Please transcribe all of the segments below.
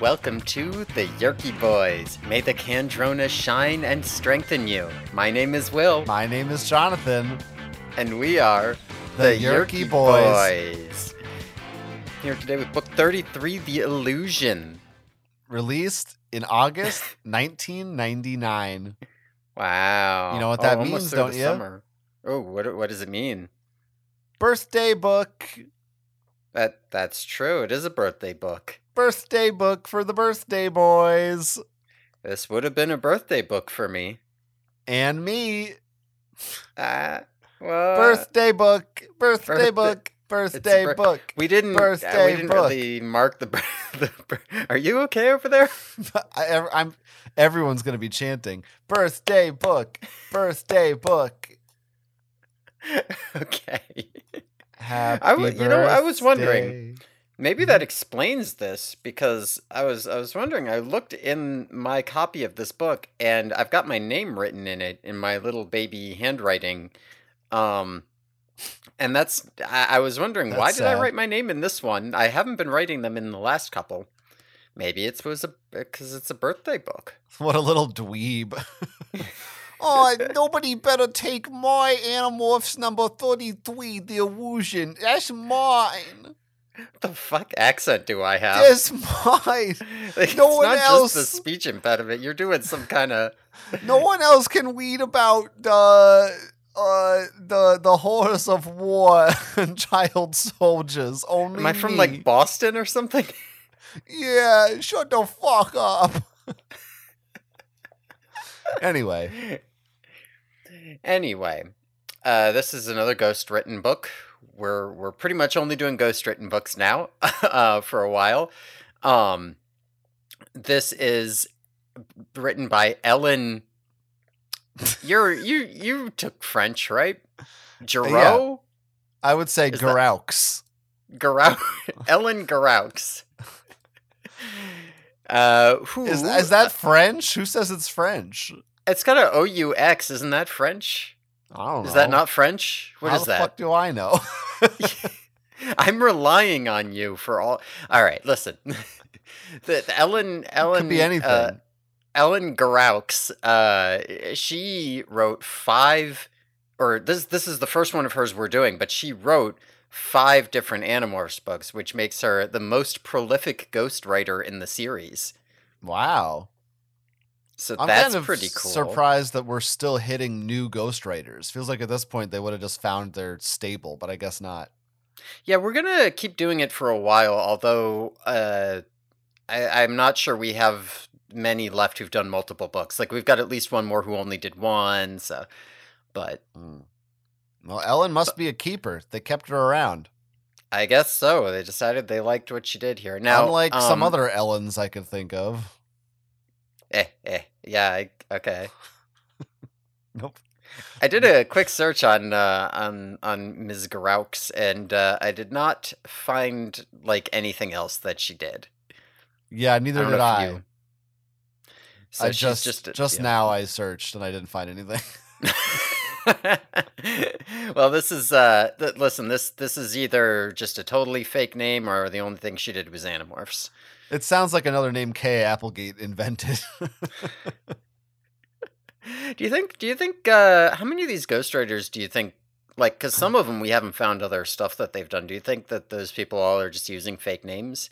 welcome to the Yeerky Boys. May the Kandrona shine and strengthen you. My name is Will, My name is Jonathan. and we are The Yeerky Boys. Boys. Here today with book 33, The Illusion. Released in August 1999. Wow. You know what oh, that Oh, means, don't you? Summer. Oh, what, what does it mean? Birthday book. That That's true. It is a birthday book. Birthday book for the birthday boys. This would have been a birthday book for me. And me. Ah, well, Birthday book. Birthday birthday- book. Birthday bir- book. We didn't. uh, Birthday we didn't book. really mark the, the. Are you okay over there? I, I'm. Everyone's gonna be chanting birthday book, birthday book. okay. Happy I w- you know, I was wondering. Maybe that explains this because I was I was wondering. I looked in my copy of this book and I've got my name written in it in my little baby handwriting. Um, and that's I, I was wondering why That's did I write my name in this one? I haven't been writing them in the last couple. Maybe it was a because it's a birthday book. What a little dweeb. oh, nobody better take my Animorphs number 33, the illusion. That's mine. What the fuck accent do I have? That's mine. Like, no it's one not else- just the speech impediment. You're doing some kind of. No one else can read about the uh the the horrors of war and child soldiers. Only Am I from me. like Boston or something? Yeah, shut the fuck up. anyway, Anyway, uh, this is another ghost written book. We're we're pretty much only doing ghost written books now uh, for a while. Um, this is written by Ellen. You're you you took French, right? Giraud, I would say Is that- Geroux. Ellen Geroux. Uh, who Is, is that French? Who says it's French? It's got a O U X. Isn't that French? I don't know. Is that not French? What How is the that? fuck do I know? I'm relying on you for all. All right, listen. the, the Ellen Ellen Could be anything. Uh, Ellen Geroux, uh, she wrote five, or this this is the first one of hers we're doing, but she wrote five different Animorphs books, which makes her the most prolific ghost writer in the series. wow. So I'm that's kind of pretty cool. surprised that we're still hitting new ghostwriters. Feels like at this point they would have just found their stable, but I guess not. Yeah, we're gonna keep doing it for a while. Although uh, I, I'm not sure we have many left who've done multiple books. Like we've got at least one more who only did one. So, but Mm. Well, Ellen must be a keeper. They kept her around. I guess so. They decided they liked what she did here. Now, Unlike some um, other Ellens I could think of. Eh, eh, yeah, I, okay. Nope. I did a quick search on uh, on on Ms. Geroux, and uh, I did not find like anything else that she did. Yeah, neither don't did I. you- So I just just just, yeah. now I searched and I didn't find anything. well, this is uh th- listen, this this is either just a totally fake name or the only thing she did was Animorphs. It sounds like another name Kay Applegate invented. Do you think do you think uh how many of these ghostwriters do you think like cuz some of them we haven't found other stuff that they've done. Do you think that those people all are just using fake names?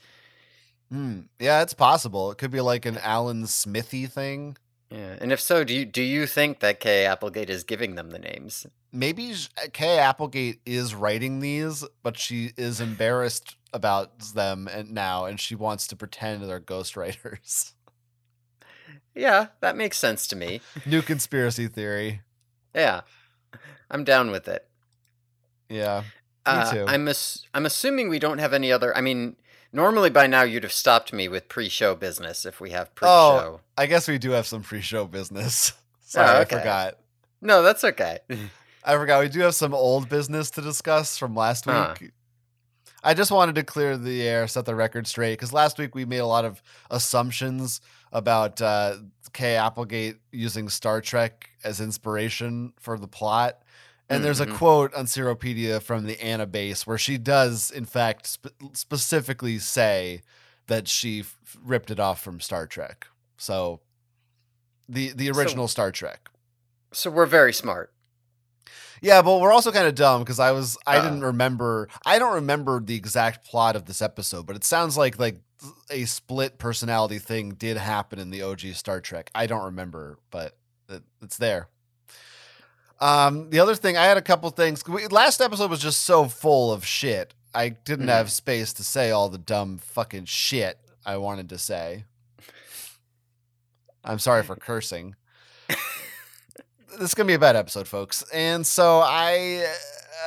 Hmm. Yeah, it's possible. It could be like an Alan Smithee thing. Yeah. And if so, do you do you think that Kay Applegate is giving them the names? Maybe Kay Applegate is writing these, but she is embarrassed about them and now, and she wants to pretend they're ghostwriters. Yeah, that makes sense to me. New conspiracy theory. Yeah. I'm down with it. Yeah. Uh, too. I'm ass- I'm assuming we don't have any other. I mean, normally by now you'd have stopped me with pre-show business if we have pre-show. Oh, I guess we do have some pre-show business. Sorry, Oh, I forgot. No, that's okay. I forgot. We do have some old business to discuss from last week. Huh. I just wanted to clear the air, set the record straight, because last week we made a lot of assumptions about uh, Kay Applegate using Star Trek as inspiration for the plot. And there's a Mhm. quote on Seropedia from the Anna base where she does, in fact, sp- specifically say that she f- ripped it off from Star Trek. So the the So- original Star Trek. So we're very smart. Yeah, but we're also kind of dumb because I was I Uh. didn't remember I don't remember the exact plot of this episode, but it sounds like like a split personality thing did happen in the OG Star Trek. I don't remember, but it, it's there. Um, the other thing I had a couple things. We, last episode was just so full of shit. I didn't Mhm. have space to say all the dumb fucking shit I wanted to say. I'm sorry for cursing this is gonna be a bad episode, folks. And so I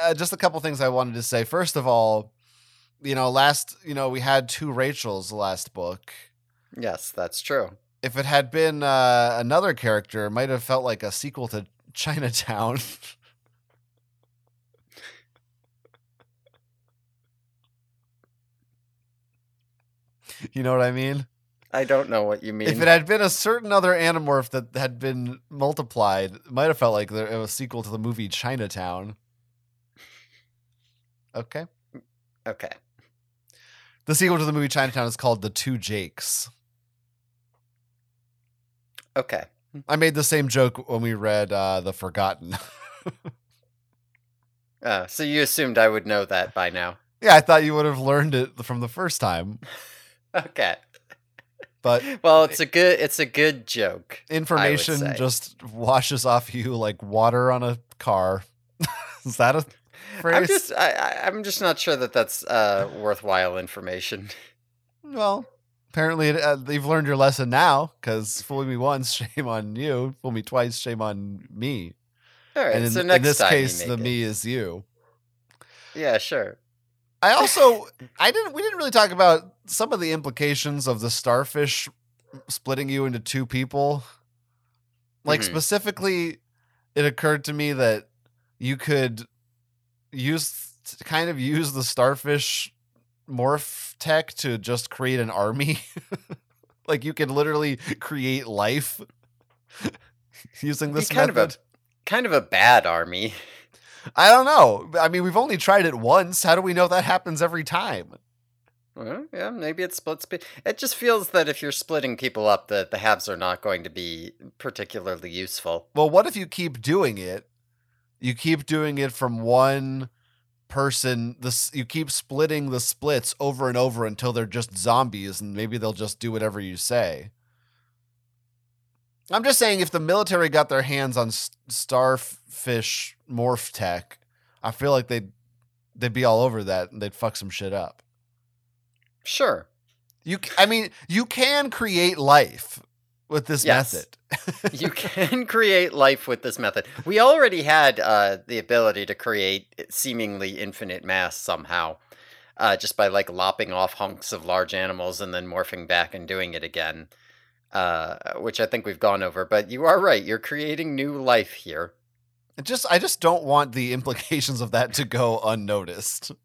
uh, just a couple things I wanted to say. First of all, you know, last you know we had two Rachels last book. Yes, that's true. If it had been uh, another character, it might have felt like a sequel to Chinatown. you know what I mean? I don't know what you mean. If it had been a certain other animorph that had been multiplied, it might have felt like there, it was a sequel to the movie Chinatown. Okay. okay. The sequel to the movie Chinatown is called The Two Jakes. Okay. I made the same joke when we read uh, The Forgotten. Uh, so you assumed I would know that by now. yeah, I thought you would have learned it from the first time, Okay. But Well, it's a good it's a good joke. information just washes off you like water on a car. is that a phrase? I'm just I, I'm just not sure that that's uh worthwhile information. Well, apparently it, uh, you've learned your lesson now because fooling me once, shame on you. Fool me twice, shame on me. All right. and in, so in this time case, the it. me is you. Yeah, sure. I also I didn't we didn't really talk about some of the implications of the starfish splitting you into two people. Like Mhm. specifically it occurred to me that you could use kind of use the starfish morph tech to just create an army. like you could literally create life using this kind of a- method. Kind of a bad army. I don't know. I mean, we've only tried it once. How do we know that happens every time? Well, yeah, maybe it splits. pe- It just feels that if you're splitting people up, the the halves are not going to be particularly useful. Well, what if you keep doing it? You keep doing it from one person. This you keep splitting the splits over and over until they're just zombies, and maybe they'll just do whatever you say. I'm just saying, if the military got their hands on starfish morph tech, I feel like they'd they'd be all over that and they'd fuck some shit up. Sure. You, I mean, you can create life with this Yes. method. you can create life with this method. We already had uh, the ability to create seemingly infinite mass somehow, uh, just by like lopping off hunks of large animals and then morphing back and doing it again, uh, which I think we've gone over. But you are right; you're creating new life here. It just I just don't want the implications of that to go unnoticed.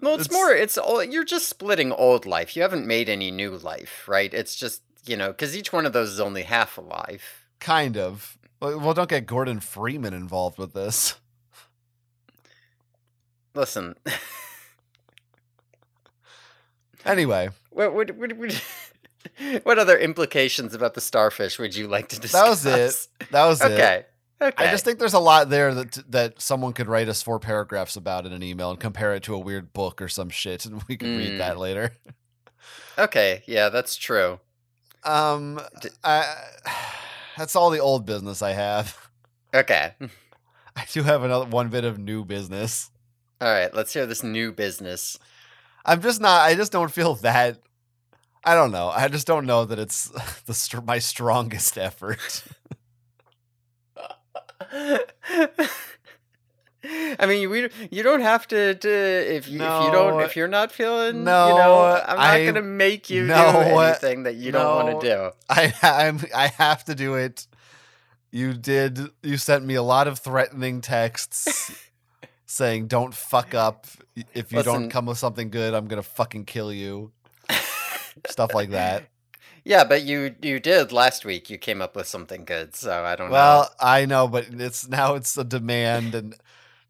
Well, it's, more. It's all you're just splitting old life. You haven't made any new life, right? It's just you know because each one of those is only half alive. kind of. Well, well, don't get Gordon Freeman involved with this. Listen, Anyway, what what what, what, what other implications about the starfish would you like to discuss? that was it. That was it. Okay. Okay. I just think there's a lot there that that someone could write us four paragraphs about in an email and compare it to a weird book or some shit, and we could Mm. read that later. okay. Yeah, that's true. Um, D- I, that's all the old business I have. Okay. I do have another one bit of new business. All right. Let's hear this new business. I'm just not. I just don't feel that. I don't know. I just don't know that it's the my strongest effort. I mean, we you don't have to, to if you if you don't if you're not feeling No, you know I'm not I- gonna make you no, do uh, anything that you don't want to do. I I'm I have to do it. You did. You sent me a lot of threatening texts saying, "Don't fuck up. If you Listen. don't come with something good, I'm gonna fucking kill you." Stuff like that. Yeah, but you you did last week. You came up with something good, so I don't know. Well, I know, but it's now it's a demand, and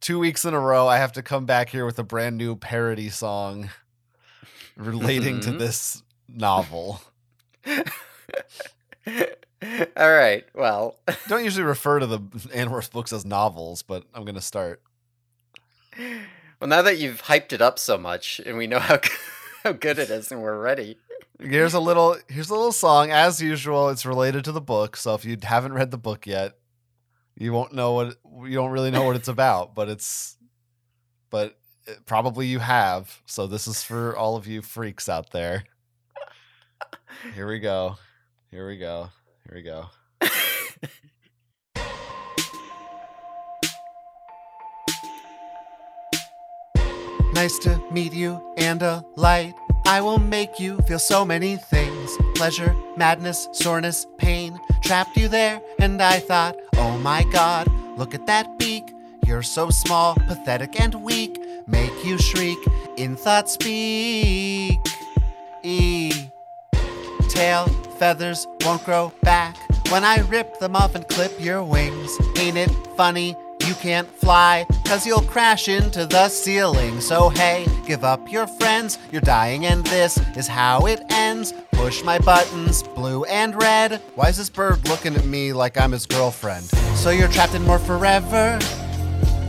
two weeks in a row, I have to come back here with a brand new parody song relating to Mhm. this novel. All right. Well, Don't usually refer to the Animorph books as novels, but I'm going to start. well, now that you've hyped it up so much, and we know how how good it is, and we're ready. Here's a little here's a little song as usual. It's related to the book, so if you haven't read the book yet, you won't know what you don't really know what it's about, but it's but probably you have. So this is for all of you freaks out there. Here we go. Here we go. Here we go. Nice to meet you and a light. I will make you feel so many things pleasure, madness, soreness, pain. Trapped you there, and I thought, oh my god, look at that beak. You're so small, pathetic, and weak. Make you shriek, in thought speak. E. Tail, feathers won't grow back. When I rip them off and clip your wings, ain't it funny? You can't fly, cause you'll crash into the ceiling. So hey, give up your friends, you're dying, and this is how it ends. Push my buttons, blue and red. Why is this bird looking at me like I'm his girlfriend? So you're trapped in more forever?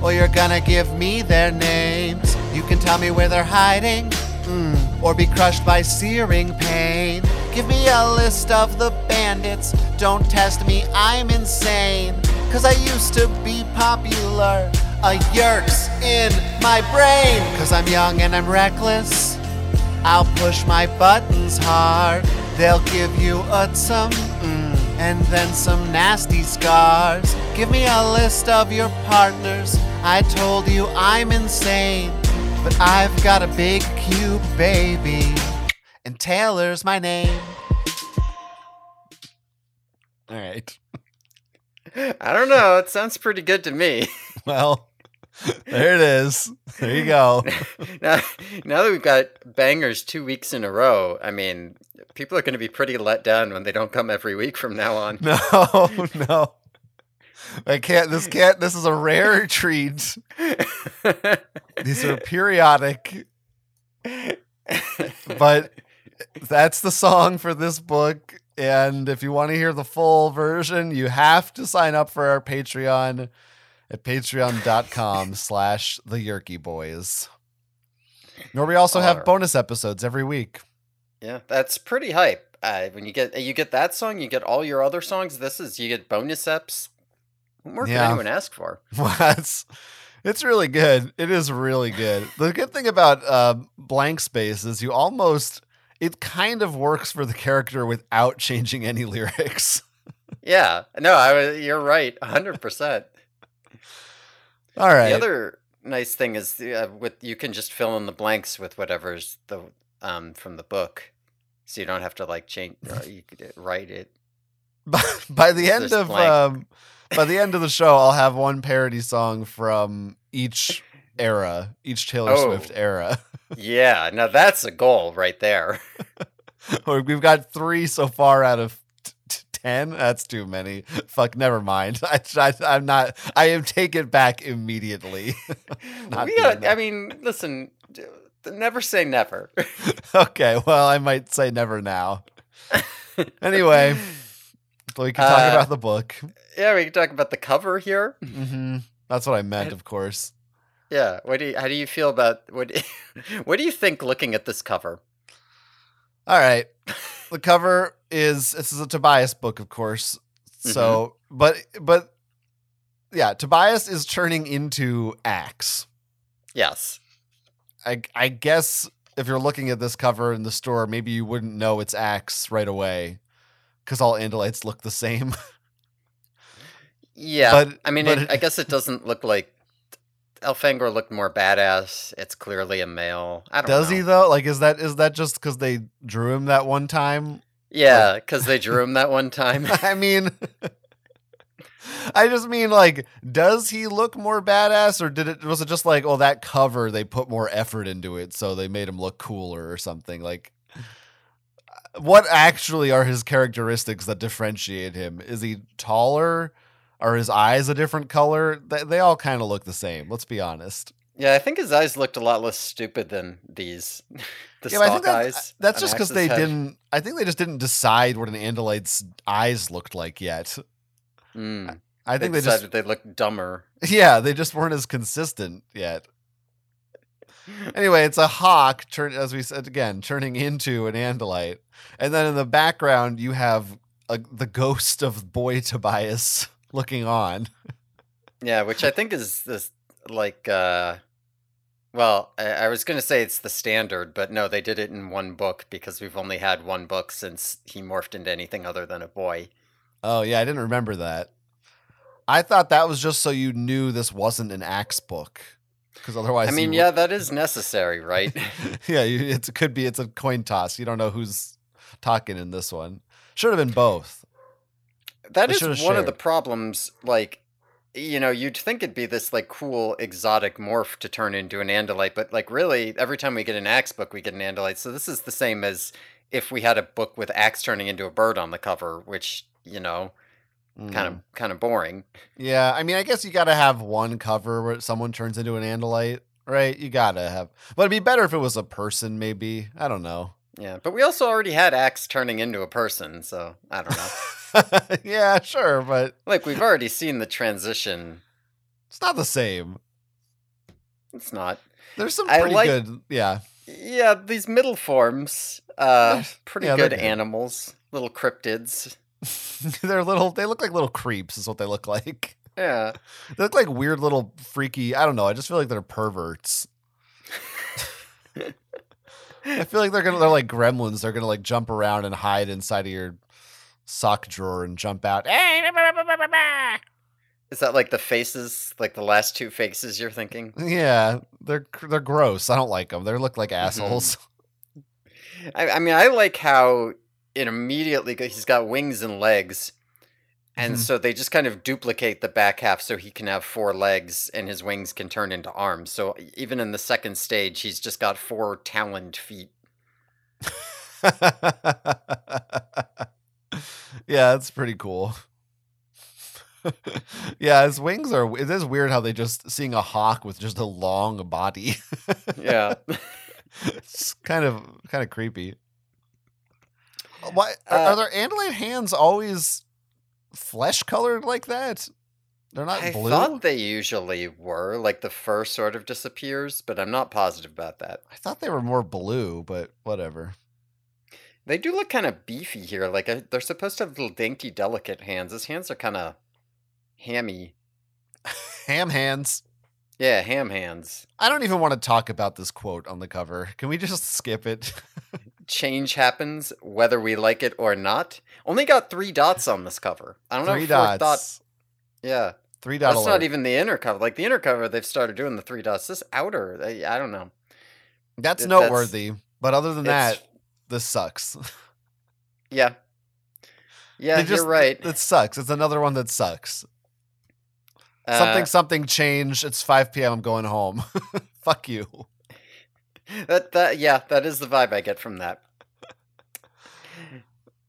Or you're gonna give me their names? You can tell me where they're hiding, mm, or be crushed by searing pain. Give me a list of the bandits. Don't test me, I'm insane. Cause I used to be popular. A Yeerk's in my brain. Cause I'm young and I'm reckless. I'll push my buttons hard. They'll give you a some, mm, and then some nasty scars. Give me a list of your partners. I told you I'm insane, but I've got a big cube baby, and Taylor's my name. All right. I don't know. It sounds pretty good to me. Well, there it is. There you go. now, now that we've got bangers two weeks in a row, I mean, people are going to be pretty let down when they don't come every week from now on. No, no. I can't. This can't. This is a rare treat. These are periodic, but that's the song for this book. And if you want to hear the full version, you have to sign up for our Patreon at patreon.com slash the Yeerky Boys. Where we also have bonus episodes every week. yeah, that's pretty hype. Uh, when you get you get that song, you get all your other songs. This is you get bonus eps. What more Yeah. can anyone ask for? It's it's really good. It is really good. The good thing about uh, blank space is you almost it kind of works for the character without changing any lyrics. Yeah, no, I you're right, hundred percent. All right. The other nice thing is uh, with you can just fill in the blanks with whatever's the um from the book, so you don't have to like change. Uh, you could uh, write it. by, by the end of um, by the end of the show, I'll have one parody song from each era, each Taylor Oh. Swift era. Yeah, now that's a goal right there. We've got three so far out of t- t- ten. That's too many. Fuck, never mind. I, I, I'm not. I am take it back immediately. We got, I mean, listen, never say never. okay, well, I might say never now. Anyway, we can talk Uh, about the book. yeah, we can talk about the cover here. hmm That's what I meant, of course. Yeah, what do you, how do you feel about what? what do you think looking at this cover? All right. The cover is this is a Tobias book, of course. Mm-hmm. So, but but yeah, Tobias is turning into Ax. Yes. I I guess if you're looking at this cover in the store, maybe you wouldn't know it's Ax right away because all Andalites look the same. Yeah, But- I mean, but it, it- I guess it doesn't look like Elfangor looked more badass. It's clearly a male. I don't Does know. he though? Like, is that is that just because they drew him that one time? Yeah, because they drew him that one time. I mean, I just mean like, does he look more badass, or did it was it just like, oh, that cover they put more effort into it, so they made him look cooler or something? Like, uh, what actually are his characteristics that differentiate him? Is he taller? Are his eyes a different color? They, they all kind of look the same. Let's be honest. Yeah, I think his eyes looked a lot less stupid than these. the Yeah, I think that, eyes. that's just because they head. didn't. I think they just didn't decide what an Andalite's eyes looked like yet. Mm. I They think they, decided just, they looked dumber. yeah, they just weren't as consistent yet. Anyway, it's a hawk turn as we said again, turning into an Andalite, and then in the background you have a, the ghost of boy Tobias looking on. Yeah, which I think is this like uh well, I, I was gonna say it's the standard, but no, they did it in one book because we've only had one book since he morphed into anything other than a boy. Oh yeah, I didn't remember that. I thought that was just so you knew this wasn't an Ax book, because otherwise, I mean, would- yeah, that is necessary, right? yeah, you, it could be it's a coin toss. You don't know who's talking in this one. Should have been both. That is one of the problems. Like, you know, you'd think it'd be this like cool exotic morph to turn into an Andalite, but like really, every time we get an Ax book, we get an Andalite. So this is the same as if we had a book with Ax turning into a bird on the cover, which you know, kind Mm. of kind of boring. Yeah, I mean, I guess you got to have one cover where someone turns into an Andalite, right? You got to have, but it'd be better if it was a person, maybe. I don't know. Yeah, but we also already had Ax turning into a person, so I don't know. yeah, sure, but like we've already seen the transition. it's not the same. It's not. There's some pretty like- good, yeah. Yeah, these middle forms, uh, pretty yeah, good good. animals, little cryptids. They're little. They look like little creeps. Is what they look like. Yeah. They look like weird little freaky. I don't know. I just feel like they're perverts. I feel like they're gonna. They're like gremlins. They're gonna like jump around and hide inside of your sock drawer and jump out. Is that like the faces, like the last two faces you're thinking? Yeah, they're they're gross. I don't like them. They look like Mm-hmm. assholes. I, I mean, I like how it immediately he's got wings and legs, and Mhm. so they just kind of duplicate the back half so he can have four legs and his wings can turn into arms. So even in the second stage, he's just got four taloned feet. yeah, it's pretty cool. yeah, his wings are. It is weird how they just seeing a hawk with just a long body. Yeah. it's kind of kind of creepy. Why are, Uh, are their Andalite hands always flesh colored like that? They're not I blue. thought they usually were, like the fur sort of disappears, but I'm not positive about that. I thought they were more blue, but whatever. They do look kind of beefy here. Like uh, they're supposed to have little dainty, delicate hands. His hands are kind of hammy. Ham hands. Yeah, ham hands. I don't even want to talk about this quote on the cover. Can we just skip it? Change happens whether we like it or not. Only got three dots on this cover. I don't know Three if fourth dots. dot. Yeah, Three dot that's alert. not even the inner cover. Like the inner cover, they've started doing the three dots. This outer, I, I don't know. That's Th- that's- noteworthy. But other than that, this sucks. Yeah, yeah, They you're right. It sucks. It's another one that sucks. Uh, something something changed. It's 5 p.m. I'm going home. Fuck you. that that yeah, that is the vibe I get from that.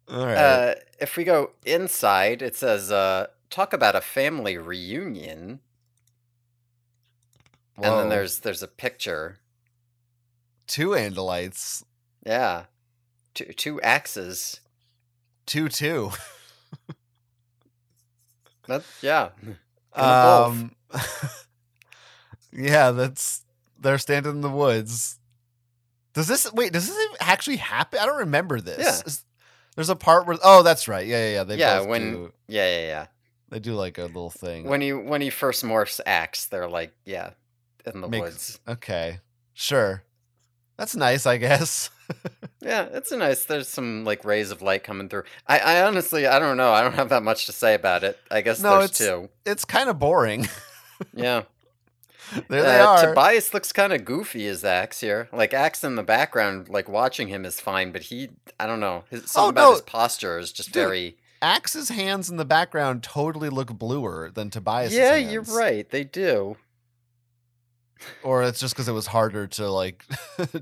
All right. Uh, if we go inside, it says, uh, "Talk about a family reunion," and then there's there's a picture. two Andalites. Yeah, two two Axes. Two two. That yeah. Um Yeah, that's they're standing in the woods. Does this wait, does this actually happen? I don't remember this. Yeah. Is- there's a part where oh that's right. Yeah, yeah, yeah. They yeah, when do yeah yeah yeah they do like a little thing. when he when he first morphs Ax, they're like yeah in the Makes- woods. okay. Sure. That's nice, I guess. Yeah, it's a nice. There's some like rays of light coming through. I, I honestly I don't know. I don't have that much to say about it. I guess No, there's it's- two. It's kind of boring. Yeah. there they Uh, are. Tobias looks kind of goofy as Ax here. Like Ax in the background, like watching him is fine, but he, I don't know, his, something Oh, about no. his posture is just Dude, very. Ax's hands in the background totally look bluer than Tobias. yeah, you're right. They do. Or it's just because it was harder to like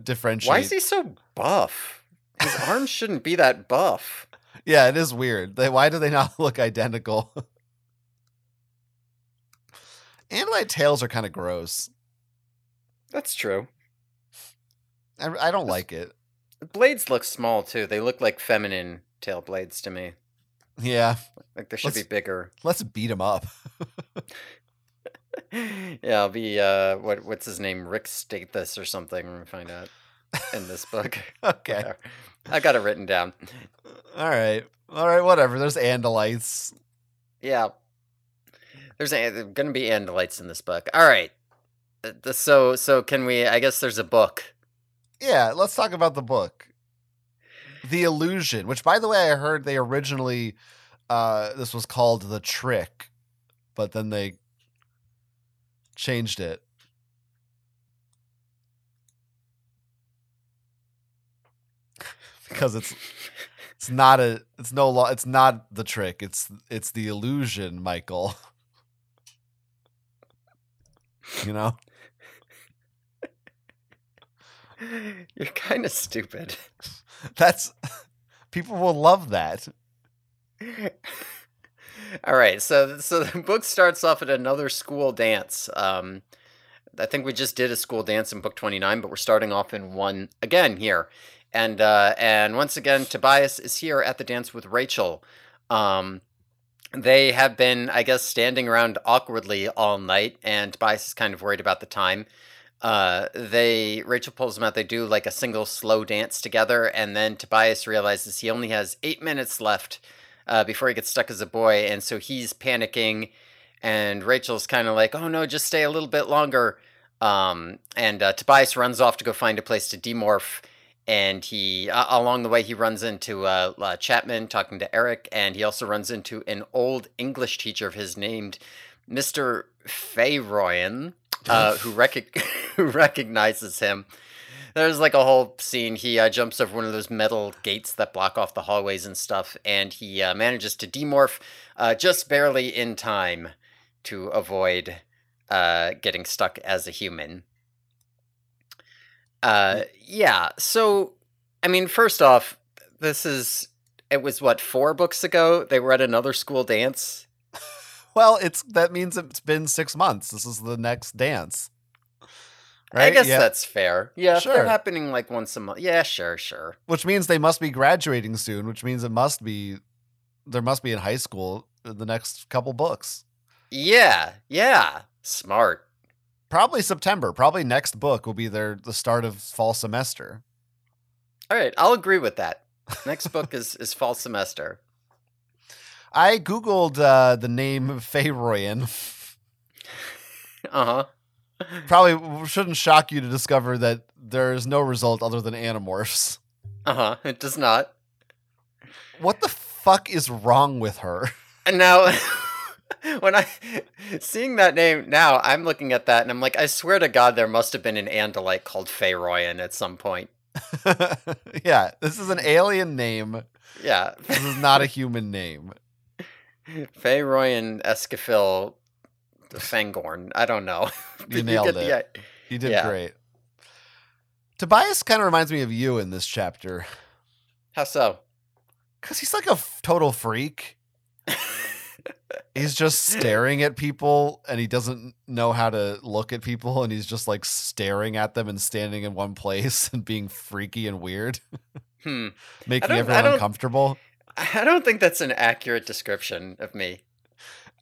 differentiate. Why is he so buff? His arms shouldn't be that buff. Yeah, it is weird. They, why do they not look identical? Andalite tails are kind of gross. That's true. I, I don't like it. Blades look small too. They look like feminine tail blades to me. Yeah, Like they should Let's- be bigger. let's beat them up. yeah, I'll be uh what what's his name? Rick Stathis or something. We're find out in this book. okay. Whatever. I got it written down. All right. All right. Whatever. There's Andalites. Yeah. There's a, there gonna be Andalites in this book. All right. Uh, So so can we? I guess there's a book. Yeah. Let's talk about the book. The Illusion, which, by the way, I heard they originally uh, this was called The Trick, but then they changed it. because it's it's not a it's no law it's not the trick it's it's the illusion michael you know You're kind of stupid. that's people will love that All right, so so the book starts off at another school dance. Um, I think we just did a school dance in book twenty nine, but we're starting off in one again here, and uh, and once again, Tobias is here at the dance with Rachel. Um, they have been, I guess, standing around awkwardly all night, and Tobias is kind of worried about the time. Uh, they Rachel pulls them out. They do like a single slow dance together, and then Tobias realizes he only has eight minutes left uh, before he gets stuck as a boy, and so he's panicking, and Rachel's kind of like, "Oh no, just stay a little bit longer." Um, and uh, Tobias runs off to go find a place to demorph, and he uh, along the way he runs into uh, uh, Chapman talking to Eric, and he also runs into an old English teacher of his named Mister Fayroyan, uh, who rec- who recognizes him. There's like a whole scene. He uh, jumps over one of those metal gates that block off the hallways and stuff, and he uh, manages to demorph uh, just barely in time to avoid uh, getting stuck as a human. Uh, yeah. So, I mean, first off, this is it was what four books ago they were at another school dance. well it's that means it's been six months this is the next dance I guess Yeah. that's fair. Yeah, Sure. they're happening like once a month. Yeah, sure, sure. which means they must be graduating soon which means it must be there must be in high school in the next couple books Yeah, yeah. Smart. probably september probably next book will be their the start of fall semester All right, I'll agree with that. Next book is is fall semester. i googled uh, the name Feyroyan. Uh huh. Probably shouldn't shock you to discover that there is no result other than animorphs Uh huh. It does not. what the fuck is wrong with her And now, when I seeing that name now, I'm looking at that and I'm like, I swear to God, there must have been an Andalite called Feyroyan at some point. yeah this is an alien name Yeah, this is not a human name Feyroyan Escafil Fangorn. I don't know. You nailed the it. i- You did Yeah. great. Tobias kind of reminds me of you in this chapter How so? because he's like a f- total freak. He's just staring at people and he doesn't know how to look at people and he's just like staring at them and standing in one place and being freaky and weird, Hmm. making don't- I everyone uncomfortable. I don't think that's an accurate description of me.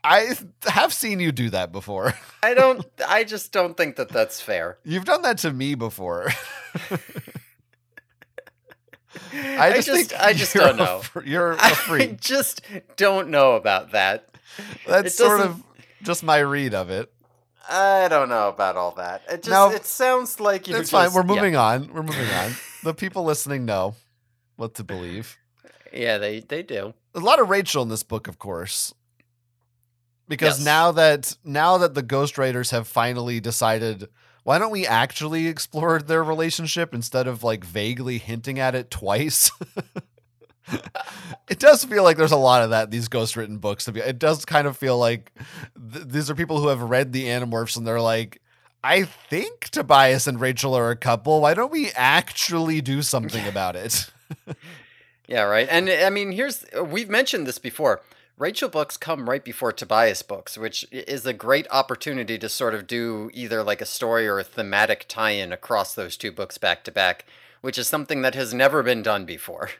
I have seen you do that before. I don't. I just don't think that that's fair. You've done that to me before. I just, I just you're don't know. you're a I freak. just don't know about that. That's sort of just my read of it. I don't know about all that. It just Now- it sounds like you. It's fine. We're yeah. moving on. We're moving on. The people listening know what to believe. Yeah, they they do. a lot of Rachel in this book, of course, because Yes. now that now that the Ghost ghostwriters have finally decided, why don't we actually explore their relationship instead of like vaguely hinting at it twice? it does feel like there's a lot of that in these ghostwritten books. To be, it does kind of feel like th- these are people who have read the Animorphs and they're like. I think Tobias and Rachel are a couple. Why don't we actually do something about it? Yeah, right. And I mean, here's we've mentioned this before. Rachel books come right before Tobias books, which is a great opportunity to sort of do either like a story or a thematic tie in across those two books back to back, which is something that has never been done before.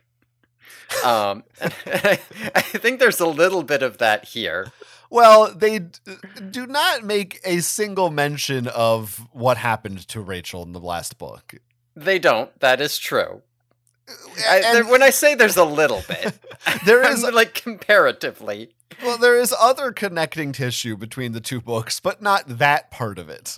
um, I, I think there's a little bit of that here. Well, they d- do not make a single mention of what happened to Rachel in the last book. They don't. That is true. I, there, when I say there's a little bit, there is like comparatively. Well, there is other connecting tissue between the two books, but not that part of it.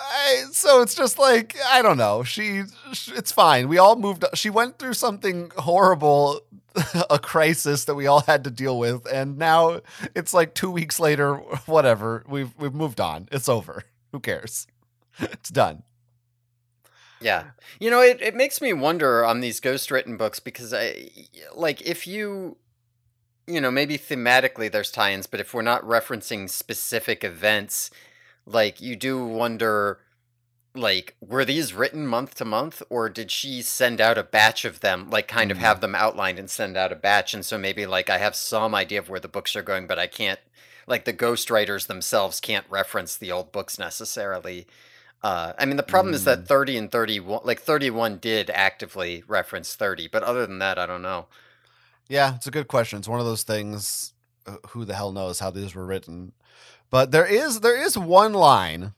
I, so it's just like I don't know. She, it's fine. We all moved. She went through something horrible, a crisis that we all had to deal with, and now it's like two weeks later. Whatever. We've we've moved on. It's over. Who cares? It's done. Yeah. You know, it, it makes me wonder on these ghost written books because I like if you you know, maybe thematically there's tie-ins, but if we're not referencing specific events, like you do wonder like were these written month to month or did she send out a batch of them like kind of mm-hmm. have them outlined and send out a batch? And so maybe like I have some idea of where the books are going but I can't like the ghostwriters themselves can't reference the old books necessarily uh, I mean, the problem is that Mm. 30 and 31, like 31 did actively reference 30, but other than that, I don't know. Yeah, it's a good question. It's one of those things. uh, Who the hell knows how these were written? But there is there is one line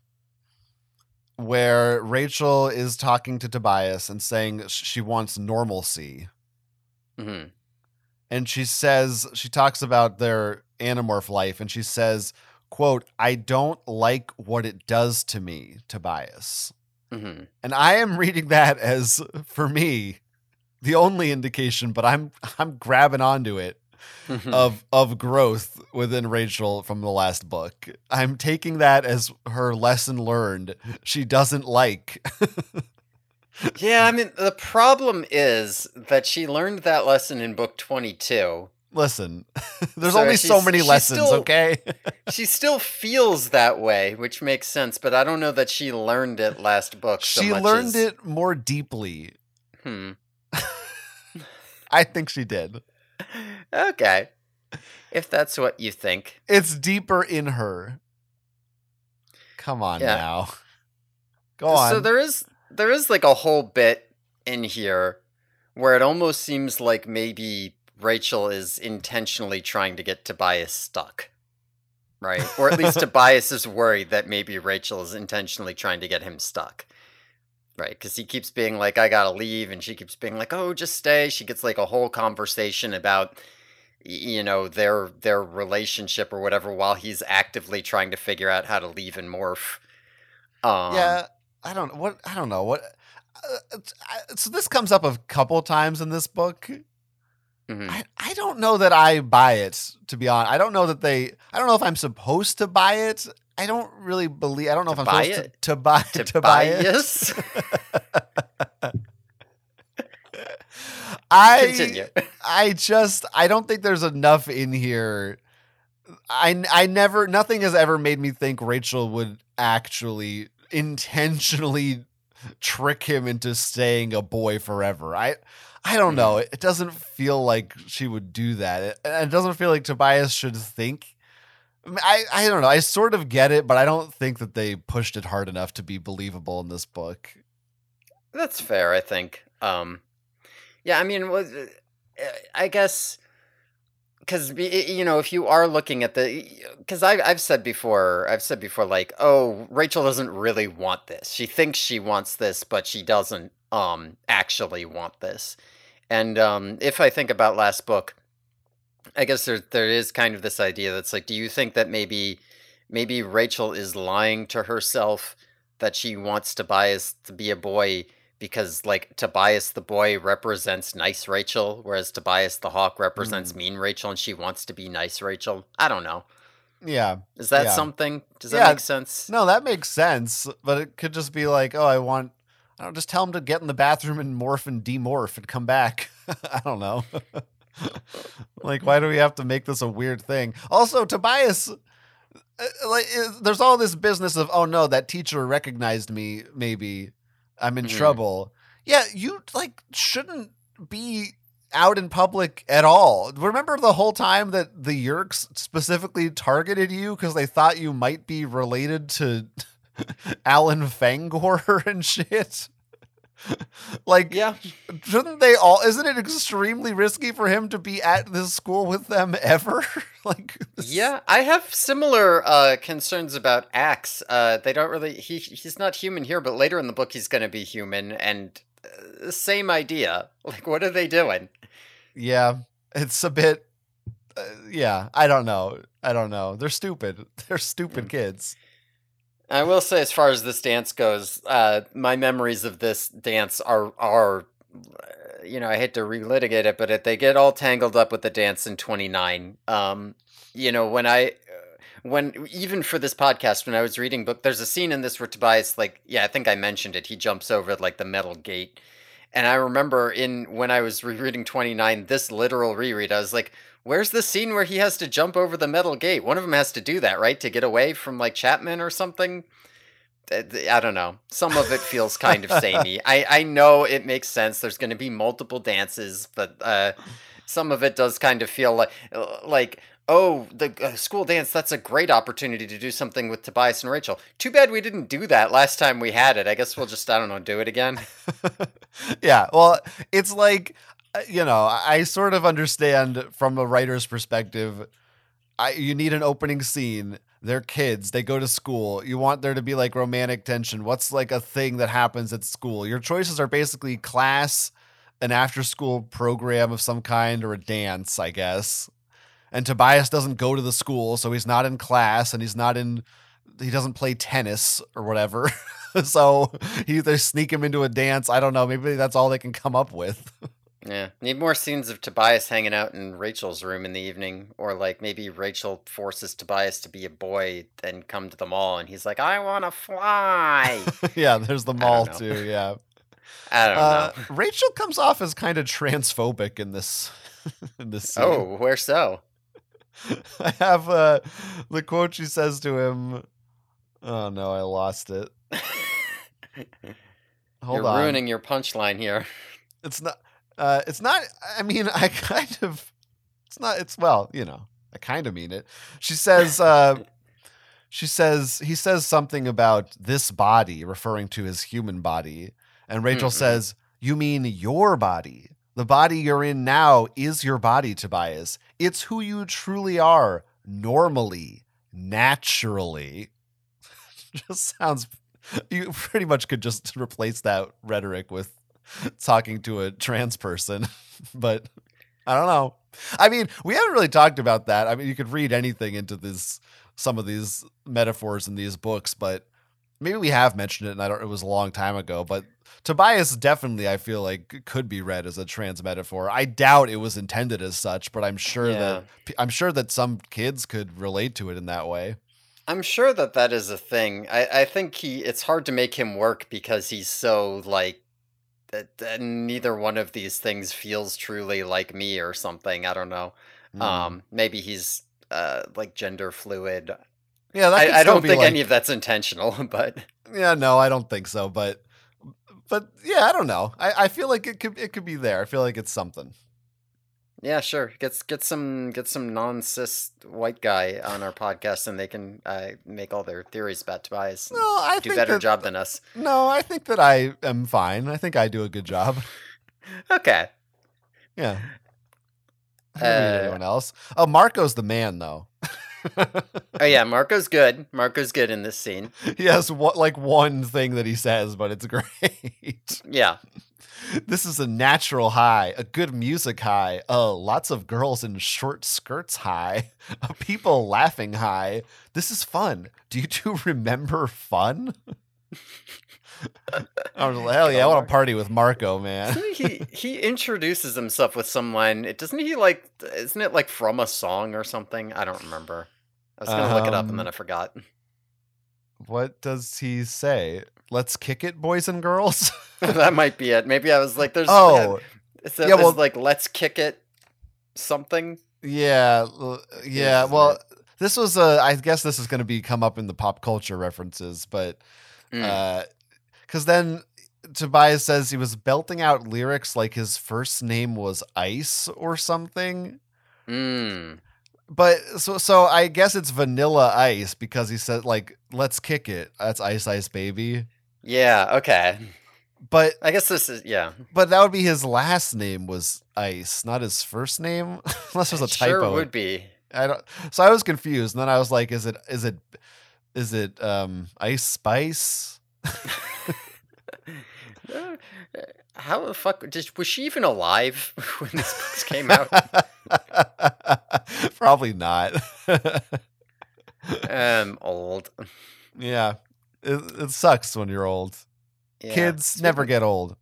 where Rachel is talking to Tobias and saying she wants normalcy, hmm and she says she talks about their animorph life, and she says, "quote I don't like what it does to me, Tobias." hmm And I am reading that as for me the only indication, but I'm I'm grabbing onto it Hmm. of of growth within Rachel from the last book. I'm taking that as her lesson learned. She doesn't like. yeah, I mean, the problem is that she learned that lesson in book 22. Listen, there's So only so many lessons, still- okay? She still feels that way, which makes sense, but I don't know that she learned it last book. so she learned as- it more deeply. Hmm. I think she did. Okay. If that's what you think. It's deeper in her. Come on Yeah. now. Go on. So there is there is like a whole bit in here where it almost seems like maybe Rachel is intentionally trying to get Tobias stuck. Right? Or at least Tobias is worried that maybe Rachel is intentionally trying to get him stuck. Right? Cuz he keeps being like I got to leave and she keeps being like oh just stay. She gets like a whole conversation about you know their their relationship or whatever while he's actively trying to figure out how to leave and morph. Um, yeah, I don't know what I don't know what. Uh, so this comes up a couple times in this book. Mhm. I, I don't know that I buy it. To be honest, I don't know that they. I don't know if I'm supposed to buy it. I don't really believe. I don't know To if I'm supposed it? to, to buy to, buy it. I Continue. I just I don't think there's enough in here. I I never nothing has ever made me think Rachel would actually intentionally trick him into staying a boy forever. I I don't know. It, doesn't feel like she would do that. It, it doesn't feel like Tobias should think. I, I I don't know. I sort of get it, but I don't think that they pushed it hard enough to be believable in this book. That's fair, I think. Um, yeah, I mean, uh, I guess because you know, if you are looking at the, because I've I've said before, I've said before, like, oh, Rachel doesn't really want this. She thinks she wants this, but she doesn't um actually want this. And um, if I think about last book, I guess there there is kind of this idea that's like, do you think that maybe maybe Rachel is lying to herself that she wants Tobias to be a boy because like Tobias the boy represents nice Rachel, whereas Tobias the hawk represents mean Rachel, and she wants to be nice Rachel. I don't know. Yeah. Is that Yeah. something? Does that Yeah, make sense? No, that makes sense, but it could just be like, oh, I want. I don't just tell him to get in the bathroom and morph and demorph and come back. I don't know. like, why do we have to make this a weird thing? Also, Tobias, uh, like, uh, there's all this business of, oh no, that teacher recognized me. Maybe I'm in Mhm. trouble. Yeah, you like shouldn't be out in public at all. Remember the whole time that the Yeerks specifically targeted you because they thought you might be related to Elfangor and shit? like, Yeah. shouldn't they all? Isn't it extremely risky for him to be at this school with them ever? like, this- Yeah, I have similar uh, concerns about Ax. Uh, they don't really. He he's not human here, but later in the book he's going to be human, and uh, same idea. Like, what are they doing? yeah, it's a bit. Uh, yeah, I don't know. I don't know. They're stupid. They're stupid Mm. kids. I will say, as far as this dance goes, uh, my memories of this dance are are, you know, I hate to relitigate it, but it, they get all tangled up with the dance in twenty nine. Um, you know, when I. uh, When even for this podcast, when I was reading book, there's a scene in this where Tobias, like, yeah, I think I mentioned it. He jumps over like the metal gate, and I remember in when I was rereading 29, this literal reread, I was like, where's the scene where he has to jump over the metal gate? One of them has to do that, right? To get away from like Chapman or something. I don't know. Some of it feels kind of samey. I, I know it makes sense. There's going to be multiple dances, but uh, some of it does kind of feel like like oh the uh, school dance. That's a great opportunity to do something with Tobias and Rachel. Too bad we didn't do that last time we had it. I guess we'll just I don't know do it again. yeah, well, it's like Uh, you know, I sort of understand from a writer's perspective. I you need an opening scene. They're kids. They go to school. You want there to be like romantic tension. What's like a thing that happens at school? Your choices are basically class, an after school program of some kind, or a dance, I guess. And Tobias doesn't go to the school, so he's not in class and he's not in he doesn't play tennis or whatever. so he they sneak him into a dance. I don't know. Maybe that's all they can come up with. Yeah, need more scenes of Tobias hanging out in Rachel's room in the evening, or like maybe Rachel forces Tobias to be a boy and come to the mall, and he's like, "I want to fly." yeah, there's the mall too. Yeah. I don't Uh, know. Rachel comes off as kind of transphobic in this in this scene. Oh, where so? I have uh, the quote she says to him. Oh no, I lost it. Hold You're on. ruining your punchline here. It's not. Uh, it's not. I mean, I kind of. It's not. It's well, you know. I kind of mean it. She says. Uh, she says he says something about this body, referring to his human body, and Rachel Mhm. says, "You mean your body? The body you're in now is your body, Tobias. It's who you truly are, normally, naturally." just sounds. You pretty much could just replace that rhetoric with talking to a trans person, but I don't know. I mean, we haven't really talked about that. I mean, you could read anything into this some of these metaphors in these books, but maybe we have mentioned it and I don't it was a long time ago, but Tobias definitely I feel like could be read as a trans metaphor. I doubt it was intended as such, but I'm sure that I'm sure that some kids could relate to it in that way. I'm sure that that is a thing. I, I think he. It's hard to make him work because he's so like. That, that neither one of these things feels truly like me or something. I don't know. Mm. Um, maybe he's uh like gender fluid. yeah, that I, I don't think like- any of that's intentional, but Yeah, no, I don't think so. But but yeah, I don't know. I, I feel like it could it could be there. I feel like it's something. Yeah, sure. Get get some get some non cis white guy on our podcast, and they can uh, make all their theories about Tobias. No, I do think better that, job than us. No, I think that I am fine. I think I do a good job. Okay. Yeah. I don't need Uh, anyone else. Oh, Marco's the man though. Oh yeah, Marco's good. Marco's good in this scene. he has what like one thing that he says, but it's great. Yeah. this is a natural high, a good music high, uh, lots of girls in short skirts high, a people laughing high. This is fun. Do you two remember fun? I was like, hell yeah, I want to party with Marco, man. He he introduces himself with some line. It doesn't he like isn't it like from a song or something? I don't remember. I was gonna look it up Um, and then I forgot. What does he say? Let's kick it, boys and girls. that might be it. Maybe I was like, "There's oh, so yeah, well- like let's kick it, something." yeah, l- yeah. Well, it? this was a. I guess this is going to be come up in the pop culture references, but Mm. because then Tobias says he was belting out lyrics like his first name was Ice or something. Mm. But so so I guess it's Vanilla Ice because he said like let's kick it. That's Ice Ice Baby. Yeah. Okay. But I guess this is yeah. but that would be his last name was Ice, not his first name. Unless there's a typo. Sure would be. I don't. So I was confused, and then I was like, "Is it? Is it? Is it? Um, Ice Spice?" Uh, How the fuck just was she even alive when this books came out? Probably not. um, old. yeah, it, it sucks when you're old. Yeah. Kids never get old.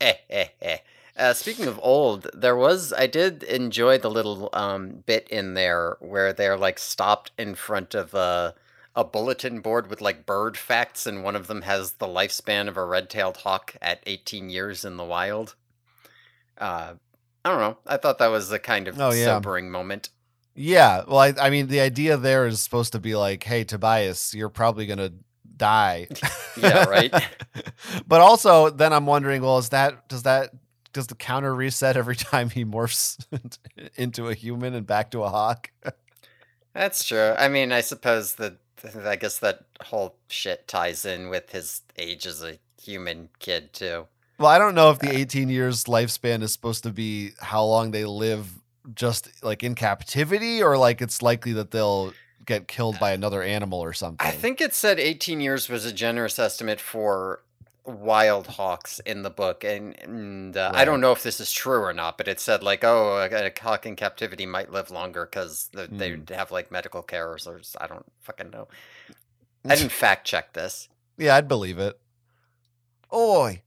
Eh, eh, eh. Uh, speaking of old, there was I did enjoy the little um bit in there where they're like stopped in front of a a bulletin board with like bird facts, and one of them has the lifespan of a red-tailed hawk at 18 years in the wild. Uh, I don't know. I thought that was a kind of Oh, yeah. sobering moment. Yeah, well, I, I mean, the idea there is supposed to be like, "Hey, Tobias, you're probably gonna die." Yeah, right. but also, then I'm wondering, well, is that does that does the counter reset every time he morphs into a human and back to a hawk? That's true. I mean, I suppose that I guess that whole shit ties in with his age as a human kid too. Well, I don't know if the uh, 18 years lifespan is supposed to be how long they live just like in captivity or like it's likely that they'll get killed by uh, another animal or something. I think it said 18 years was a generous estimate for wild hawks in the book, and, and uh, I don't know if this is true or not, but it said like, oh, a, a hawk in captivity might live longer because they Hmm. have like medical care or i don't fucking know. I didn't fact check this. Yeah, I'd believe it. Oi,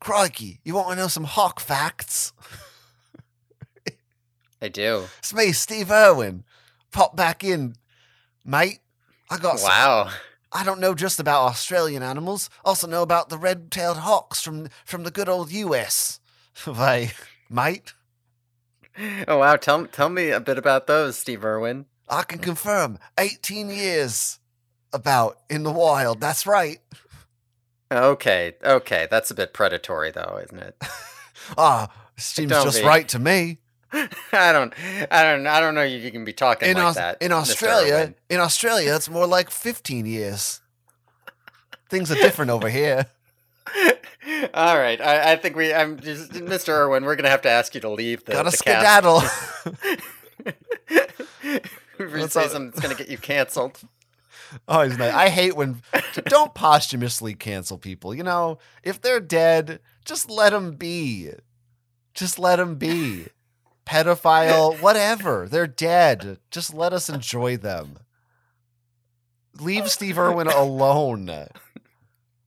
crikey, you want to know some hawk facts? I do. It's me, Steve Irwin. Pop back in, mate. I got some- Wow. I don't know just about Australian animals. Also know about the red-tailed hawks from from the good old US. They, mate. Oh wow. Tell tell me a bit about those, Steve Irwin. I can confirm 18 years about in the wild. That's right. Okay, okay, that's a bit predatory though, isn't it? Ah, seems Don't just be. right to me. I don't, I don't, I don't know. if You can be talking In, like Aus- that in Australia, in Australia, it's more like 15 years. Things are different over here. All right, I, I think we, I'm just, Mr. Irwin. We're gonna have to ask you to leave the, Gotta the skedaddle. if you something that's gonna get you canceled. oh, he's nice. I hate when don't posthumously cancel people. You know, if they're dead, just let them be. Just let them be. Pedophile, whatever. They're dead. Just let us enjoy them. Leave Steve Irwin alone.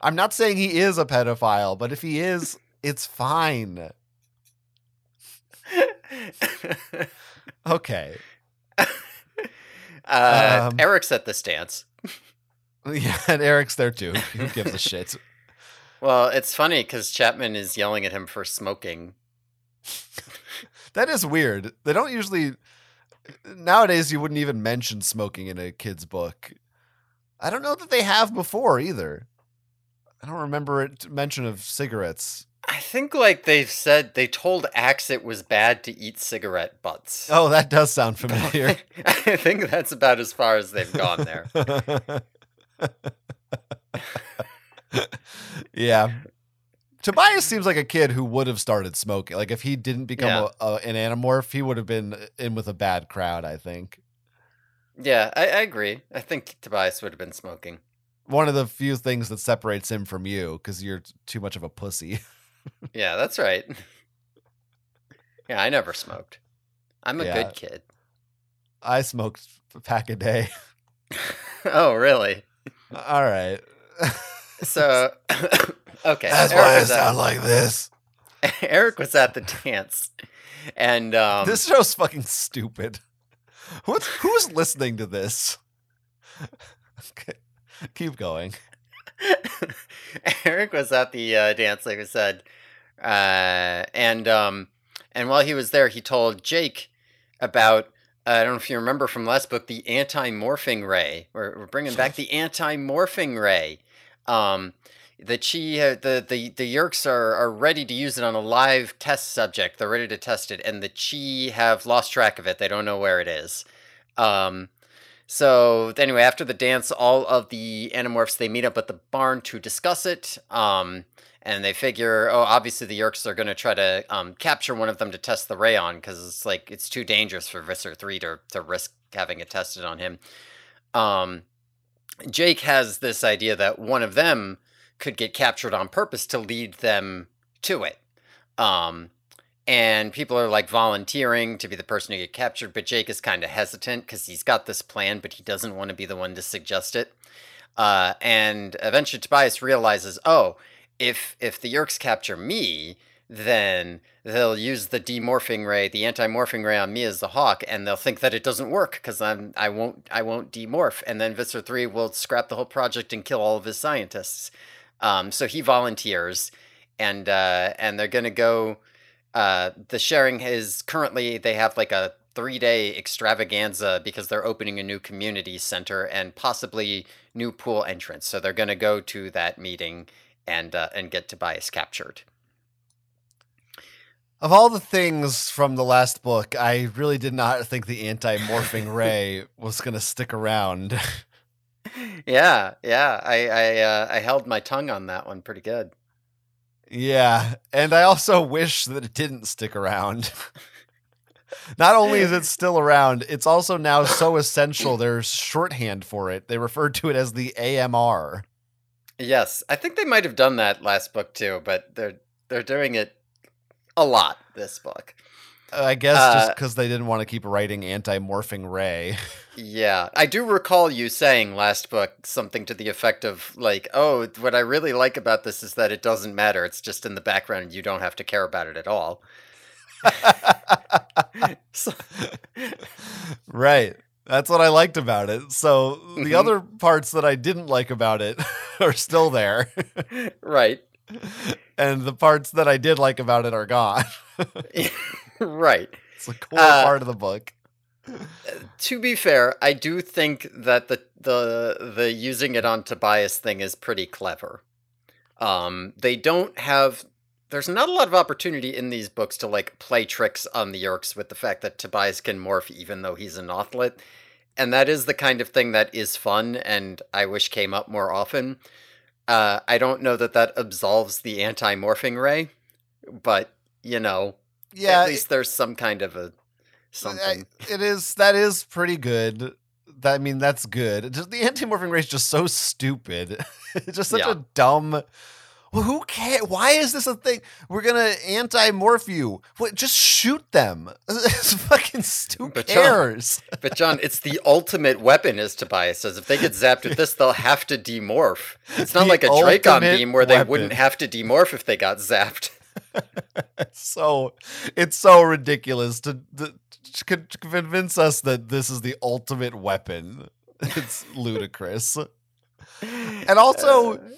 I'm not saying he is a pedophile, but if he is, it's fine. Okay. uh, Um, Eric's at this dance. Yeah, and Eric's there too. Who gives a shit? Well, it's funny because Chapman is yelling at him for smoking. That is weird. They don't usually nowadays you wouldn't even mention smoking in a kid's book. I don't know that they have before either. I don't remember it mention of cigarettes. I think like they said they told Ax it was bad to eat cigarette butts. Oh, that does sound familiar. I think that's about as far as they've gone there. yeah. Tobias seems like a kid who would have started smoking. Like if he didn't become Yeah. a, a, an Animorph, he would have been in with a bad crowd. I think Yeah, I, I agree. I think Tobias would have been smoking. one of the few things that separates him from you because you're too much of a pussy. Yeah, that's right. Yeah, I never smoked. I'm a Yeah. good kid. I smoked a pack a day. oh, really? All right. So, okay. That's Eric why I was at- sound like this. Eric was at the dance, and um, this show's fucking stupid. What's who's listening to this? okay. Keep going. Eric was at the uh, dance, like I said, uh, and um, and while he was there, he told Jake about. Uh, I don't know if you remember from last book, the anti-morphing ray. We're, we're bringing back the anti-morphing ray. Um, the Chee uh, the the the Yeerks are are ready to use it on a live test subject. They're ready to test it, and the Chee have lost track of it. They don't know where it is. Um, so anyway, after the dance, all of the Animorphs they meet up at the barn to discuss it. Um, and they figure, oh, obviously the Yeerks are going to try to um, capture one of them to test the ray on because it's like it's too dangerous for Visser three to to risk having it tested on him. Um, Jake has this idea that one of them could get captured on purpose to lead them to it. Um, and people are like volunteering to be the person to get captured, but Jake is kind of hesitant because he's got this plan, but he doesn't want to be the one to suggest it. Uh, and eventually Tobias realizes, oh, if if the Yeerks capture me, then they'll use the demorphing ray, the anti-morphing ray on me as the hawk, and they'll think that it doesn't work because I'm I won't I won't demorph, and then Visser three will scrap the whole project and kill all of his scientists. Um, so he volunteers, and uh, and they're gonna go. Uh, the sharing is currently they have like a three day extravaganza because they're opening a new community center and possibly new pool entrance. So they're gonna go to that meeting and uh, and get Tobias captured. Of all the things from the last book, I really did not think the anti-morphing ray was going to stick around. yeah, yeah, I I, uh, I held my tongue on that one pretty good. Yeah, and I also wish that it didn't stick around. Not only is it still around, it's also now so essential. There's shorthand for it. They refer to it as the AMR. Yes, I think they might have done that last book too, but they're they're doing it a lot this book. I guess uh, just because they didn't want to keep writing anti-morphing Ray. yeah, I do recall you saying last book something to the effect of like, "Oh, what I really like about this is that it doesn't matter. It's just in the background, and you don't have to care about it at all." so, right. That's what I liked about it. So the mm-hmm. other parts that I didn't like about it are still there. right. And the parts that I did like about it are gone. Right. It's a core uh, part of the book. To be fair, I do think that the the the using it on Tobias thing is pretty clever. Um, they don't have there's not a lot of opportunity in these books to like play tricks on the Yeerks with the fact that Tobias can morph even though he's an Nothlit and that is the kind of thing that is fun and I wish came up more often. Uh, I don't know that that absolves the anti-morphing ray, but you know, yeah, at least it, there's some kind of a uh, something. It is that is pretty good. That, I mean, that's good. Just the anti-morphing ray is just so stupid. it's just such yeah. a dumb well, who cares? Why is this a thing? We're gonna anti-morph you. What? Just shoot them. It's fucking stupid. But John, but John, it's the ultimate weapon, as Tobias says. If they get zapped with this, they'll have to demorph. It's not the like a Dracon beam where weapon. they wouldn't have to demorph if they got zapped. so it's so ridiculous to, to, to convince us that this is the ultimate weapon. It's ludicrous. And also. Uh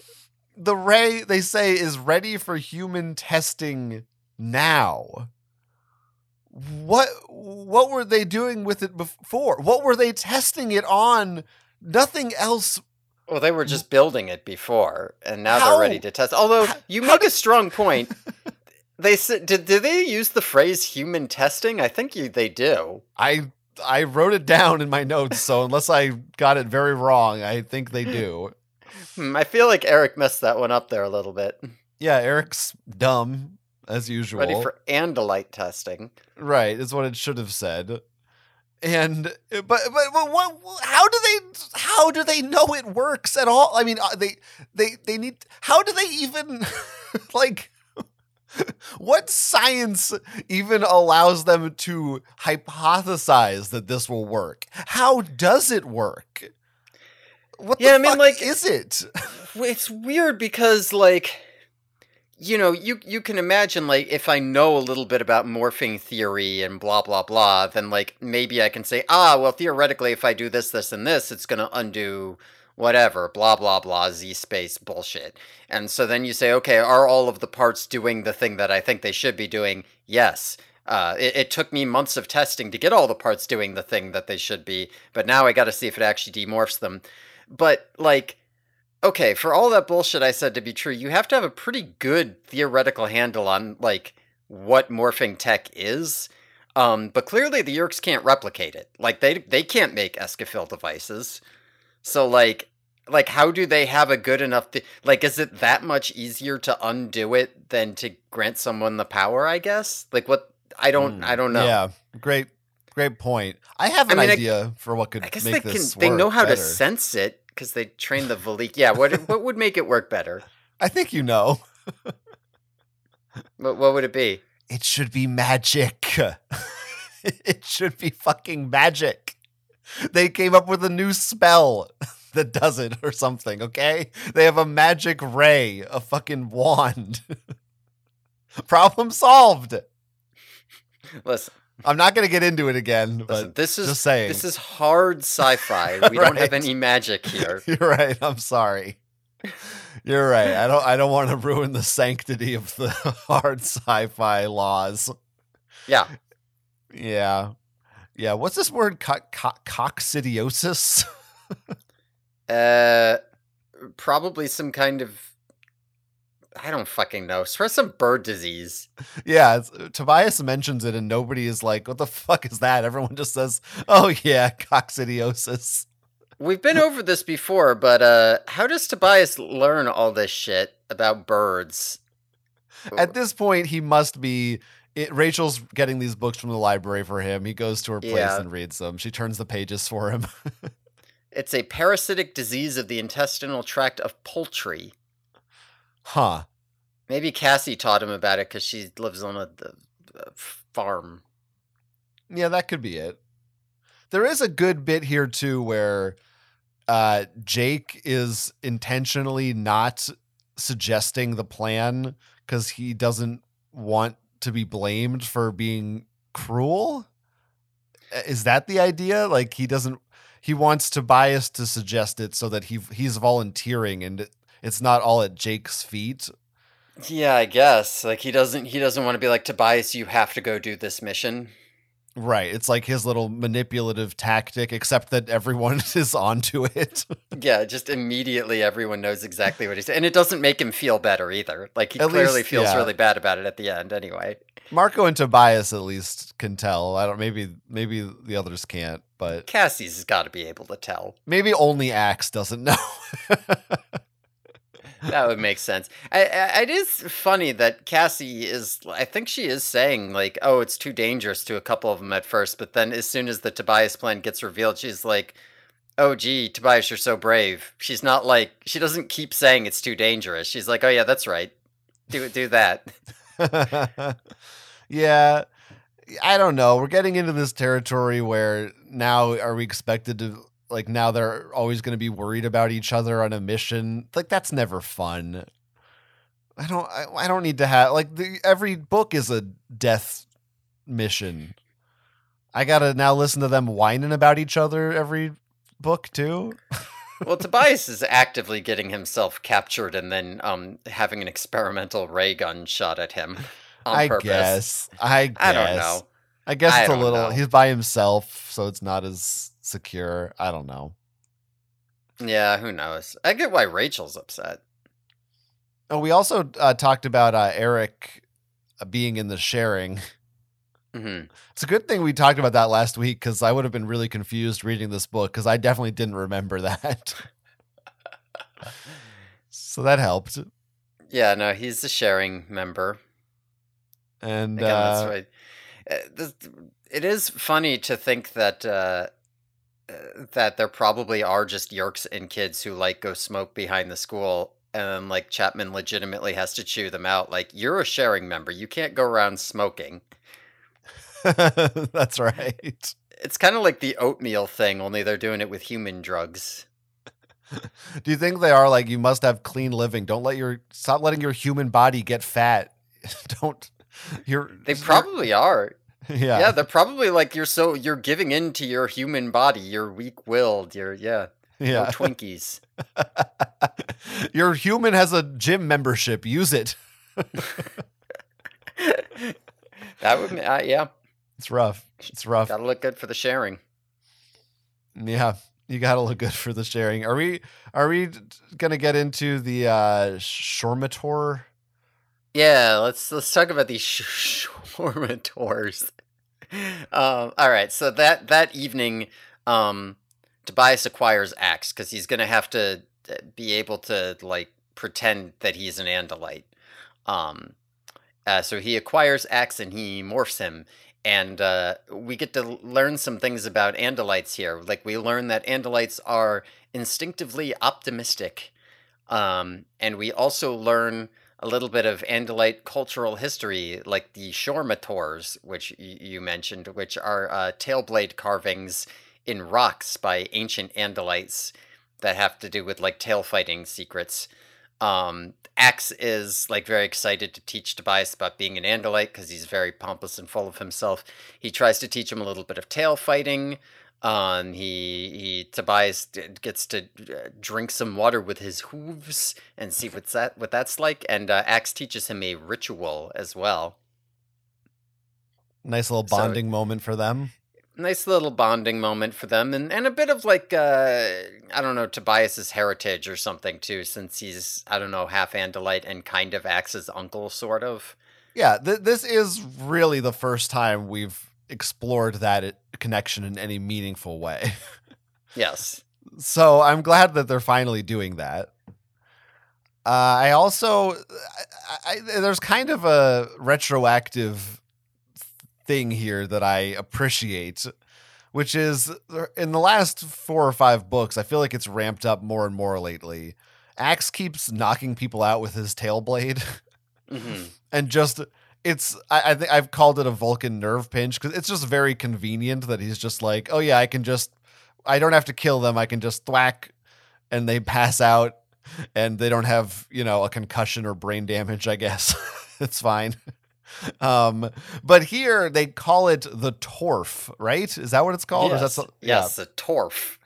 the ray they say is ready for human testing now. What what were they doing with it before? What were they testing it on? Nothing else. Well, they were just building it before, and now how, they're ready to test. Although you make a strong point. they said, did, did they use the phrase "human testing"? I think you they do. I I wrote it down in my notes, so unless I got it very wrong, I think they do. Hmm, I feel like Eric messed that one up there a little bit. Yeah, Eric's dumb as usual. Ready for andalite testing. Right, is what it should have said. And but but, but what? How do they? How do they know it works at all? I mean, uh, they they they need. How do they even like? what science even allows them to hypothesize that this will work? How does it work? What yeah, I mean, like, is it? it's weird because, like, you know, you you can imagine, like, if I know a little bit about morphing theory and blah blah blah, then like maybe I can say, ah, well, theoretically, if I do this, this, and this, it's gonna undo whatever, blah blah blah, z space bullshit. And so then you say, okay, are all of the parts doing the thing that I think they should be doing? Yes. Uh, it, it, took me months of testing to get all the parts doing the thing that they should be, but now I got to see if it actually demorphs them. But like okay, for all that bullshit I said to be true, you have to have a pretty good theoretical handle on like what morphing tech is. Um, but clearly the Yeerks can't replicate it. Like they they can't make Escafil devices. So like like how do they have a good enough th- like is it that much easier to undo it than to grant someone the power, I guess? Like what I don't Hmm. I don't know. Yeah, great, great point. I have I an mean, I- idea for what could I guess they can they know how to sense it because they train the Valik. Yeah, what what would make it work better? I think you know. What what would it be? It should be magic. it should be fucking magic. They came up with a new spell that does it or something, okay? They have a magic ray, a fucking wand. Problem solved. Listen, I'm not going to get into it again, listen. but This is just saying. this is hard sci-fi. We don't have any magic here. You're right. I'm sorry. You're right. I don't I don't want to ruin the sanctity of the hard sci-fi laws. Yeah, Yeah. Yeah, what's this word co- co- coccidiosis? Uh, probably some kind of I don't fucking know. It's for some bird disease. yeah, Tobias mentions it and nobody is like, "What the fuck is that?" Everyone just says, "Oh yeah, coccidiosis." We've been over this before, but uh, how does Tobias learn all this shit about birds? At this point, he must be it, Rachel's getting these books from the library for him. He goes to her place Yeah. and reads them. She turns the pages for him. It's a parasitic disease of the intestinal tract of poultry. huh. Maybe Cassie taught him about it because she lives on a, a farm. Yeah, that could be it. There is a good bit here too where uh Jake is intentionally not suggesting the plan cuz he doesn't want to be blamed for being cruel. Is that the idea? Like he doesn't he wants Tobias to suggest it so that he he's volunteering and it's not all at Jake's feet. Yeah, I guess. Like he doesn't he doesn't want to be like Tobias, you have to go do this mission. Right. It's like his little manipulative tactic except that everyone is onto it. Yeah, just immediately everyone knows exactly what he's and it doesn't make him feel better either. Like he At clearly least- feels yeah. really bad about it at the end anyway. Marco and Tobias at least can tell. I don't maybe maybe the others can't, but Cassie's got to be able to tell. maybe only Ax doesn't know. That would make sense. I, I, it is funny that Cassie is. I think she is saying like, "Oh, it's too dangerous" to a couple of them at first, but then as soon as the Tobias plan gets revealed, she's like, "Oh, gee, Tobias, you're so brave." She's not like she doesn't keep saying it's too dangerous. She's like, "Oh yeah, that's right. Do do that." yeah. I don't know. We're getting into this territory where now are we expected to like now they're always going to be worried about each other on a mission? Like that's never fun. I don't I, I don't need to have like the, every book is a death mission. I got to now listen to them whining about each other every book too. Well, Tobias is actively getting himself captured and then um having an experimental ray gun shot at him on I purpose. guess. I guess. I don't know. I guess I it's a little. know. He's by himself, so it's not as secure. I don't know. Yeah, who knows? I get why Rachel's upset. Oh, we also uh, talked about uh, Eric uh, being in the sharing. hmm It's a good thing we talked about that last week because I would have been really confused reading this book because I definitely didn't remember that. so that helped. Yeah, no, he's a sharing member. And Again, that's uh, right. Uh, it is funny to think that uh, that there probably are just Yeerks and kids who like go smoke behind the school, and like Chapman legitimately has to chew them out. Like you're a sharing member, you can't go around smoking. that's right. It's kind of like the oatmeal thing, only they're doing it with human drugs. Do you think they are like you must have clean living? Don't let your stop letting your human body get fat. Don't. You're. They you're- probably are. Yeah. Yeah, they're probably like you're so you're giving in to your human body. You're weak willed. You're yeah. No Yeah. Twinkies. Your human has a gym membership. Use it. that would uh, yeah. It's rough. It's rough. Gotta look good for the sharing. Yeah. You gotta look good for the sharing. Are we are we gonna get into the uh Shormator? Yeah, let's let's talk about these sh- Shormators. Um, all right, so that that evening, um, Tobias acquires Ax because he's gonna have to uh, be able to like pretend that he's an Andalite. Um, uh, so he acquires Ax and he morphs him, and uh, we get to learn some things about Andalites here. Like we learn that Andalites are instinctively optimistic, um, and we also learn a little bit of Andalite cultural history, like the Shormators, which y- you mentioned, which are uh, tailblade carvings in rocks by ancient Andalites that have to do with like tail fighting secrets. Um, Ax is like very excited to teach Tobias about being an Andalite because he's very pompous and full of himself. He tries to teach him a little bit of tail fighting. Um, he he Tobias d- gets to uh, drink some water with his hooves and see what's that what that's like. And uh, Ax teaches him a ritual as well. Nice little So- bonding moment for them. Nice little bonding moment for them, and and a bit of like uh, I don't know Tobias's heritage or something too, since he's I don't know half Andalite and kind of Ax's uncle, sort of. Yeah, th- this is really the first time we've explored that connection in any meaningful way. Yes. so I'm glad that they're finally doing that. Uh, I also, I, I, there's kind of a retroactive thing here that I appreciate, which is in the last four or five books, I feel like it's ramped up more and more lately. Ax keeps knocking people out with his tail blade. hmm and just it's I, I think I've called it a Vulcan nerve pinch because it's just very convenient that he's just like, oh yeah, I can just I don't have to kill them, I can just thwack and they pass out and they don't have, you know, a concussion or brain damage, I guess. it's fine. Um, but here they call it the torf, right? Is that what it's called? Or is that Yes, so- yes, a torf.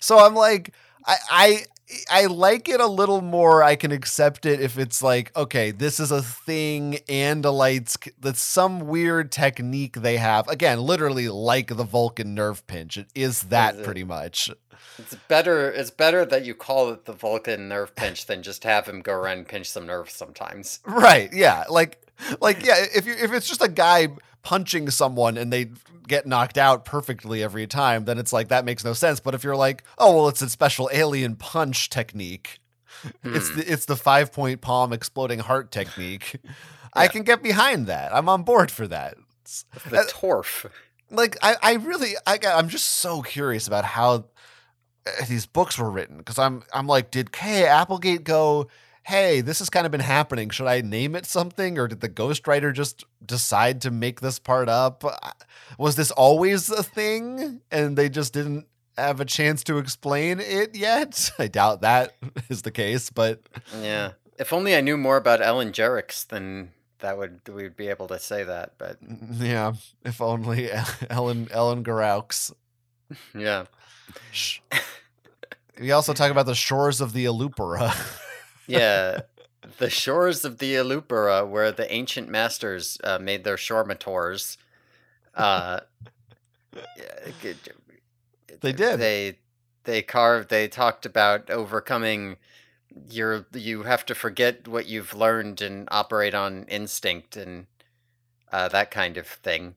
so I'm like, I, I like it a little more. I can accept it if it's like, okay, this is a thing. Andalites, lights that's some weird technique they have. Again, literally like the Vulcan nerve pinch. It is that Is pretty much. It's better. It's better that you call it the Vulcan nerve pinch than just have him go around and pinch some nerves sometimes. Right? Yeah. Like, like yeah. If you if it's just a guy punching someone and they get knocked out perfectly every time, then it's like that makes no sense. But if you're like, oh well, it's a special alien punch technique. It's Hmm. the it's the five point palm exploding heart technique. I can get behind that. I'm on board for that. It's- the uh, torf. Like I, I really I I'm just so curious about how uh, these books were written because I'm I'm like, did K Applegate go? Hey, this has kind of been happening. Should I name it something, or did the ghostwriter just decide to make this part up? Uh, Was this always a thing, and they just didn't have a chance to explain it yet? I doubt that is the case, but Yeah. If only I knew more about Ellen Geroux, then that would we would be able to say that. But yeah, if only Ellen Ellen Geroux. yeah, We also talk about the shores of the Alupara. Yeah. the shores of the Alupara, where the ancient masters uh, made their shormators. Uh, They did. They they carved. They talked about overcoming your. You have to forget what you've learned and operate on instinct and uh, that kind of thing.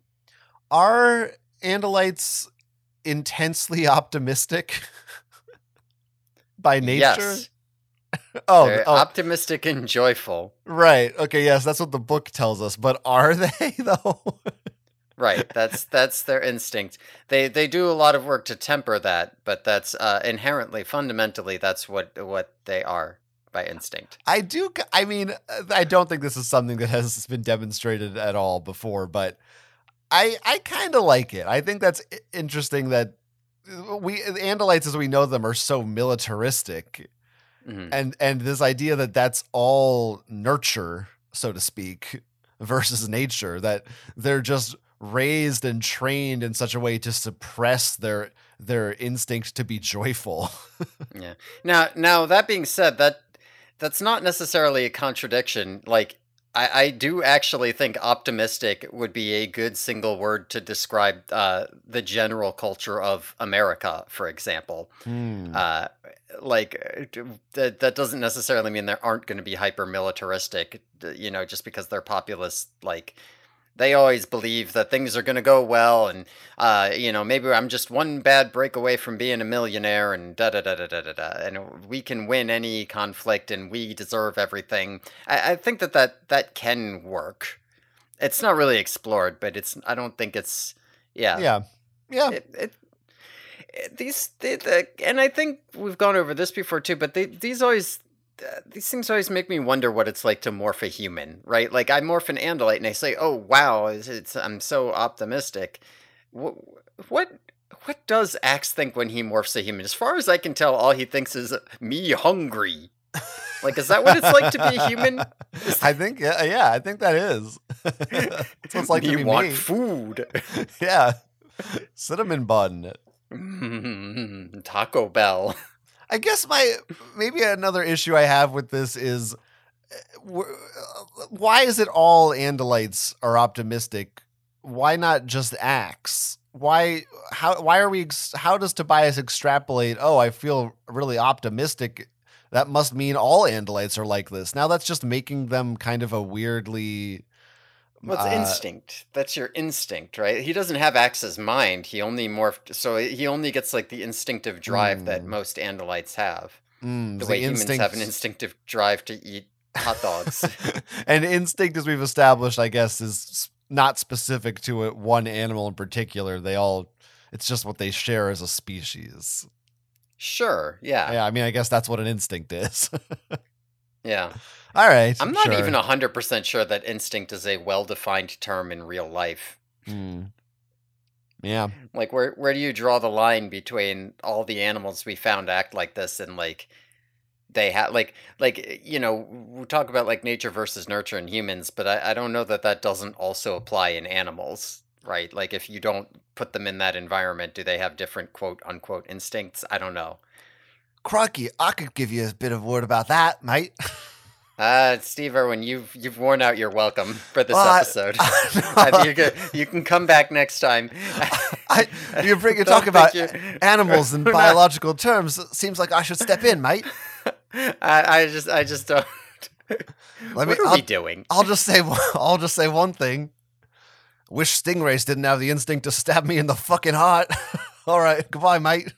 Are Andalites intensely optimistic by nature? Yes, Oh, they're oh, optimistic and joyful. right. Okay, yes, that's what the book tells us. But are they though? Right. That's that's their instinct. They they do a lot of work to temper that, but that's uh, inherently, fundamentally, that's what what they are by instinct. I do. I mean, I don't think this is something that has been demonstrated at all before, but I I kind of like it. I think that's interesting that uh, we the Andalites, as we know them, are so militaristic, Mhm. and and this idea that that's all nurture, so to speak, versus nature. That they're just raised and trained in such a way to suppress their their instinct to be joyful. Yeah. Now, now that being said, that that's not necessarily a contradiction. Like I, I do actually think optimistic would be a good single word to describe uh, the general culture of America, for example. Hmm. Uh, like uh, that, that doesn't necessarily mean there aren't going to be hyper militaristic, you know, just because they're populist. Like they always believe that things are going to go well, and uh, you know, maybe I'm just one bad break away from being a millionaire, and da da da da da da da, and we can win any conflict, and we deserve everything. I, I think that that that can work. It's not really explored, but it's. I don't think it's. Yeah. yeah. Yeah. It, it, it- these the, the, and I think we've gone over this before too, but they, these always uh, these things always make me wonder what it's like to morph a human, right? Like I morph an Andalite and I say, "Oh wow, it's, it's I'm so optimistic." What what what does Ax think when he morphs a human? As far as I can tell, all he thinks is me hungry. Like, is that what it's like to be a human? I think yeah, yeah, I think that is. That's what it's like me to be want me. food. Yeah. Cinnamon bun. Taco Bell. I guess my maybe another issue I have with this is wh- uh, why is it all Andalites are optimistic? Why not just Ax? Why how why are we how does Tobias extrapolate? Oh, I feel really optimistic. That must mean all Andalites are like this. Now that's just making them kind of a weirdly Well, it's uh, instinct. That's your instinct, right? He doesn't have Ax's mind. He only morphed, so he only gets like the instinctive drive that Mm. most Andalites have. mm, The the way humans have an instinctive drive to eat hot dogs. and instinct, as we've established, I guess, is not specific to it, one animal in particular. They all, it's just what they share as a species. sure, yeah. Yeah, I mean, I guess that's what an instinct is. yeah. all right. I'm not sure. even hundred percent sure that instinct is a well-defined term in real life. Hmm. Yeah. Like, where where do you draw the line between all the animals we found act like this and like they have like like you know we talk about like nature versus nurture in humans, but I, I don't know that that doesn't also apply in animals, right? Like if you don't put them in that environment, do they have different quote unquote instincts? I don't know. Crocky, I could give you a bit of word about that, mate. Uh, Steve Irwin, you've you've worn out your welcome for this Well, episode. I think you can, you can come back next time. I, you bring you talk about animals in we're not- biological terms. It seems like I should step in, mate. I, I just I just don't. Let what me- are I'll- we doing? I'll just say I'll just say one thing. Wish stingrays didn't have the instinct to stab me in the fucking heart. All right, goodbye, mate.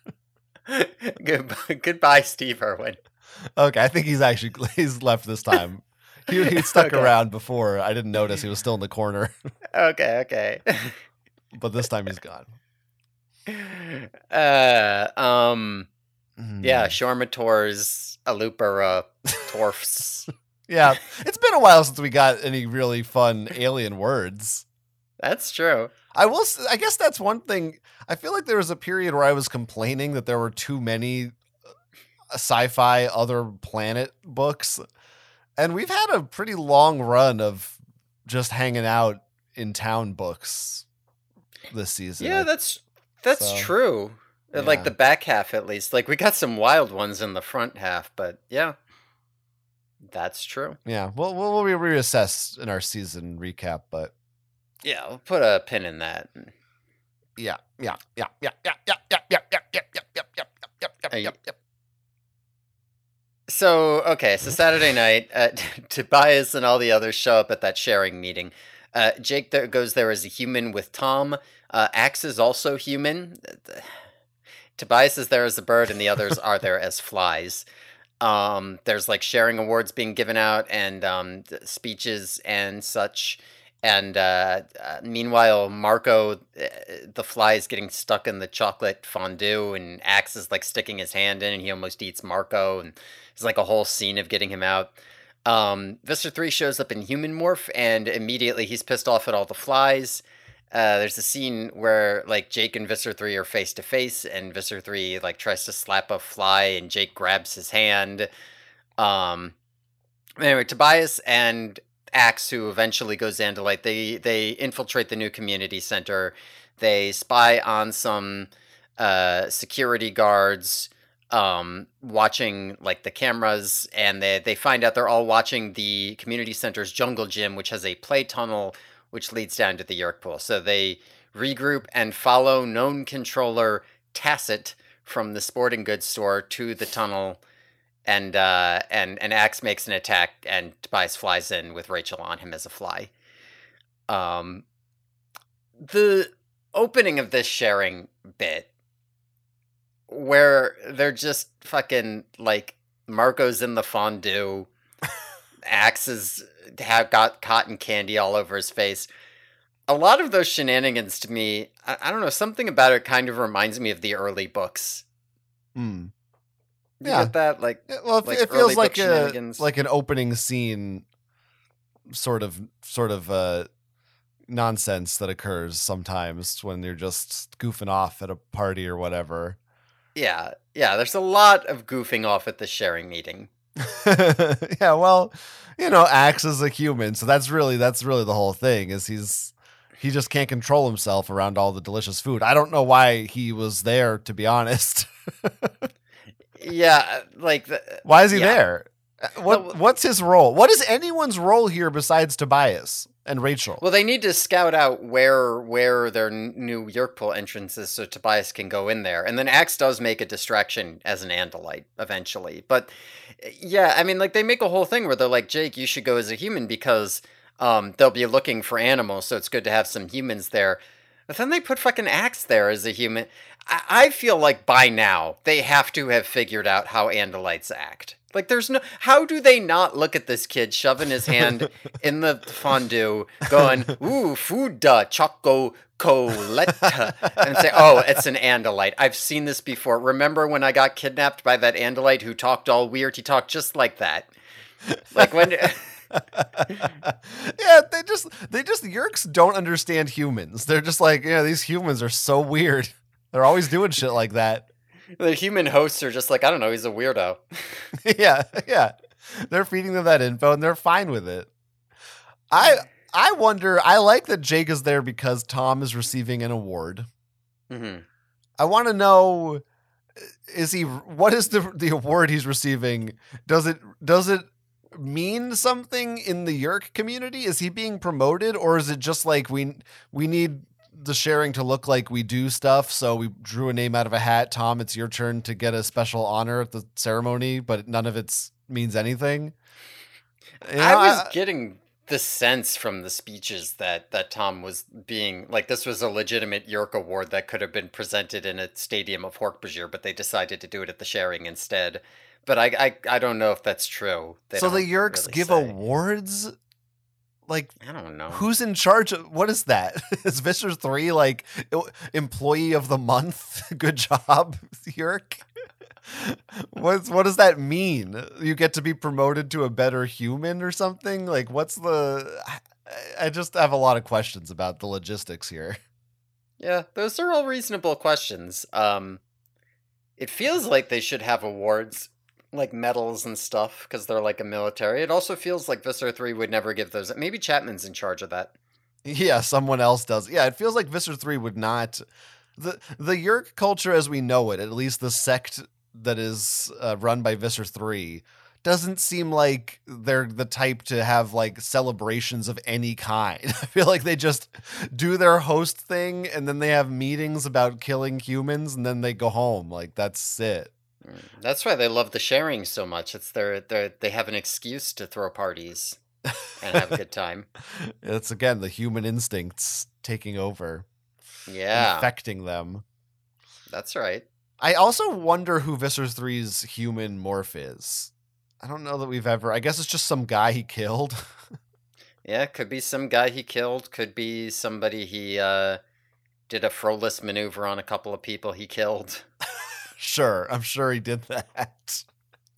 goodbye, goodbye, Steve Irwin. Okay, I think he's actually he's left this time. He, he stuck Okay. around before. I didn't notice he was still in the corner, Okay, okay. but this time he's gone. Uh, um, yeah, Mm. Shormators, Alupara, Torfs. yeah. It's been a while since we got any really fun alien words. That's true. I will. I guess that's one thing. I feel like there was a period where I was complaining that there were too many uh, sci-fi other planet books, and we've had a pretty long run of just hanging out in town books this season. Yeah, that's that's So, true. Uh, Like the back half, at least. Like we got some wild ones in the front half, but yeah, that's true. yeah. We'll we'll re- reassess in our season recap, but Yeah, we'll put a pin in that. yeah, yeah, yeah, yeah, yeah, yeah, yeah, yeah, yeah, yeah, yeah, yeah, yeah, yeah, yeah, yeah, yeah. So okay, so Saturday night, uh, Tobias and all the others show up at that sharing meeting. Uh, Jake there goes there as a human with Tom. Uh, Ax is also human. Tobias is there as a bird, and the others are there as flies. Um, there's like sharing awards being given out and um, speeches and such. And uh, uh, meanwhile, Marco, uh, the fly is getting stuck in the chocolate fondue, and Ax is like sticking his hand in, and he almost eats Marco. And it's like a whole scene of getting him out. Um, Visser 3 shows up in human morph, and immediately he's pissed off at all the flies. Uh, there's a scene where like Jake and Visser 3 are face to face, and Visser 3 like tries to slap a fly, and Jake grabs his hand. Um, anyway, Tobias and Ax, who eventually goes Andalite, they they infiltrate the new community center. They spy on some uh, security guards. um, watching like the cameras, and they they find out they're all watching the community center's jungle gym, which has a play tunnel which leads down to the Yeerk pool. So they regroup and follow known controller Tacet from the sporting goods store to the tunnel and uh, and and Ax makes an attack, and Tobias flies in with Rachel on him as a fly. Um, the opening of this sharing bit, where they're just fucking like Marco's in the fondue, Ax has have got cotton candy all over his face. A lot of those shenanigans to me, I, I don't know, something about it kind of reminds me of the early books. Mm. You Yeah. get that? Like Yeah, Well, it, Like it feels like a like an opening scene, sort of sort of uh, nonsense that occurs sometimes when you're just goofing off at a party or whatever. Yeah, yeah. There's a lot of goofing off at the sharing meeting. yeah, well, you know, acts as a human, so that's really that's really the whole thing. Is he's he just can't control himself around all the delicious food. I don't know why he was there, to be honest. Yeah, like the, why is he Yeah. there? Uh, What Well, what's his role? What is anyone's role here besides Tobias and Rachel? well, they need to scout out where where their new Yeerk pool entrance is, so Tobias can go in there. And then Ax does make a distraction as an Andalite eventually. But yeah, I mean, like they make a whole thing where they're like, Jake, you should go as a human because um, they'll be looking for animals, so it's good to have some humans there. But then they put fucking Ax there as a human. I, I feel like by now they have to have figured out how Andalites act. Like, there's no. How do they not look at this kid shoving his hand in the fondue, going, "Ooh, food da choco coletta," and say, "Oh, it's an Andalite. I've seen this before. Remember when I got kidnapped by that Andalite who talked all weird? He talked just like that. Like when." yeah, they just they just Yeerks don't understand humans. They're just like, yeah, these humans are so weird. They're always doing shit like that. The human hosts are just like, I don't know, he's a weirdo. yeah, yeah. They're feeding them that info and they're fine with it. I I wonder, I like that Jake is there because Tom is receiving an award. hmm I want to know is he what is the the award he's receiving? Does it does it mean something in the Yeerk community? Is he being promoted or is it just like we we need the sharing to look like we do stuff, so we drew a name out of a hat. Tom, it's your turn to get a special honor at the ceremony, but none of it means anything. You I know, was getting the sense from the speeches that that Tom was being like this was a legitimate Yeerk Award that could have been presented in a stadium of Hork-Bajir, but they decided to do it at the sharing instead. But I I, I don't know if that's true. They so the Yeerks really give say. awards like I don't know. Who's in charge of what is that? Is Visser 3 like employee of the month? Good job, Yeerk. What's what does that mean? You get to be promoted to a better human or something? Like what's the I- I just have a lot of questions about the logistics here. Yeah, those are all reasonable questions. Um, it feels like they should have awards like medals and stuff because they're like a military. It also feels like Visser Three would never give those. Maybe Chapman's in charge of that. Yeah, someone else does. Yeah, it feels like Visser 3 would not the the Yeerk culture as we know it, at least the sect that is uh, run by Visser 3 doesn't seem like they're the type to have like celebrations of any kind. I feel like they just do their host thing and then they have meetings about killing humans and then they go home. Like that's it. Mm, That's why they love the sharing so much. It's their their they have an excuse to throw parties and have a good time. It's again the human instincts taking over, Yeah, infecting them. that's right. I also wonder who Visser 3's human morph is. I don't know that we've ever. I guess it's just some guy he killed. Yeah, could be some guy he killed. Could be somebody he uh, did a Frolis maneuver on a couple of people he killed. sure, I'm sure he did that.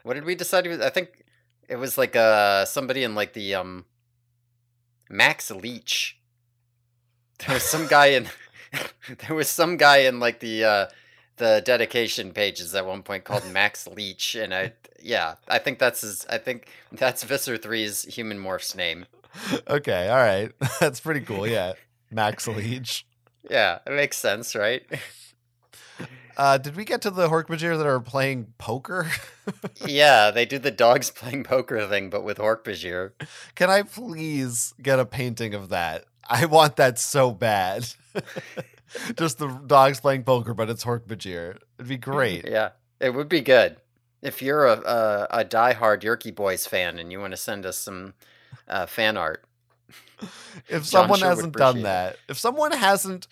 What did we decide? He was, I think it was like uh somebody in like the um Max Leach. There was some guy in there was some guy in like the uh the dedication pages at one point called Max Leach and I yeah, I think that's his I think that's Visser 3's human morph's name. okay, all right, that's pretty cool. Yeah, Max Leach. Yeah, it makes sense, right? Uh, did we get to the Hork-Bajir that are playing poker? yeah, they do the dogs playing poker thing, but with Hork-Bajir. Can I please get a painting of that? I want that so bad. Just the dogs playing poker, but it's Hork-Bajir. It'd be great. Yeah, it would be good. If you're a a, a diehard Yeerky Boys fan and you want to send us some uh, fan art, If someone sure hasn't done that, if someone hasn't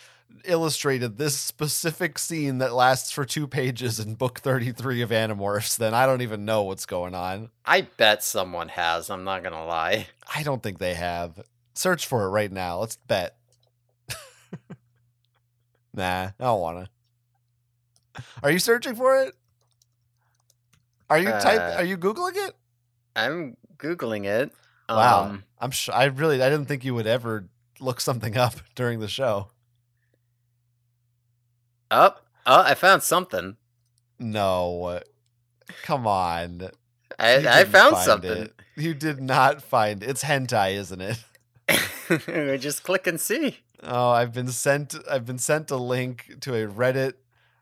illustrated this specific scene that lasts for two pages in book 33 of Animorphs, then I don't even know what's going on. I bet someone has. I'm not gonna lie. I don't think they have. Search for it right now. Let's bet. nah, I don't want to. Are you searching for it? Are you type? Uh, Are you googling it? I'm googling it. Wow, Um, I'm sure. I really, I didn't think you would ever look something up during the show. Oh, oh, I found something. No, come on. I, I found something. it. You did not find it's hentai, isn't it? Just click and see. Oh, I've been sent. I've been sent a link to a Reddit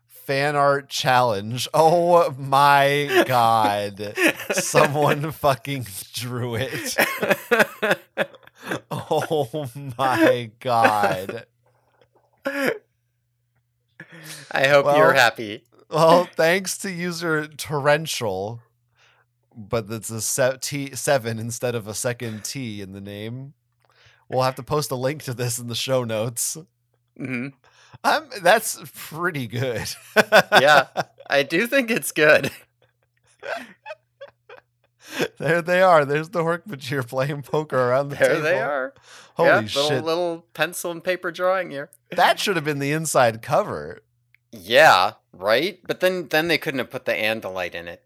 fan art challenge. Oh my god! Someone fucking drew it. Oh my god! I hope Well, you're happy. Well, thanks to user torrential, but it's a se- T seven instead of a second T in the name. We'll have to post a link to this in the show notes. hmm Um, that's pretty good. Yeah. I do think it's good. there they are. There's the Hork-Bajir playing poker around the There table. they are. Holy yeah, shit! Little, little pencil and paper drawing here. That should have been the inside cover. Yeah, right. But then, then they couldn't have put the andalite in it.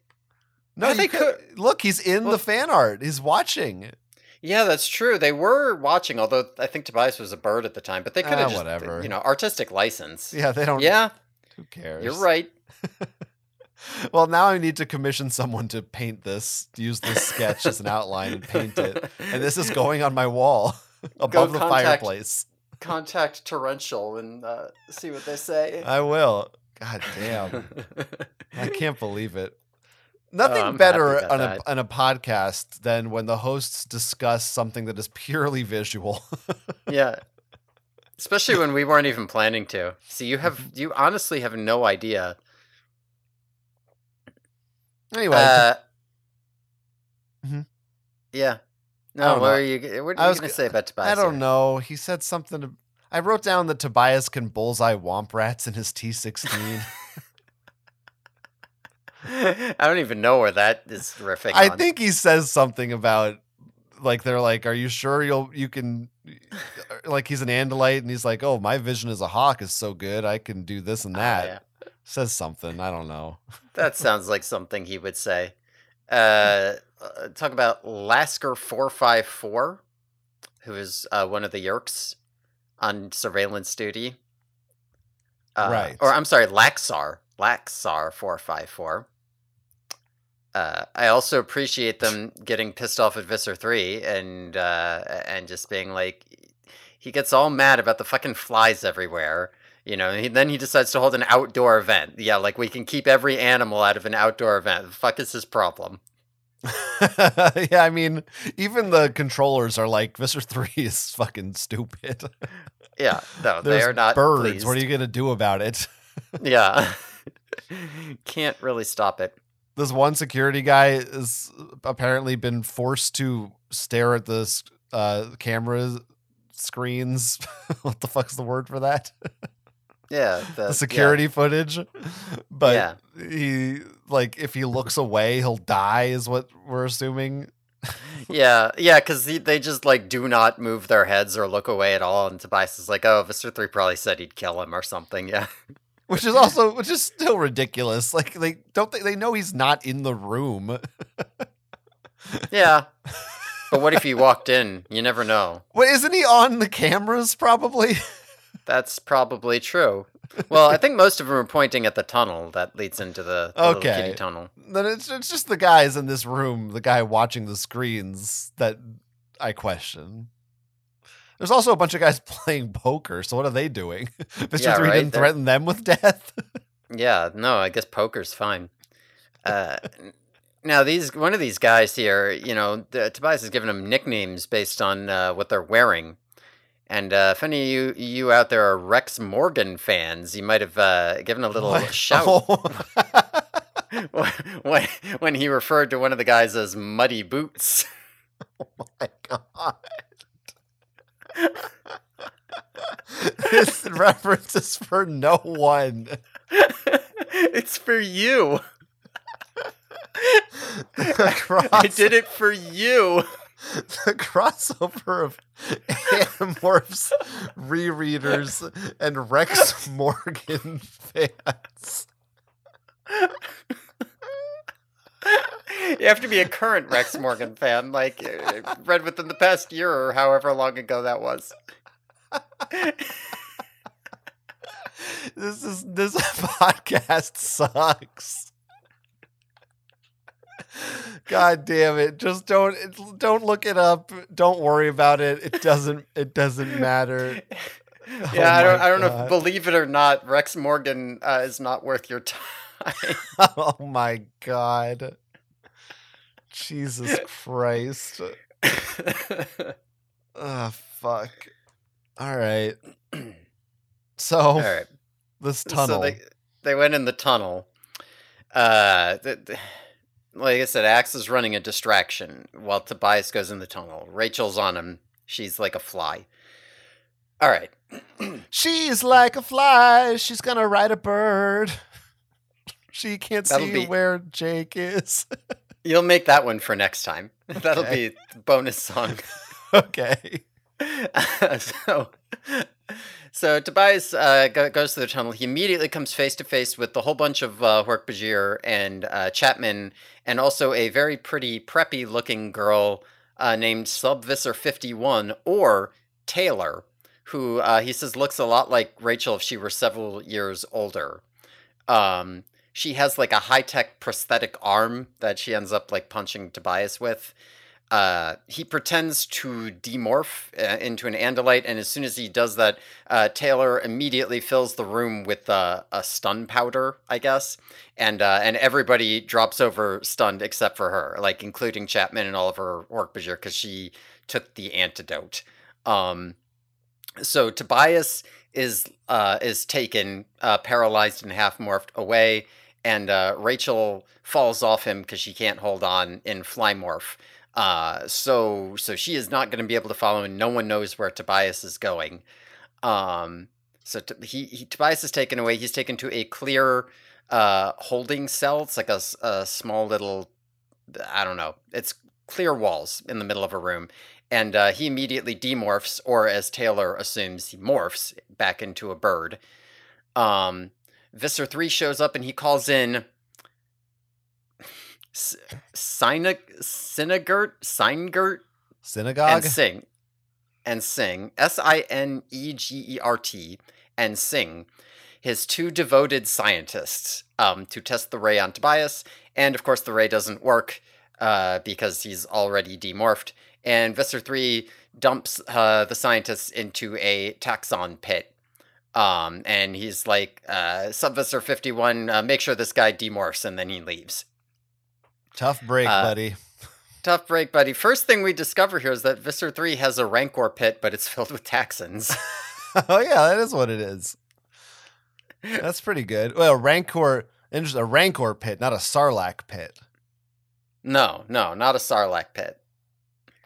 No, they could, look. He's in Well- the fan art. He's watching. Yeah, that's true. They were watching, although I think Tobias was a bird at the time. But they could Ah, have just, whatever. you know, artistic license. Yeah, they don't. Yeah, Who cares? you're right. Well, now I need to commission someone to paint this, use this sketch as an outline and paint it. And this is going on my wall above the contact- fireplace. Contact Torrential and uh, see what they say. I will. God damn. I can't believe it. Nothing Oh, better on a, on a podcast than when the hosts discuss something that is purely visual. yeah. Especially when we weren't even planning to. See, you have you honestly have no idea. anyway, Uh, Mhm. Yeah. I No, what know. are you? What I you was going to say about Tobias? I don't know. He said something. To, I wrote down that Tobias can bullseye womp rats in his T16. I don't even know where that is riffing. I on. think he says something about like they're like, "Are you sure you'll you can?" Like he's an Andalite, and he's like, "Oh, my vision as a hawk is so good, I can do this and Ah, that." yeah. Says something. I don't know. That sounds like something he would say. Uh, uh, talk about Lasker four five four, who is uh, one of the Yeerks on surveillance duty. Uh, Right. Or I'm sorry, Laxar. Laxar four five four. Uh, I also appreciate them getting pissed off at Visser three and uh, and just being like, he gets all mad about the fucking flies everywhere. You know, and he, then he decides to hold an outdoor event. Yeah, like we can keep every animal out of an outdoor event. The fuck is his problem? yeah, I mean, even the controllers are like, Visser 3 is fucking stupid. Yeah, no, they are not birds. What are you going to do about it? Yeah, can't really stop it. This one security guy has apparently been forced to stare at the s- uh, camera screens. what the fuck's the word for that? Yeah, the, the security footage. But Yeah. he, like, if he looks away, he'll die, is what we're assuming. Yeah, yeah, because they just like do not move their heads or look away at all. And Tobias is like, "Oh, Mister Three probably said he'd kill him or something." Yeah, which is also which is still ridiculous. Like they don't they, they know he's not in the room. yeah. But what if he walked in? You never know. Wait, isn't he on the cameras? Probably. That's probably true. Well, I think most of them are pointing at the tunnel that leads into the, the little Okay. kitty tunnel. then it's it's just the guys in this room, the guy watching the screens that I question. There's also a bunch of guys playing poker. So what are they doing? Mr. Yeah, Three right, didn't they're- threaten them with death. Yeah, no, I guess poker's fine. Uh, now these one of these guys here, you know, the, Tobias has given them nicknames based on uh, what they're wearing. And uh, if any of you, you out there are Rex Morgan fans, you might have uh, given a little What? shout Oh. when, when he referred to one of the guys as Muddy Boots. Oh my god. this reference is for no one. it's for you. Cross, I did it for you. the crossover of Animorphs rereaders and Rex Morgan fans. You have to be a current Rex Morgan fan, like uh, read within the past year or however long ago that was. This is this podcast sucks. God damn it. Just don't don't look it up. Don't worry about it. It doesn't it doesn't matter. Yeah, I don't. I don't know. If, believe it or not, Rex Morgan uh, is not worth your time. oh my god. Jesus Christ. Oh fuck. All right. So All right. this tunnel. So they they went in the tunnel. Uh, like I said, Ax is running a distraction while Tobias goes in the tunnel. Rachel's on him. She's like a fly. All right. She's like a fly. She's gonna ride a bird. She can't That'll see be- where Jake is. You'll make that one for next time. That'll be the bonus song. okay. so, so Tobias uh, go, goes to the tunnel. He immediately comes face to face with a whole bunch of uh, Hork-Bajir and uh, Chapman, and also a very pretty, preppy-looking girl uh, named Subvisor51 or Taylor, who uh, he says looks a lot like Rachel if she were several years older. Um, she has like a high-tech prosthetic arm that she ends up like punching Tobias with uh, he pretends to demorph uh, into an Andalite, and as soon as he does that, uh, Taylor immediately fills the room with uh, a stun powder, I guess, and uh, and everybody drops over stunned except for her, like including Chapman and all of her work because she took the antidote. Um, so Tobias is uh, is taken paralyzed and half morphed away, and Rachel falls off him because she can't hold on in fly morph. Uh, so so she is not going to be able to follow, and no one knows where Tobias is going. Um, so he, he Tobias is taken away. He's taken to a clear uh, holding cell. It's like a, a small little, I don't know. It's clear walls in the middle of a room, and uh, he immediately demorphs, or as Taylor assumes, he morphs back into a bird. Um, Visser three shows up and he calls in. S- Syngert, Synagogue. and sing and sing s-i-n-e-g-e-r-t and sing his two devoted scientists um, to test the ray on tobias. And of course the ray doesn't work uh, because he's already demorphed. And visser 3 dumps uh, the scientists into a Taxxon pit. Um, and he's like uh, sub-Visser 51 uh, make sure this guy demorphs and then he leaves Tough break, uh, buddy. Tough break, buddy. First thing we discover here is that Visser 3 has a Rancor pit, but it's filled with Taxxons. oh yeah, that is what it is. That's pretty good. Well, Rancor, a Rancor pit, not a Sarlacc pit. no, no, not a Sarlacc pit.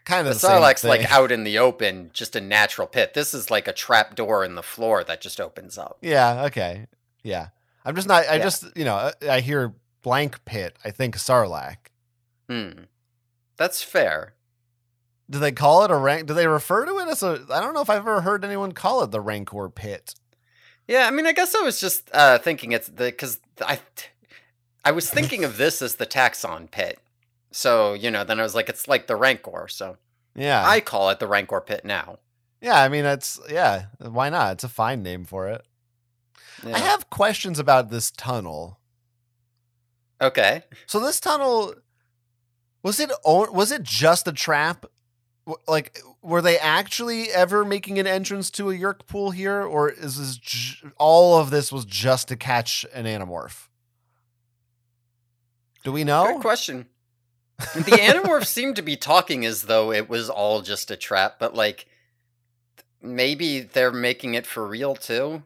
Kind of the, same Sarlacc's like out in the open, just a natural pit. This is like a trap door in the floor that just opens up. Yeah. Okay. Yeah. I'm just not. I Yeah. just you know I hear blank pit. I think Sarlacc. Hmm. That's fair. Do they call it a rank? Do they refer to it as a? I don't know if I've ever heard anyone call it the Rancor pit. Yeah, I mean, I guess I was just uh, thinking it's the because I, I was thinking of this as the Taxxon pit. So you know, then I was like, it's like the Rancor. So Yeah. I call it the Rancor pit now. yeah. I mean, it's yeah. Why not? It's a fine name for it. Yeah. I have questions about this tunnel. Okay. So this tunnel was it was it just a trap like were they actually ever making an entrance to a Yeerk pool here, or is this j- all of this was just to catch an Animorph? Do we know? Good question. the Animorphs seem to be talking as though it was all just a trap, but like maybe they're making it for real too.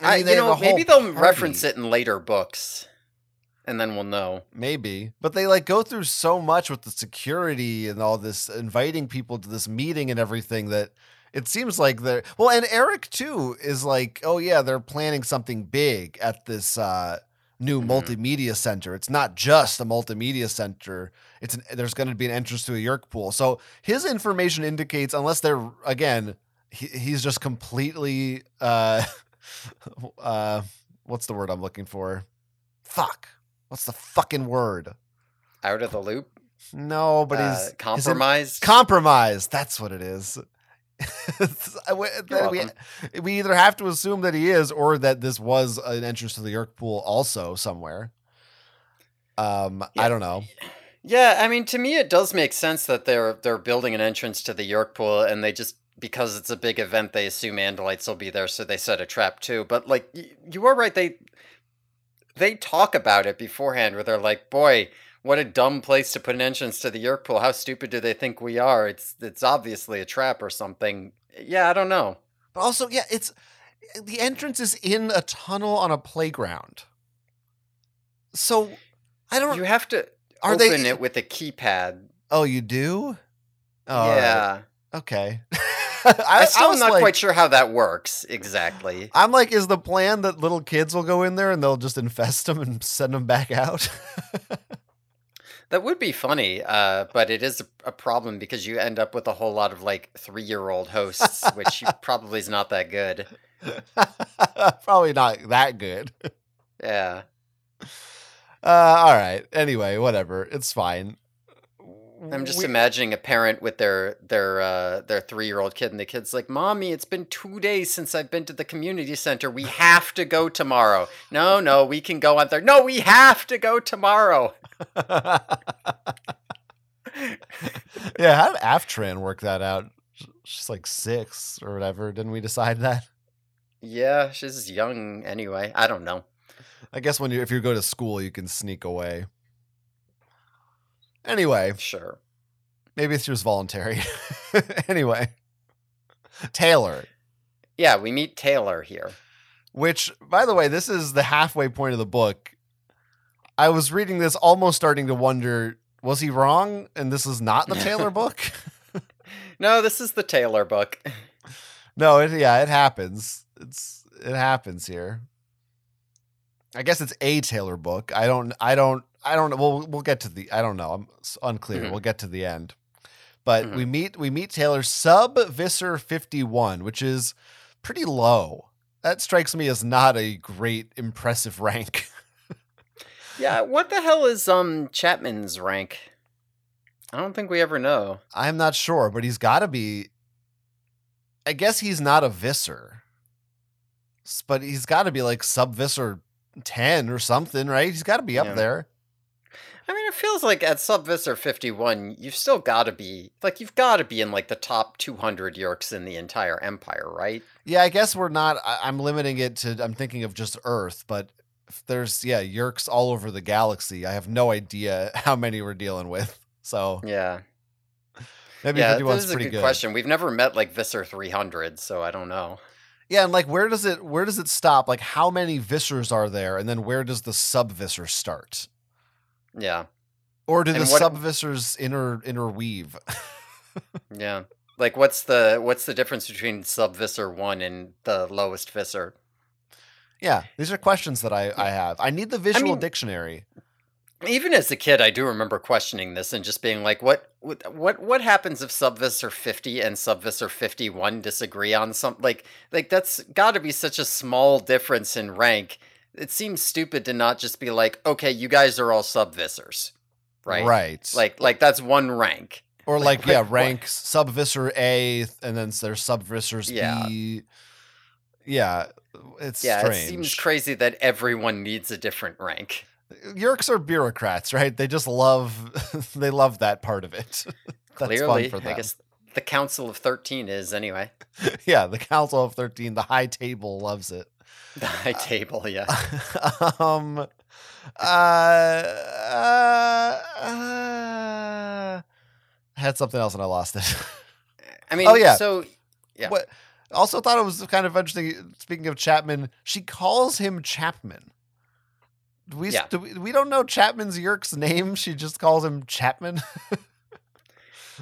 I, mean, they you know, maybe they'll reference it in later books, and then we'll know. Maybe, but they like go through so much with the security and all this, inviting people to this meeting and everything that it seems like they're well. And Erek too is like, oh yeah, they're planning something big at this uh, new Mhm. multimedia center. It's not just a multimedia center. It's an, there's going to be an entrance to a Yeerk pool. So his information indicates, unless they're again, he, he's just completely uh, uh, what's the word I'm looking for? Fuck. What's the fucking word? Out of the loop, No, but uh, he's in- compromised. That's what it is. We- we, either have to assume that he is, or that this was an entrance to the Yeerk pool also somewhere. Um, Yeah. I don't know. Yeah, I mean, to me, it does make sense that they're they're building an entrance to the Yeerk pool, and they just because it's a big event, they assume Andalites will be there, so they set a trap too. But like, you are right; they they talk about it beforehand, where they're like, "Boy, what a dumb place to put an entrance to the Yeerk pool. How stupid do they think we are? It's it's obviously a trap or something." Yeah, I don't know. But also, yeah, it's the entrance is in a tunnel on a playground. So I don't. You have to Are they open they- it with a keypad. oh, you do? Oh, yeah, Okay. I, still am was not like- quite sure how that works exactly. I'm like, is the plan that little kids will go in there and they'll just infest them and send them back out? That would be funny, uh, but it is a, a problem because you end up with a whole lot of like three year old hosts, which probably is not that good. Probably not that good. Yeah. Uh, all right. Anyway, whatever. It's fine. I'm just We- imagining a parent with their their uh, their three year old kid, and the kid's like, "Mommy, it's been two days since I've been to the community center. We have to go tomorrow." No, no, we can go on there. No, we have to go tomorrow. yeah, how did Aftran work that out? She's like six or whatever. Didn't we decide that? Yeah, she's young anyway. I don't know. I guess when you if you go to school, you can sneak away. Anyway, Sure. maybe she was voluntary. anyway, Taylor, Yeah, we meet Taylor here. which by the way, this is the halfway point of the book. I was reading this almost starting to wonder, was he wrong and this is not the Taylor book? No, this is the Taylor book. no, it, yeah, it happens. It's it happens here. I guess it's a Taylor book. I don't I don't I don't know. We'll we'll get to the I don't know. I'm unclear. Mhm. We'll get to the end. But we meet we meet Taylor sub Visser 51, which is pretty low. That strikes me as not a great impressive rank. Yeah, what the hell is um Chapman's rank? I don't think we ever know. I'm not sure, but he's got to be I guess he's not a Visser. But he's got to be like sub Visser 10 or something, right? He's got to be up Yeah. there. I mean, it feels like at Sub-Visser 51, you've still got to be like you've got to be in like the top 200 Yeerks in the entire empire, right? Yeah, I guess we're not. I, I'm limiting it to. I'm thinking of just Earth, but if there's yeah Yeerks all over the galaxy. I have no idea how many we're dealing with. So Yeah. maybe yeah, 51 this is is a good, good. question. We've never met like Visser 300, so I don't know. Yeah, and like where does it where does it stop? Like how many Vissers are there, and then where does the sub start? Yeah. Or do And the what- sub-Vissers inter interweave? Yeah. Like what's the what's the difference between Sub-Visser 1 and the lowest Visser? yeah, these are questions that I I have. I need the visual mean- dictionary. Even as a kid, I do remember questioning this and just being like, "What, what, what, what happens if Sub-Visser fifty and Sub-Visser fifty one disagree on something? Like, like that's got to be such a small difference in rank. It seems stupid to not just be like, okay, you guys are all Sub-Vissers, right? Right. Like, like that's one rank. Or Like, like, yeah, what- what- rank sub-Visser A, and then there's sub-Vissers Yeah. B. Yeah, it's Yeah, strange. it seems crazy that everyone needs a different rank. Yeerks are bureaucrats, right? They just love they love that part of it. That's Clearly, fun for I guess the Council of Thirteen is anyway. yeah, the Council of Thirteen, the High Table loves it. The high table, yeah. um, uh, uh, uh, I had something else and I lost it. I mean, Oh, yeah. So Yeah. What? Also thought it was kind of interesting. Speaking of Chapman, she calls him Chapman. Do we, Yeah. do we we don't know Chapman's Yeerk's name. She just calls him Chapman.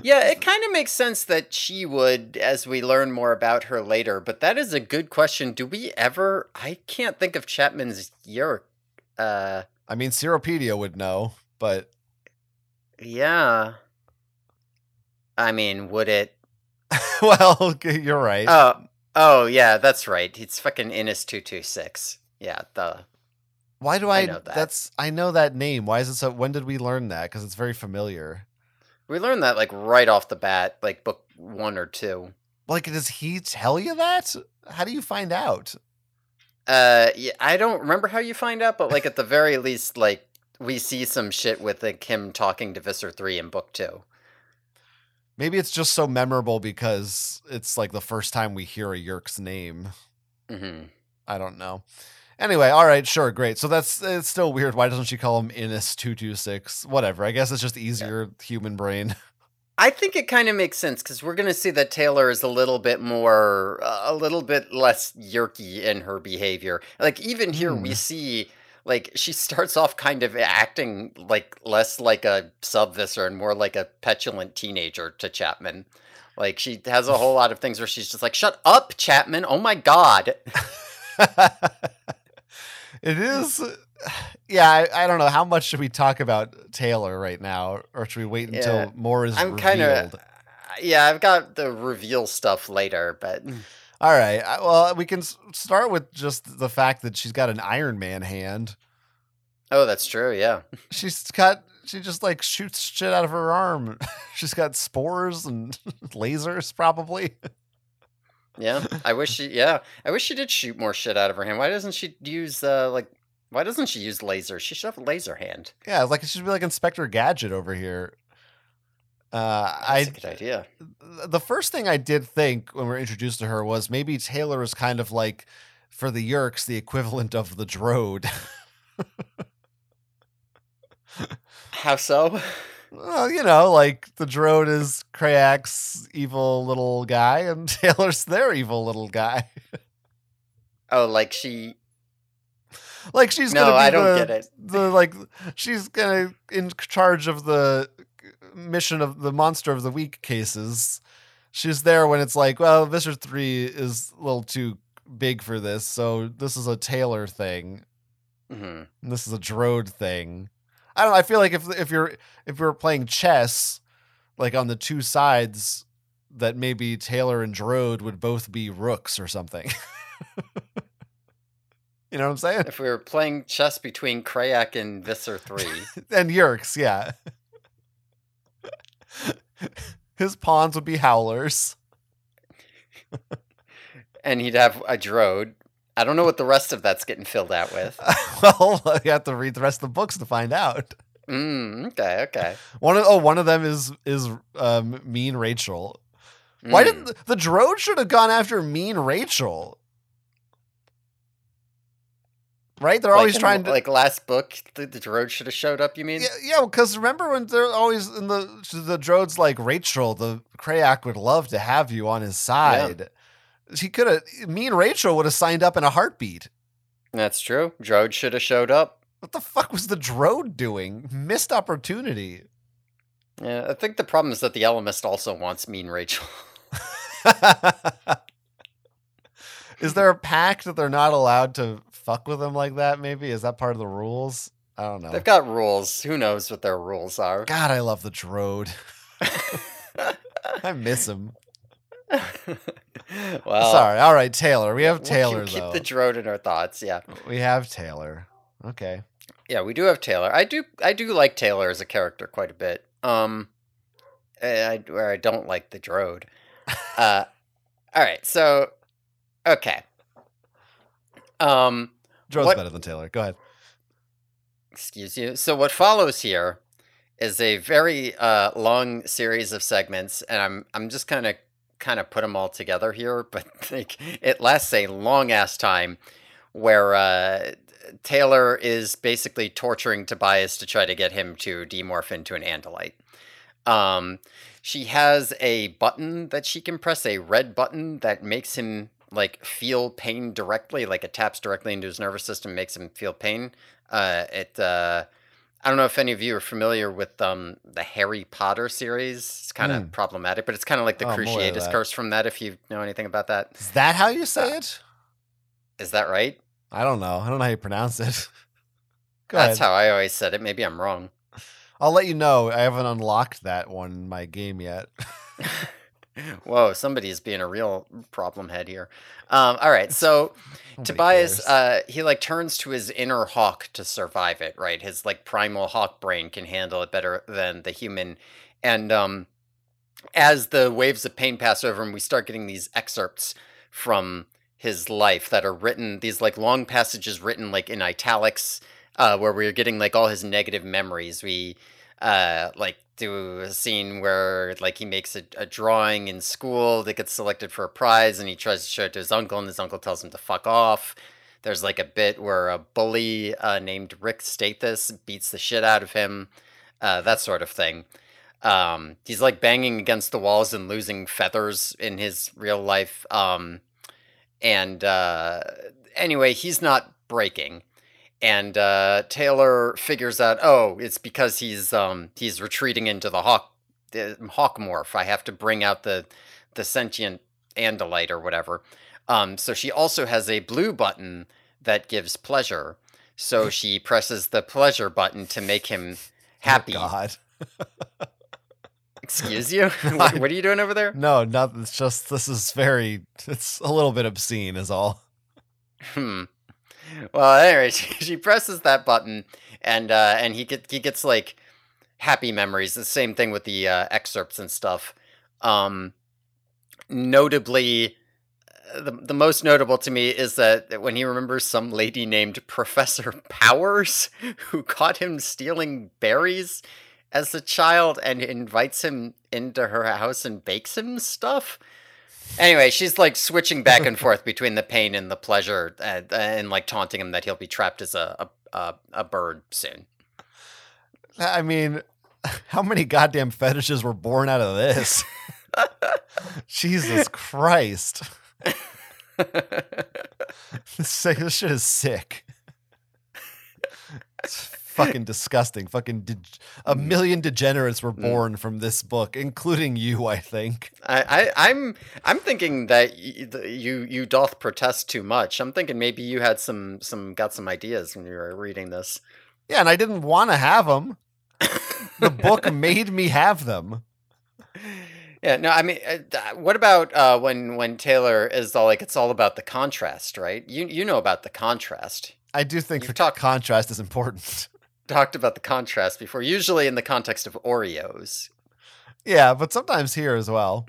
Yeah, it kind of makes sense that she would, as we learn more about her later. But that is a good question. Do we ever? I can't think of Chapman's Yeerk. Uh, I mean, Seropedia would know, but yeah. I mean, would it? well, you're right. Oh, oh yeah, that's right. It's fucking Iniss two two six. Yeah, the Why do I? I know that. That's I know that name. Why is it so? When did we learn that? Because it's very familiar. We learned that like right off the bat, like book one or two. Like, does he tell you that? How do you find out? Uh, yeah, I don't remember how you find out, but like at the very least, like we see some shit with like him talking to Visser three in book two. Maybe it's just so memorable because it's like the first time we hear a Yeerk's name. hmm I don't know. Anyway, all right, sure, great. So that's it's still weird. Why doesn't she call him Iniss two two six? Whatever. I guess it's just easier human brain. I think it kind of makes sense because we're gonna see that Taylor is a little bit more, uh, a little bit less yeerky in her behavior. Like even here, we Hmm. see like she starts off kind of acting like less like a sub Visser and more like a petulant teenager to Chapman. Like she has a whole lot of things where she's just like, "Shut up, Chapman! Oh my god!" it is. Yeah, I, I don't know. How much should we talk about Taylor right now, or should we wait until Yeah, more is I'm kind of, uh, yeah, I've got the reveal stuff later, but hmm. All right. Well, we can start with just the fact that she's got an Iron Man hand. oh, that's true. Yeah, She's got. She just like shoots shit out of her arm. she's got spores and lasers, probably. Yeah. I wish she, yeah, I wish she did shoot more shit out of her hand. Why doesn't she use uh like? Why doesn't she use lasers? She should have a laser hand. Yeah, like it should be like Inspector Gadget over here. Uh, That's I a good idea. the first thing I did think when we were introduced to her was maybe Taylor is kind of like for the Yerks the equivalent of the Drode. How so? Well, you know, like the Drode is Crayak's evil little guy, and Taylor's their evil little guy. Oh, like she? like she's No, gonna be I don't the, get it. the like she's gonna in charge of the mission of the monster of the week cases. She's there when it's like, well, Visser three is a little too big for this, so this is a Taylor thing. Mhm. this is a Drode thing. I don't know. I feel like if if you're if we are playing chess, like on the two sides, that maybe Taylor and Drode would both be rooks or something. you know what I'm saying? If we were playing chess between Crayak and Visser three, And Yeerks, yeah. His pawns would be howlers. and he'd have a Drode. I don't know what the rest of that's getting filled out with. well, you have to read the rest of the books to find out. Mm, okay, okay. One of oh, one of them is is um, mean Rachel. Why Mm. didn't the, the Drode should have gone after mean Rachel? Right? They're Like always in- trying to like last book, the, the Drode should have showed up. You mean? Yeah, yeah, because remember when they're always in the the Drode's like Rachel, the Crayak would love to have you on his side. He could have Me and Rachel would have signed up in a heartbeat. That's true. Drode should have showed up. What the fuck was the Drode doing? Missed opportunity. Yeah, I think the problem is that the Ellimist also wants Mean Rachel. Is there a pact that they're not allowed to fuck with them like that? Maybe is that part of the rules? I don't know. They've got rules. Who knows what their rules are? God, I love the Drode. I miss him. well, Sorry. All right, Taylor. We have we Taylor keep though. the Drode in our thoughts. Yeah, we have Taylor. Okay. yeah, we do have Taylor. I do, I do like Taylor as a character quite a bit. Um, I, where I don't like the Drode. Uh, all right, so okay. Um, Drode's What- better than Taylor. Go ahead. excuse you. So what follows here is a very uh, long series of segments, and I'm I'm just kind of kind of put them all together here, but like it lasts a long ass time where uh, Taylor is basically torturing Tobias to try to get him to demorph into an Andalite. Um, she has a button that she can press, a red button that makes him like feel pain directly, like it taps directly into his nervous system, makes him feel pain. Uh, it uh, I don't know if any of you are familiar with um, the Harry Potter series. It's kind of Mm. problematic, but it's kind of like the Oh, I'm aware of Cruciatus curse from that. If you know anything about that, Is that how you say it? is that right? I don't know. I don't know how you pronounce it. That's how I always said it. Maybe I'm wrong. I'll let you know. I haven't unlocked that one in my game yet. Whoa, somebody's being a real problem head here. Um, all right, so Tobias, uh, he like turns to his inner hawk to survive it, right? His like primal hawk brain can handle it better than the human. And um, as the waves of pain pass over him, we start getting these excerpts from his life that are written, these like long passages written like in italics, uh, where we're getting like all his negative memories. We uh, like do a scene where like he makes a, a drawing in school that gets selected for a prize and he tries to show it to his uncle and his uncle tells him to fuck off. There's like a bit where a bully uh, named Rick Stathis beats the shit out of him, uh, that sort of thing. Um, he's like banging against the walls and losing feathers in his real life. Um, and uh, anyway, he's not breaking. And uh, Taylor figures out, oh, it's because he's um, he's retreating into the hawk the hawk morph. I have to bring out the the sentient andalite or whatever. Um, so she also has a blue button that gives pleasure. So she presses the pleasure button to make him happy. Oh, God. Excuse you? what, what are you doing over there? No, not. It's just this is very. It's a little bit obscene, is all. Hmm. Well, anyway, she, she presses that button, and uh, and he get he gets like happy memories. The same thing with the uh, excerpts and stuff. Um, notably, uh, the the most notable to me is that when he remembers some lady named Professor Powers who caught him stealing berries as a child and invites him into her house and bakes him stuff. Anyway, she's like switching back and forth between the pain and the pleasure, and, and like taunting him that he'll be trapped as a a, a, bird soon. I mean, how many goddamn fetishes were born out of this? Jesus Christ. This, this shit is sick. It's fucking disgusting. Fucking de- a million degenerates were born from this book, including you, I think. I, I I'm I'm thinking that y- you you doth protest too much. I'm thinking maybe you had some some got some ideas when you were reading this. Yeah, and I didn't want to have them. The book made me have them. Yeah, no, I mean, uh, what about uh, when when Taylor is all like, it's all about the contrast, right? You you know about the contrast. I do think You've the talked- contrast is important. Talked about the contrast before, usually in the context of Oreos. yeah, but sometimes here as well.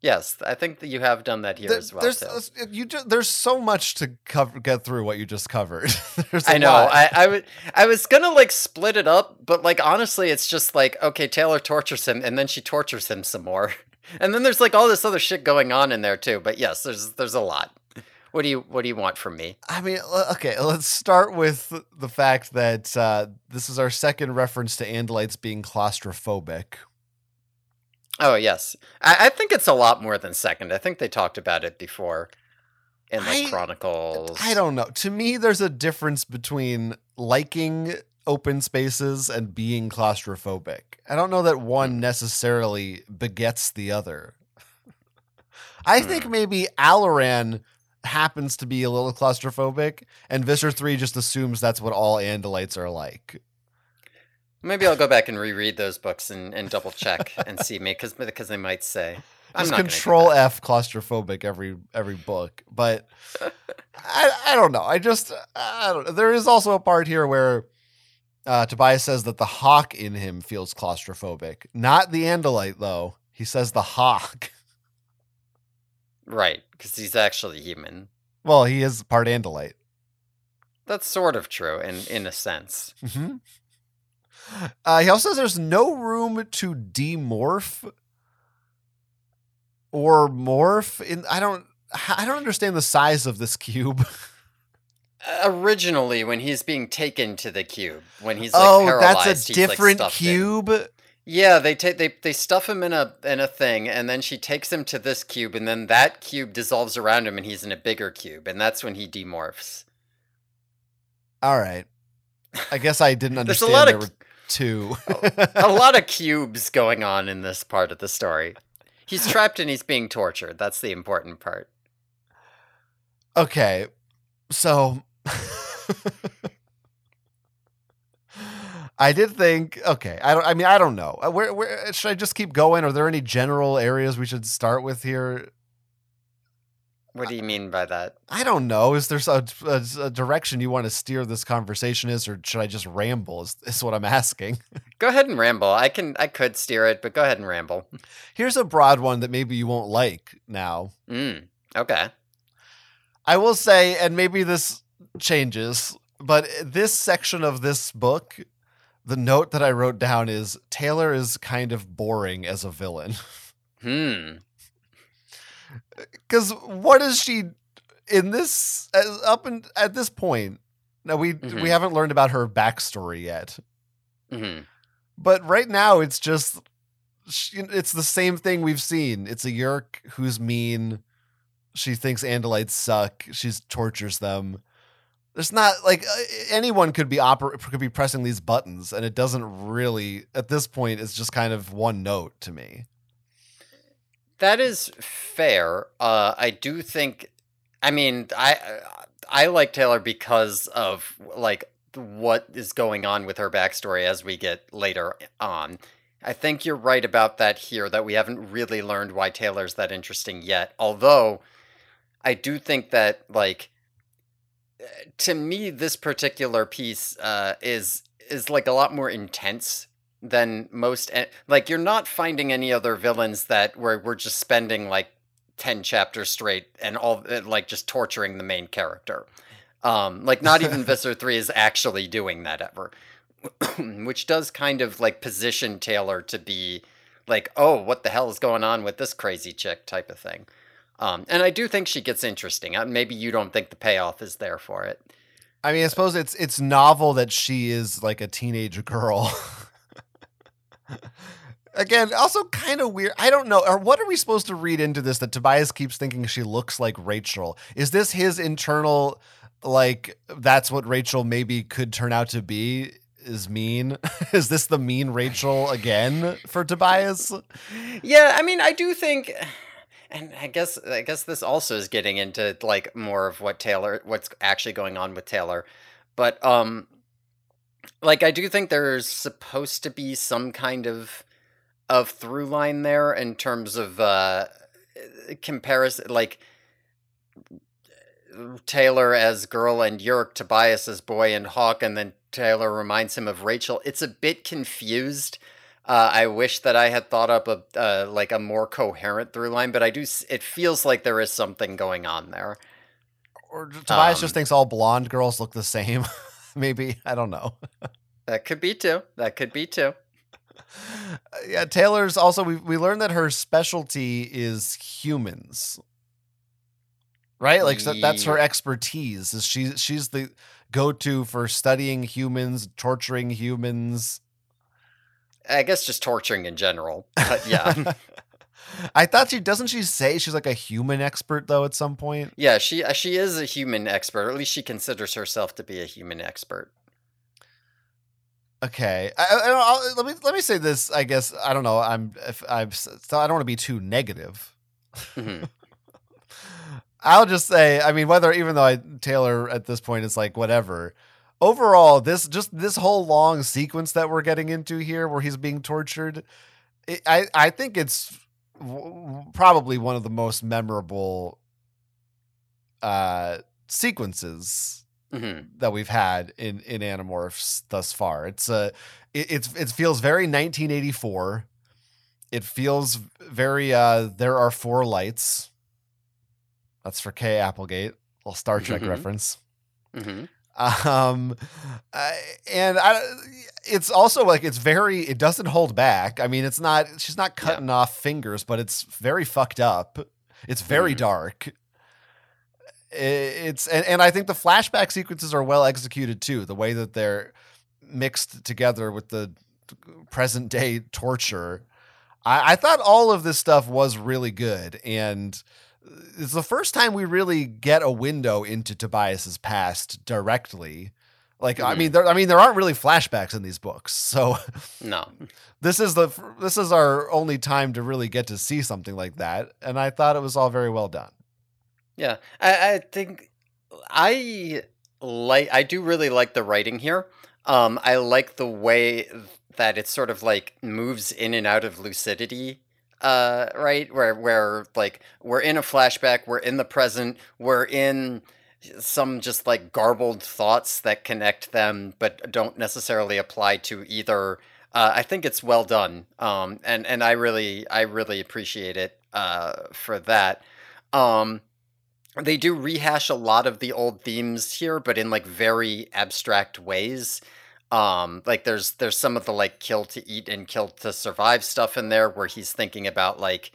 Yes, I think that you have done that here There- as well. there's too. you there's so much to cover get through what you just covered. I know. lot. I, I was gonna like split it up, but like honestly, it's just like okay, Taylor tortures him, and then she tortures him some more, and then there's like all this other shit going on in there too. But yes, there's there's a lot. What do you what do you want from me? I mean, okay, let's start with the fact that uh, this is our second reference to Andalites being claustrophobic. Oh yes, I, I think it's a lot more than second. I think they talked about it before in the I- chronicles. I don't know. To me, there's a difference between liking open spaces and being claustrophobic. I don't know that one Hmm. necessarily begets the other. I think Hmm. maybe Alloran happens to be a little claustrophobic, and Visser 3 just assumes that's what all Andalites are like. Maybe I'll go back and reread those books and, and double check and see me because because they might say. I'm Just not control. F claustrophobic every every book. But I I don't know. I just I don't know. There is also a part here where uh, Tobias says that the hawk in him feels claustrophobic. Not the Andalite though. He says the hawk. Right, because he's actually human. Well, he is part Andalite. That's sort of true in in a sense. hmm Uh, he also says there's no room to demorph or morph. In I don't I don't understand the size of this cube. Originally, when he's being taken to the cube, when he's like oh, that's a he's, like, different stuffed in. Yeah, they take they they stuff him in a in a thing, and then she takes him to this cube, and then that cube dissolves around him, and he's in a bigger cube, and that's when he demorphs. All right. I guess I didn't There's a understand lot there of were two. a lot of cubes going on in this part of the story. He's trapped and he's being tortured. That's the important part. Okay, so I did think. Okay, I don't. I mean, I don't know. Uh, Where, where should I just keep going? Are there any general areas we should start with here? What do you mean by that? I don't know. Is there a, a, a direction you want to steer this conversation? Is or should I just ramble? Is, is what I'm asking. Go ahead and ramble. I can I could steer it, but go ahead and ramble. Here's a broad one that maybe you won't like now. Mm, okay. I will say, and maybe this changes, but this section of this book, the note that I wrote down is Taylor is kind of boring as a villain. Hmm. Because what is she in this as, up and at this point? Now we Mhm. we haven't learned about her backstory yet, hmm but right now it's just it's the same thing we've seen. It's a Yeerk who's mean. She thinks Andalites suck. She tortures them. There's not like uh, anyone could be oper- could be pressing these buttons, and it doesn't really at this point. It's just kind of one note to me. That is fair. Uh, I do think. I mean, I I like Taylor because of like what is going on with her backstory as we get later on. I think you're right about that here. That we haven't really learned why Taylor's that interesting yet. Although, I do think that like to me, this particular piece uh, is is like a lot more intense than most. Like you're not finding any other villains that where we're just spending like ten chapters straight and all uh, like just torturing the main character. Um, like not even Visser Three is actually doing that ever, which does kind of like position Taylor to be like, oh, what the hell is going on with this crazy chick type of thing. Um, and I do think she gets interesting. Uh, Maybe you don't think the payoff is there for it. I mean, I suppose it's it's novel that she is like a teenage girl. Again, also kind of weird. I don't know. Or what are we supposed to read into this that Tobias keeps thinking she looks like Rachel? Is this his internal like that's what Rachel maybe could turn out to be? Is mean? is this the mean Rachel again for Tobias? Yeah, I mean, I do think, and I guess I guess this also is getting into like more of what Taylor, what's actually going on with Taylor, but um, like I do think there's supposed to be some kind of of through line there in terms of uh comparison, like Taylor as girl and Yeerk, Tobias as boy and Hawk, and then Taylor reminds him of Rachel. It's a bit confused. Uh, I wish that I had thought up a uh, like a more coherent through line, but I do. It feels like there is something going on there. Or Tobias just Um, thinks all blonde girls look the same? maybe I don't know. That could be too. That could be too. yeah, Taylor's also we we learned that her specialty is humans. Right? Like so that's her expertise. Is she she's the go-to for studying humans, torturing humans. I guess just torturing in general. But yeah, I thought she doesn't she say she's like a human expert though at some point? yeah. She uh, she is a human expert, or at least she considers herself to be a human expert. Okay, I, I, I'll, let me let me say this. I guess I don't know. I'm if I'm so I don't want to be too negative. Mhm. I'll just say, I mean, whether even though I Taylor at this point is like whatever. Overall, this just this whole long sequence that we're getting into here, where he's being tortured, it, I I think it's w- probably one of the most memorable uh sequences Mhm. that we've had in in Animorphs thus far. It's a it, it's it feels very 1984. It feels very uh there are four lights. That's for K Applegate, little Star Trek Mhm. reference. Mhm. Um, and I, it's also like it's very. It doesn't hold back. I mean, it's not. She's not cutting off fingers, but it's very fucked up. It's very Mhm. dark. It's and, and I think the flashback sequences are well executed too. The way that they're mixed together with the present day torture. I, I thought all of this stuff was really good, and it's the first time we really get a window into Tobias's past directly. Like, I Mhm. mean, there, I mean, there aren't really flashbacks in these books, so No. this is the this is our only time to really get to see something like that, and I thought it was all very well done. Yeah, I, I think I like. I do really like the writing here. Um, I like the way that it sort of like moves in and out of lucidity. Uh, right, where where like we're in a flashback, we're in the present, we're in some just like garbled thoughts that connect them, but don't necessarily apply to either. Uh, I think it's well done, um, and and I really I really appreciate it uh, for that. Um, they do rehash a lot of the old themes here, but in like very abstract ways. Um, like there's there's some of the like kill to eat and kill to survive stuff in there where he's thinking about like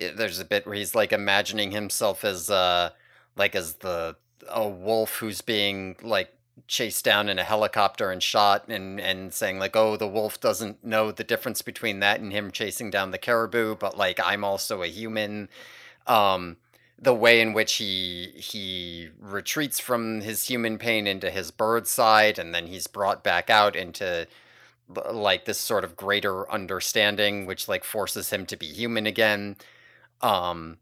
i- there's a bit where he's like imagining himself as uh like as the a wolf who's being like chased down in a helicopter and shot and and saying like oh the wolf doesn't know the difference between that and him chasing down the caribou but like I'm also a human. Um the way in which he he retreats from his human pain into his bird side and then he's brought back out into like this sort of greater understanding which like forces him to be human again. Um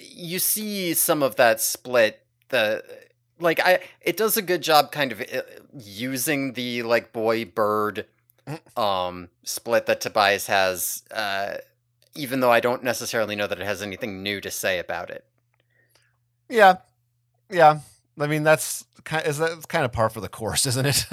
you see some of that split the like i it does a good job kind of uh, using the like boy bird um split that tobias has uh even though i don't necessarily know that it has anything new to say about it Yeah, yeah. I mean, that's kind is that's kind of par for the course, isn't it?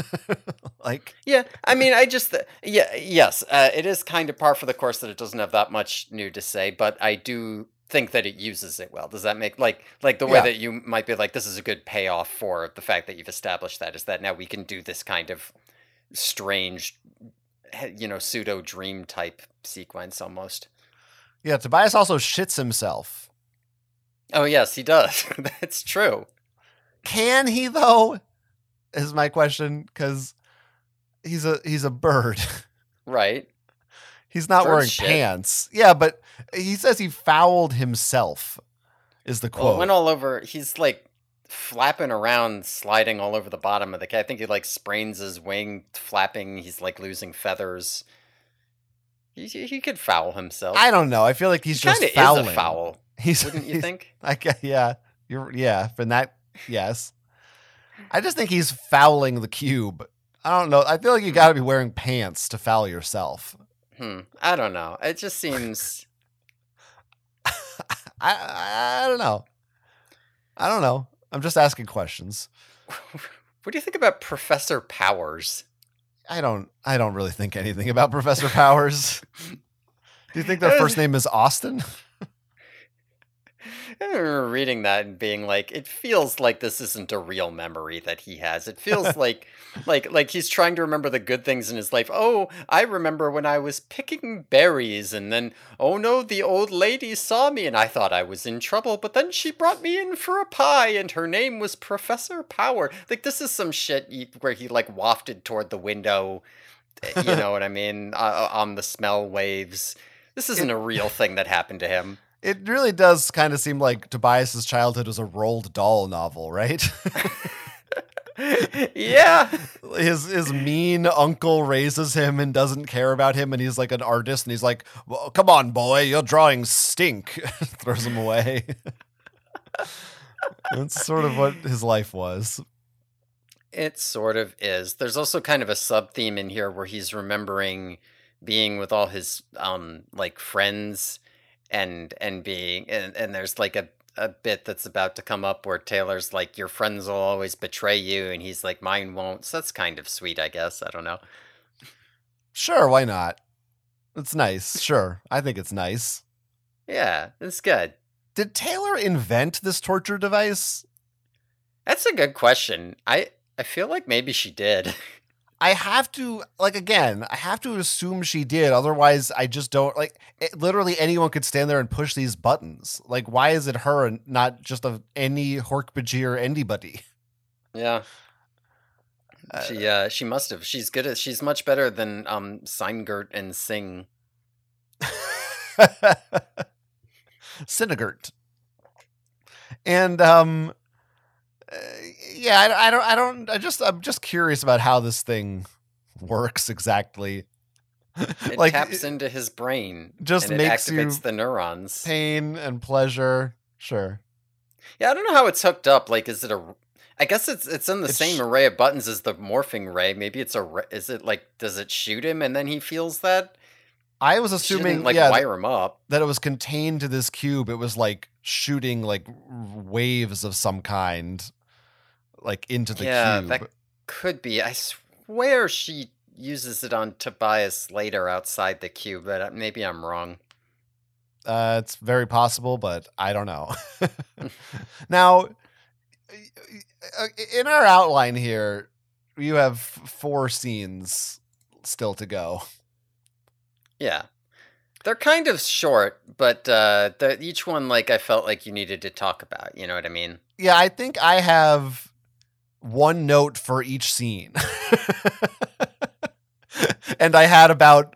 like, Yeah, I mean, I just th- yeah, yes, uh, it is kind of par for the course that it doesn't have that much new to say, but I do think that it uses it well. Does that make like like the way Yeah. that you might be like this is a good payoff for the fact that you've established that is that now we can do this kind of strange you know pseudo dream type sequence almost. Yeah. Tobias also shits himself. Oh yes, he does. That's true. Can he though? Is my question because he's a he's a bird. Right. He's not Birds wearing shit. pants. Yeah, but he says he fouled himself. Is the Well, quote? went all over. He's like flapping around, sliding all over the bottom of the cat. I think he like sprains his wing, flapping. He's like losing feathers. He, he could foul himself. I don't know. I feel like he's he just kind of fouling. is a foul, He's wouldn't you he's- think? I gue- yeah. You're yeah. From that, yes. I just think he's fouling the cube. I don't know. I feel like you got to be wearing pants to foul yourself. Hmm. I don't know. It just seems. I, I I don't know. I don't know. I'm just asking questions. what do you think about Professor Powers? I don't. I don't really think anything about Professor Powers. Do you think their first name is Austin? I remember reading that and being like, it feels like this isn't a real memory that he has. It feels like, like, like he's trying to remember the good things in his life. Oh, I remember when I was picking berries, and then, oh no, the old lady saw me, and I thought I was in trouble. But then she brought me in for a pie, and her name was Professor Power. Like this is some shit where he like wafted toward the window. eh, You know what I mean? Uh, on the smell waves. This isn't a real thing that happened to him. It really does kind of seem like Tobias's childhood was a Roald Dahl novel, right? yeah. his his mean uncle raises him and doesn't care about him, and he's like an artist, and he's like, well, "Come on, boy, your drawings stink." Throws him away. That's sort of what his life was. It sort of is. There's also kind of a sub theme in here where he's remembering being with all his um like friends and and being and, and there's like a a bit that's about to come up where Taylor's like your friends will always betray you and he's like mine won't. So that's kind of sweet, I guess. I don't know. Sure, why not? It's nice. Sure, I think it's nice. Yeah, it's good. Did Taylor invent this torture device? That's a good question. I I feel like maybe she did. I have to like again. I have to assume she did. Otherwise, I just don't like. It, literally, anyone could stand there and push these buttons. Like, why is it her and not just of any Hork-Bajir or anybody? Yeah. She uh she must have. She's good at she's much better than um Seingert and Sing. Synagert. And um uh, yeah, I, I don't I don't I just I'm just curious about how this thing works exactly. It like taps it into his brain. just and it makes activates you the neurons. pain and pleasure. Sure. Yeah, I don't know how it's hooked up. Like, is it a? I guess it's it's in the It's same sh- array of buttons as the morphing ray. Maybe it's a. Is it like? Does it shoot him and then he feels that? I was assuming like yeah, wire him up. that it was contained to this cube. It was like shooting like waves of some kind like into the Yeah, cube. that could be. I swear she uses it on Tobias later outside the cube, but uh, maybe I'm wrong. Uh, it's very possible, but I don't know. now, uh, in our outline here, you have four scenes still to go. Yeah. They're kind of short, but uh, the, each one, like, I felt like you needed to talk about. You know what I mean? Yeah, I think I have one note for each scene. and I had about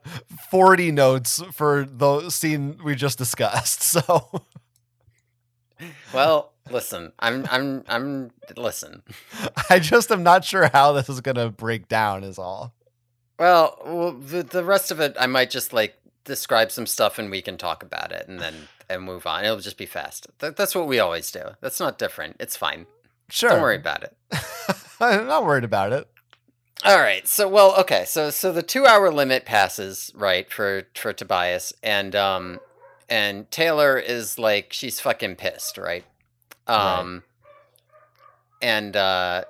40 notes for the scene we just discussed. So Well, listen, I'm, I'm, I'm, listen. I just am not sure how this is going to break down, is all. Well, well the, the rest of it, I might just like describe some stuff and we can talk about it and then and move on. It'll just be fast. That, that's what we always do. That's not different. It's fine. Sure. Don't worry about it. I'm not worried about it. All right. So, well, okay. So, so the two-hour limit passes, right, for for Tobias, and um, and Taylor is like she's fucking pissed, right? Right. Um, and uh,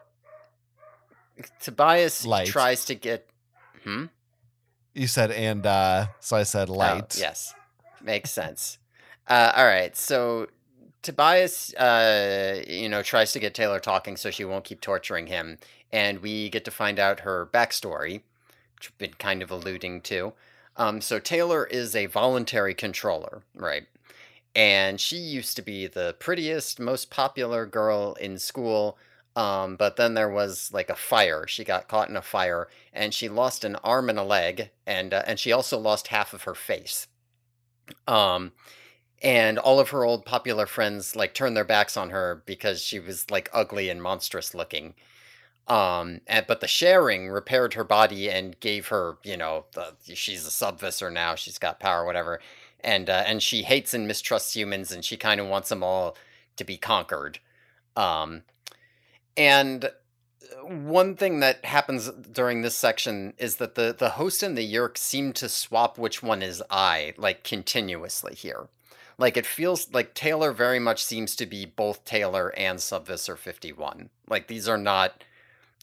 Tobias Light. tries to get. Hmm. You said, and uh, so I said Oh, light. yes, makes sense. Uh, all right, so Tobias, uh, you know, tries to get Taylor talking so she won't keep torturing him, and we get to find out her backstory, which we've been kind of alluding to. Um, so Taylor is a voluntary controller, right? And she used to be the prettiest, most popular girl in school. Um, but then there was like a fire. She got caught in a fire, and she lost an arm and a leg, and uh, and she also lost half of her face. Um, and all of her old popular friends like turned their backs on her because she was like ugly and monstrous looking. Um, and, but the sharing repaired her body and gave her, you know, the, she's a sub-Visser now. She's got power, whatever. And uh, and she hates and mistrusts humans, and she kind of wants them all to be conquered. Um, and one thing that happens during this section is that the the host and the Yeerk seem to swap which one is I, like continuously here. Like it feels like Taylor very much seems to be both Taylor and Sub-Visser 51. Like these are not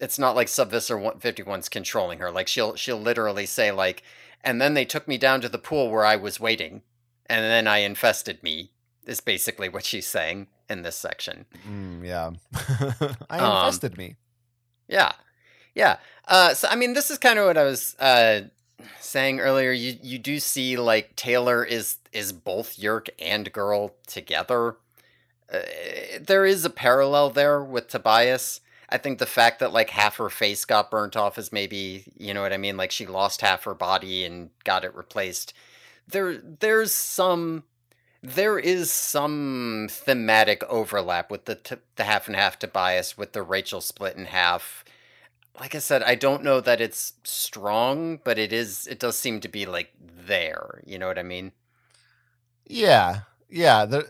it's not like Sub-Visser 51's controlling her. Like she'll she'll literally say like and then they took me down to the pool where I was waiting and then I infested me is basically what she's saying in this section. Mm, yeah. I Um, infested me. Yeah, yeah. Uh, so I mean, this is kind of what I was uh, saying earlier. You you do see like Taylor is is both Yeerk and girl together. Uh, there is a parallel there with Tobias. I think the fact that like half her face got burnt off is maybe you know what I mean. Like she lost half her body and got it replaced. There there's some there is some thematic overlap with the t- the half and half Tobias with the Rachel split in half. Like I said, I don't know that it's strong, but it is. It does seem to be like there. You know what I mean? Yeah. Yeah. There,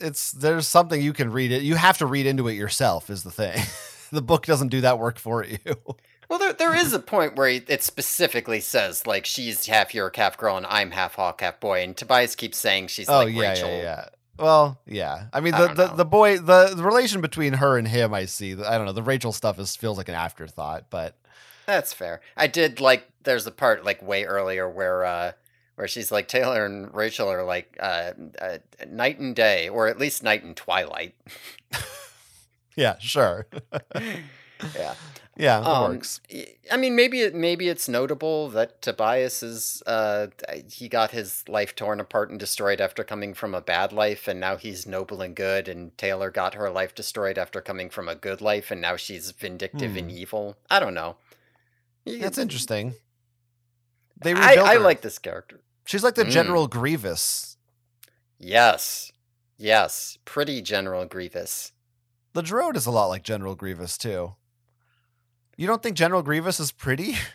it's there's something you can read it. You have to read into it yourself. Is the thing. the book doesn't do that work for you. Well, there there is a point where it specifically says like she's half Yeerk, half girl, and I'm half hawk, half boy, and Tobias keeps saying she's oh like yeah, Rachel. yeah, yeah. Well, yeah. I mean, the don't the, the boy, the, the relation between her and him, I see. I don't know. The Rachel stuff is feels like an afterthought, but That's fair. I did like. There's a part like way earlier where uh where she's like Taylor and Rachel are like uh, uh night and day, or at least night and twilight. yeah, sure. yeah. Yeah, it Um, works. I mean, maybe it maybe it's notable that Tobias is uh he got his life torn apart and destroyed after coming from a bad life, and now he's noble and good. And Taylor got her life destroyed after coming from a good life, and now she's vindictive and Hmm. evil. I don't know. That's interesting. They I, I like this character. She's like the Mm. General Grievous. Yes, yes, pretty General Grievous. The Drode is a lot like General Grievous too. You don't think General Grievous is pretty?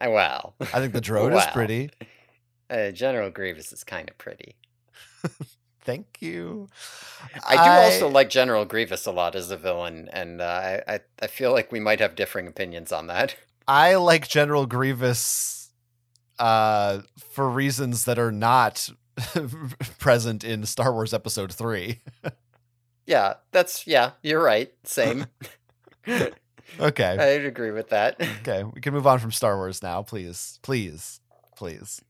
Uh, Well, I think the Drode is pretty. uh, General Grievous is kind of pretty. Thank you. I do also like General Grievous a lot as a villain, and uh, I, I I feel like we might have differing opinions on that. I like General Grievous uh, for reasons that are not present in Star Wars Episode 3. Yeah, that's yeah, you're right. Same. Okay. I'd agree with that. Okay. We can move on from Star Wars now, please. Please. Please.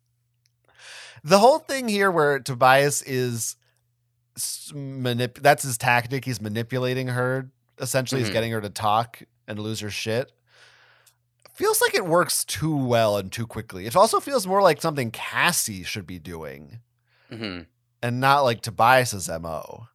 The whole thing here where Tobias is manip- that's his tactic. He's manipulating her. Essentially, he's Mhm. getting her to talk and lose her shit. Feels like it works too well and too quickly. It also feels more like something Cassie should be doing hmm and not like Tobias's MO.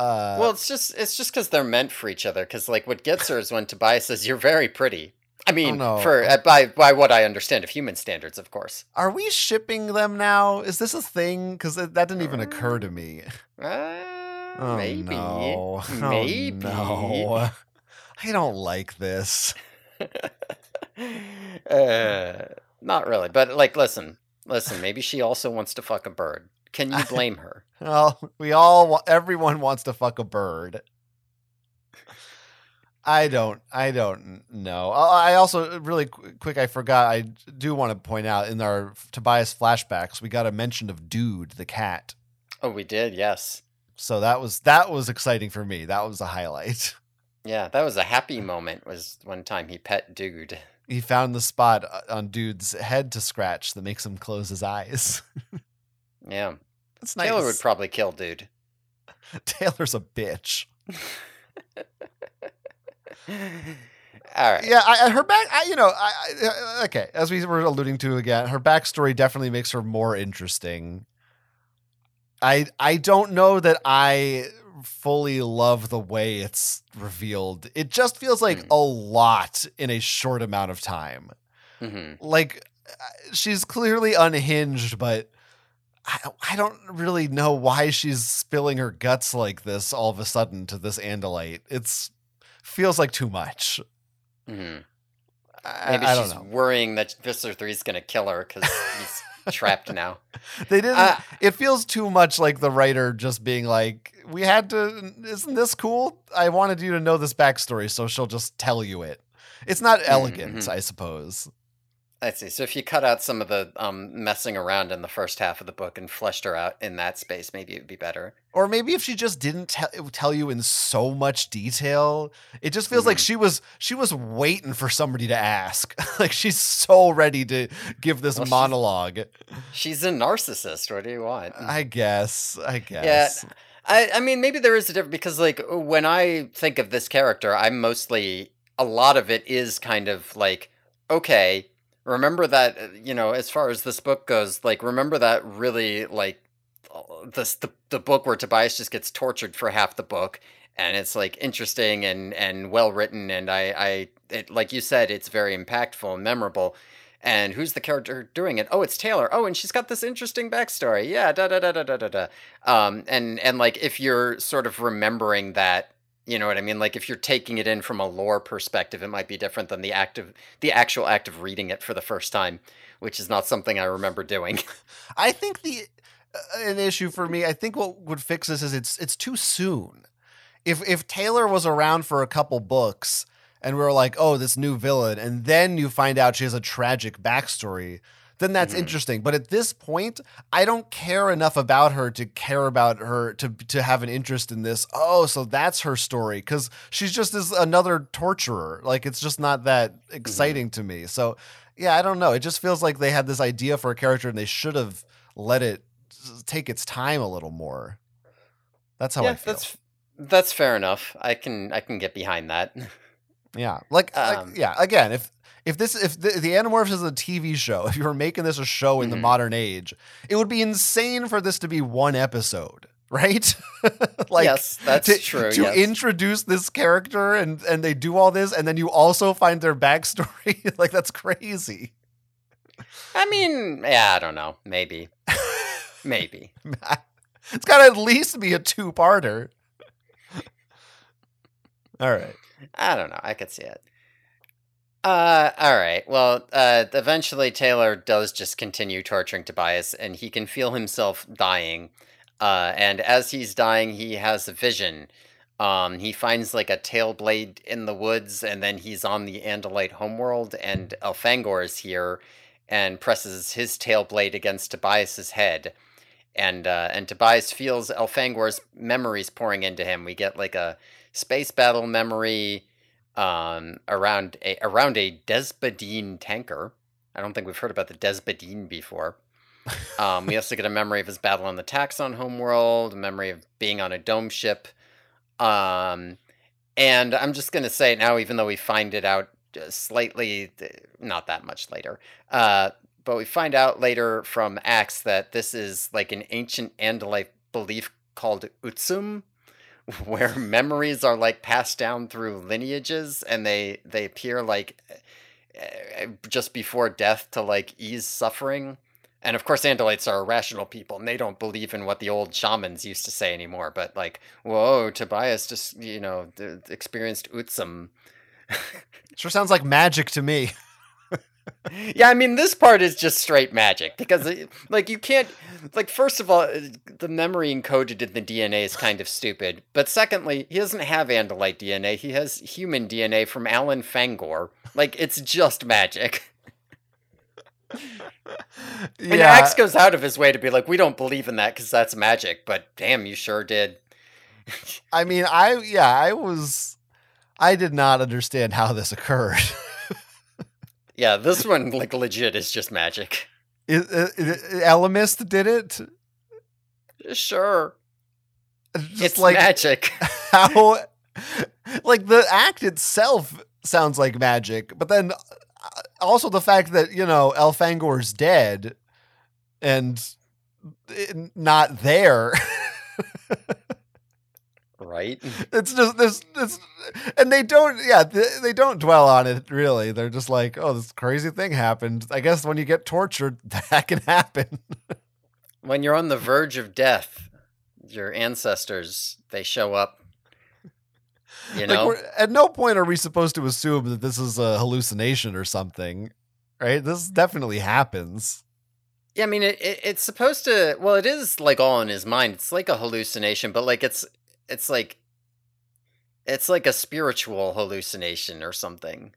Uh, well, it's just it's just because they're meant for each other. Because like what gets her is when Tobias says, "You're very pretty." I mean, no. for uh, by by what I understand of human standards, of course. are we shipping them now? Is this a thing? Because that didn't even occur to me. Uh, Oh, maybe, no. Oh, no. I don't like this. uh, not really, but like, listen, listen. Maybe she also wants to fuck a bird. Can you blame her? Well, we all, everyone wants to fuck a bird. I don't, I don't know. I also, really qu- quick, I forgot, I do want to point out in our Tobias flashbacks, we got a mention of Dude, the cat. Oh, we did. Yes. So that was, that was exciting for me. That was a highlight. Yeah, that was a happy moment. Was one time he pet dude. He found the spot uh, on Dude's head to scratch that makes him close his eyes. Yeah, That's nice. Taylor would probably kill dude. Taylor's a bitch. All right. Yeah, I, her back. I, you know, I, I, okay. As we were alluding to again, her backstory definitely makes her more interesting. I I don't know that I fully love the way it's revealed. It just feels like Hmm. a lot in a short amount of time. hmm Like uh, she's clearly unhinged, but I I don't really know why she's spilling her guts like this all of a sudden to this Andalite. It's feels like too much. hmm I, Maybe I she's know. worrying that Visser Three is gonna kill her because he's trapped now. They didn't. Uh, it feels too much like the writer just being like, "We had to. Isn't this cool? I wanted you to know this backstory, so she'll just tell you it." It's not elegant, mhm. I suppose. I see. So if you cut out some of the um, messing around in the first half of the book and fleshed her out in that space, maybe it would be better. Or maybe if she just didn't tell tell you in so much detail, it just feels like Mhm. she was she was waiting for somebody to ask. like she's so ready to give this Well, monologue. She's a narcissist. What do you want? I guess. I guess. Yeah. I, I mean, maybe there is a difference because, like, when I think of this character, I'm mostly a lot of it is kind of like, okay, remember that, uh, you know, as far as this book goes, like, remember that really, like, this the, the book where Tobias just gets tortured for half the book, and it's like interesting and and well written, and I I it, like you said, it's very impactful and memorable. And who's the character doing it? Oh, it's Taylor. Oh, and she's got this interesting backstory. Yeah, da da da da da da da. Um, and and like if you're sort of remembering that, you know what I mean. Like if you're taking it in from a lore perspective, it might be different than the active, the actual act of reading it for the first time, which is not something I remember doing. I think the uh, an issue for me. I think what would fix this is it's it's too soon. If if Taylor was around for a couple books and we are like, oh, this new villain, and then you find out she has a tragic backstory, then that's Mhm. interesting. But at this point, I don't care enough about her to care about her to to have an interest in this. Oh, so that's her story because she's just is another torturer. Like it's just not that exciting to me. So yeah, I don't know. It just feels like they had this idea for a character and they should have let it take its time a little more. That's how I feel. that's that's fair enough. I can I can get behind that. Yeah, like, like Um, yeah. Again, if if this if the, the Animorphs is a TV show, if you were making this a show in the Mhm. modern age, it would be insane for this to be one episode, right? like, yes, that's to, true. to yes. introduce this character and and they do all this, and then you also find their backstory. like that's crazy. I mean, yeah, I don't know. Maybe, maybe. it's got to at least be a two-parter. All right. I don't know. I could see it. Uh, all right. Well, uh, eventually Taylor does just continue torturing Tobias, and he can feel himself dying. Uh, and as he's dying, he has a vision. Um, he finds like a tail blade in the woods, and then he's on the Andalite homeworld, and Elfangor is here and presses his tail blade against Tobias's head. And uh, and Tobias feels Elfangor's memories pouring into him. We get like a space battle memory um, around a around a Desbadine tanker. I don't think we've heard about the Desbadine before. Um, we also get a memory of his battle on the Taxxon homeworld, a memory of being on a dome ship. Um, and I'm just gonna say it now, even though we find it out uh, slightly, not that much later. Uh, but we find out later from Ax that this is like an ancient Andalite belief called Utsum, where memories are like passed down through lineages and they they appear like uh, just before death to like ease suffering and of course andalites are irrational people and they don't believe in what the old shamans used to say anymore but like whoa tobias just you know experienced utsum Sure sounds like magic to me. yeah, I mean, this part is just straight magic because, like, you can't, like, first of all, uh, the memory encoded in the DNA is kind of stupid. But secondly, he doesn't have Andalite DNA. He has human DNA from Elfangor. Like, it's just magic. And yeah. Ax goes out of his way to be like, we don't believe in that because that's magic. But damn, you sure did. I mean, I yeah, I was I did not understand how this occurred. Yeah, this one, like, legit is just magic. Is, is- Ellimist did it. Sure. Just it's like magic. how like the act itself sounds like magic, but then uh, also the fact that, you know, Elfangor's dead and eh, not there. right? it's just this this and they don't yeah they, they don't dwell on it really they're just like oh this crazy thing happened i guess when you get tortured that can happen when you're on the verge of death, your ancestors they show up. You know, we're, at no point are we supposed to assume that this is a hallucination or something right this definitely happens yeah. I mean, it, it it's supposed to. Well, it is like all in his mind. It's like a hallucination, but like it's it's like it's like a spiritual hallucination or something.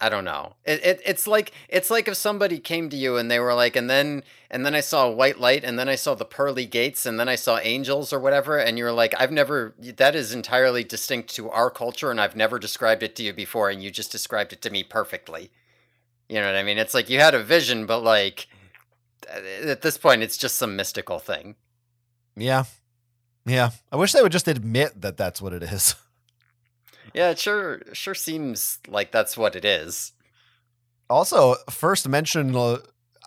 I don't know. It, it it's like it's like if somebody came to you and they were like, and then and then I saw a white light, and then I saw the pearly gates, and then I saw angels or whatever, and you were like, I've never that is entirely distinct to our culture, and I've never described it to you before, and you just described it to me perfectly. You know what I mean? It's like you had a vision, but like at this point, it's just some mystical thing. yeah yeah i wish they would just admit that that's what it is Yeah, it sure sure seems like that's what it is. also first mention uh,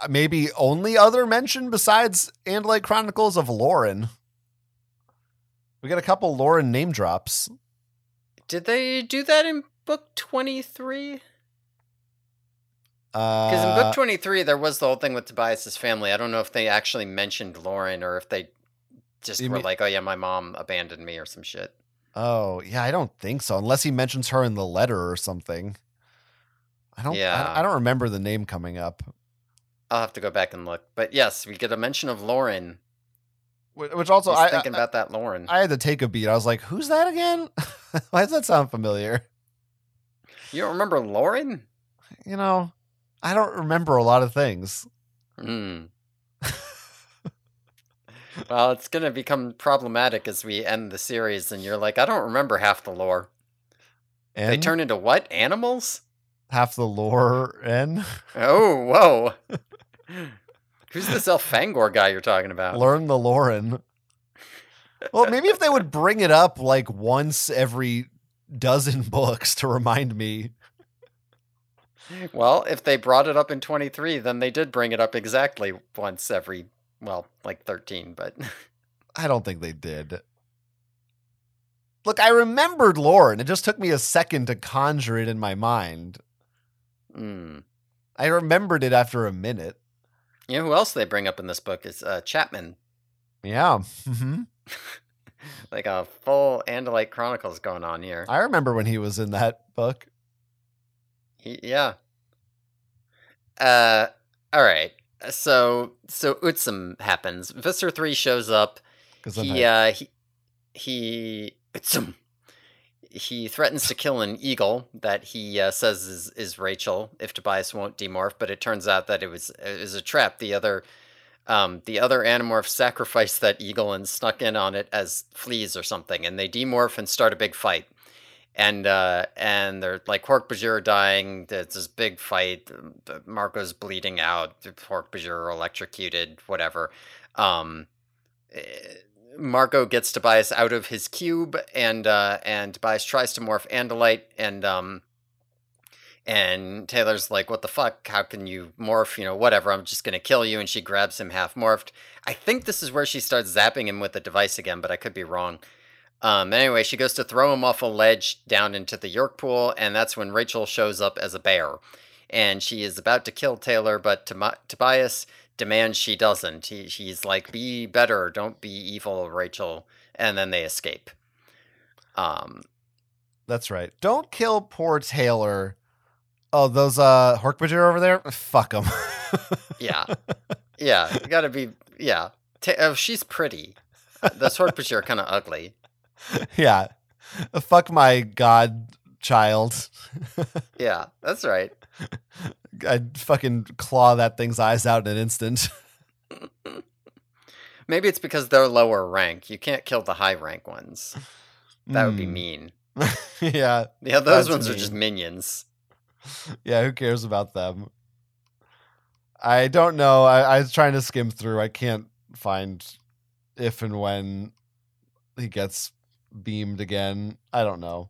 maybe only other mention besides andalite chronicles of Loren we got a couple Loren name drops Did they do that in book twenty three? Because in Uh, book 23, there was the whole thing with Tobias's family. I don't know if they actually mentioned Loren or if they just You were mean- like, oh, yeah, my mom abandoned me or some shit. Oh, yeah, I don't think so. Unless he mentions her in the letter or something. I don't. Yeah. I, I don't remember the name coming up. I'll have to go back and look. But yes, we get a mention of Loren. Which also, He's I, thinking I, about that Loren. I had to take a beat. I was like, "Who's that again? Why does that sound familiar?" you don't remember Loren? You know, I don't remember a lot of things. Hmm. well, it's going to become problematic as we end the series, and you're like, I don't remember half the lore. And They turn into what? Animals? half the lore and Oh, whoa. Who's this Elfangor guy you're talking about? learn the Loren. Well, maybe if they would bring it up like once every dozen books to remind me. Well, if they brought it up in 23, then they did bring it up exactly once every, well, like 13, but I don't think they did. Look, I remembered Loren. It just took me a second to conjure it in my mind. mm. I remembered it after a minute. you know who else they bring up in this book is uh, Chapman. Yeah. hmm Like a full Andalite Chronicles going on here. I remember when he was in that book. He, yeah. Uh, all right. So so Utsum happens. Visser three shows up. He uh he he Utsum. He threatens to kill an eagle that he uh, says is, is Rachel if Tobias won't demorph, but it turns out that it was it was a trap. The other um, the other animorphs sacrificed that eagle and snuck in on it as fleas or something, and they demorph and start a big fight. And uh, and they're like Hork-Bajir dying. It's this big fight. Marco's bleeding out. Hork-Bajir electrocuted. Whatever. Um, eh, Marco gets Tobias out of his cube, and uh, and Tobias tries to morph Andalite, and um, and Taylor's like, "What the fuck? How can you morph? You know, whatever. I'm just gonna kill you." And she grabs him half morphed. I think this is where she starts zapping him with the device again, but I could be wrong. Um, anyway, she goes to throw him off a ledge down into the Yeerk pool, and that's when Rachel shows up as a bear. And she is about to kill Taylor, but Tom- Tobias demands she doesn't. He, he's like, be better, don't be evil, Rachel. And then they escape. Um, That's right. Don't kill poor Taylor. Oh, those uh Hork-Bajir over there? Fuck them. yeah. Yeah, you gotta be, yeah. Ta- oh, she's pretty. The swordfish are kind of ugly. yeah. Fuck my godchild. Yeah, that's right. I'd fucking claw that thing's eyes out in an instant. Maybe it's because they're lower rank. You can't kill the high rank ones. That would be Hmm. mean. yeah. Yeah, those ones are just minions. Yeah, who cares about them? I don't know. I, I was trying to skim through. I can't find if and when he gets beamed again. I don't know.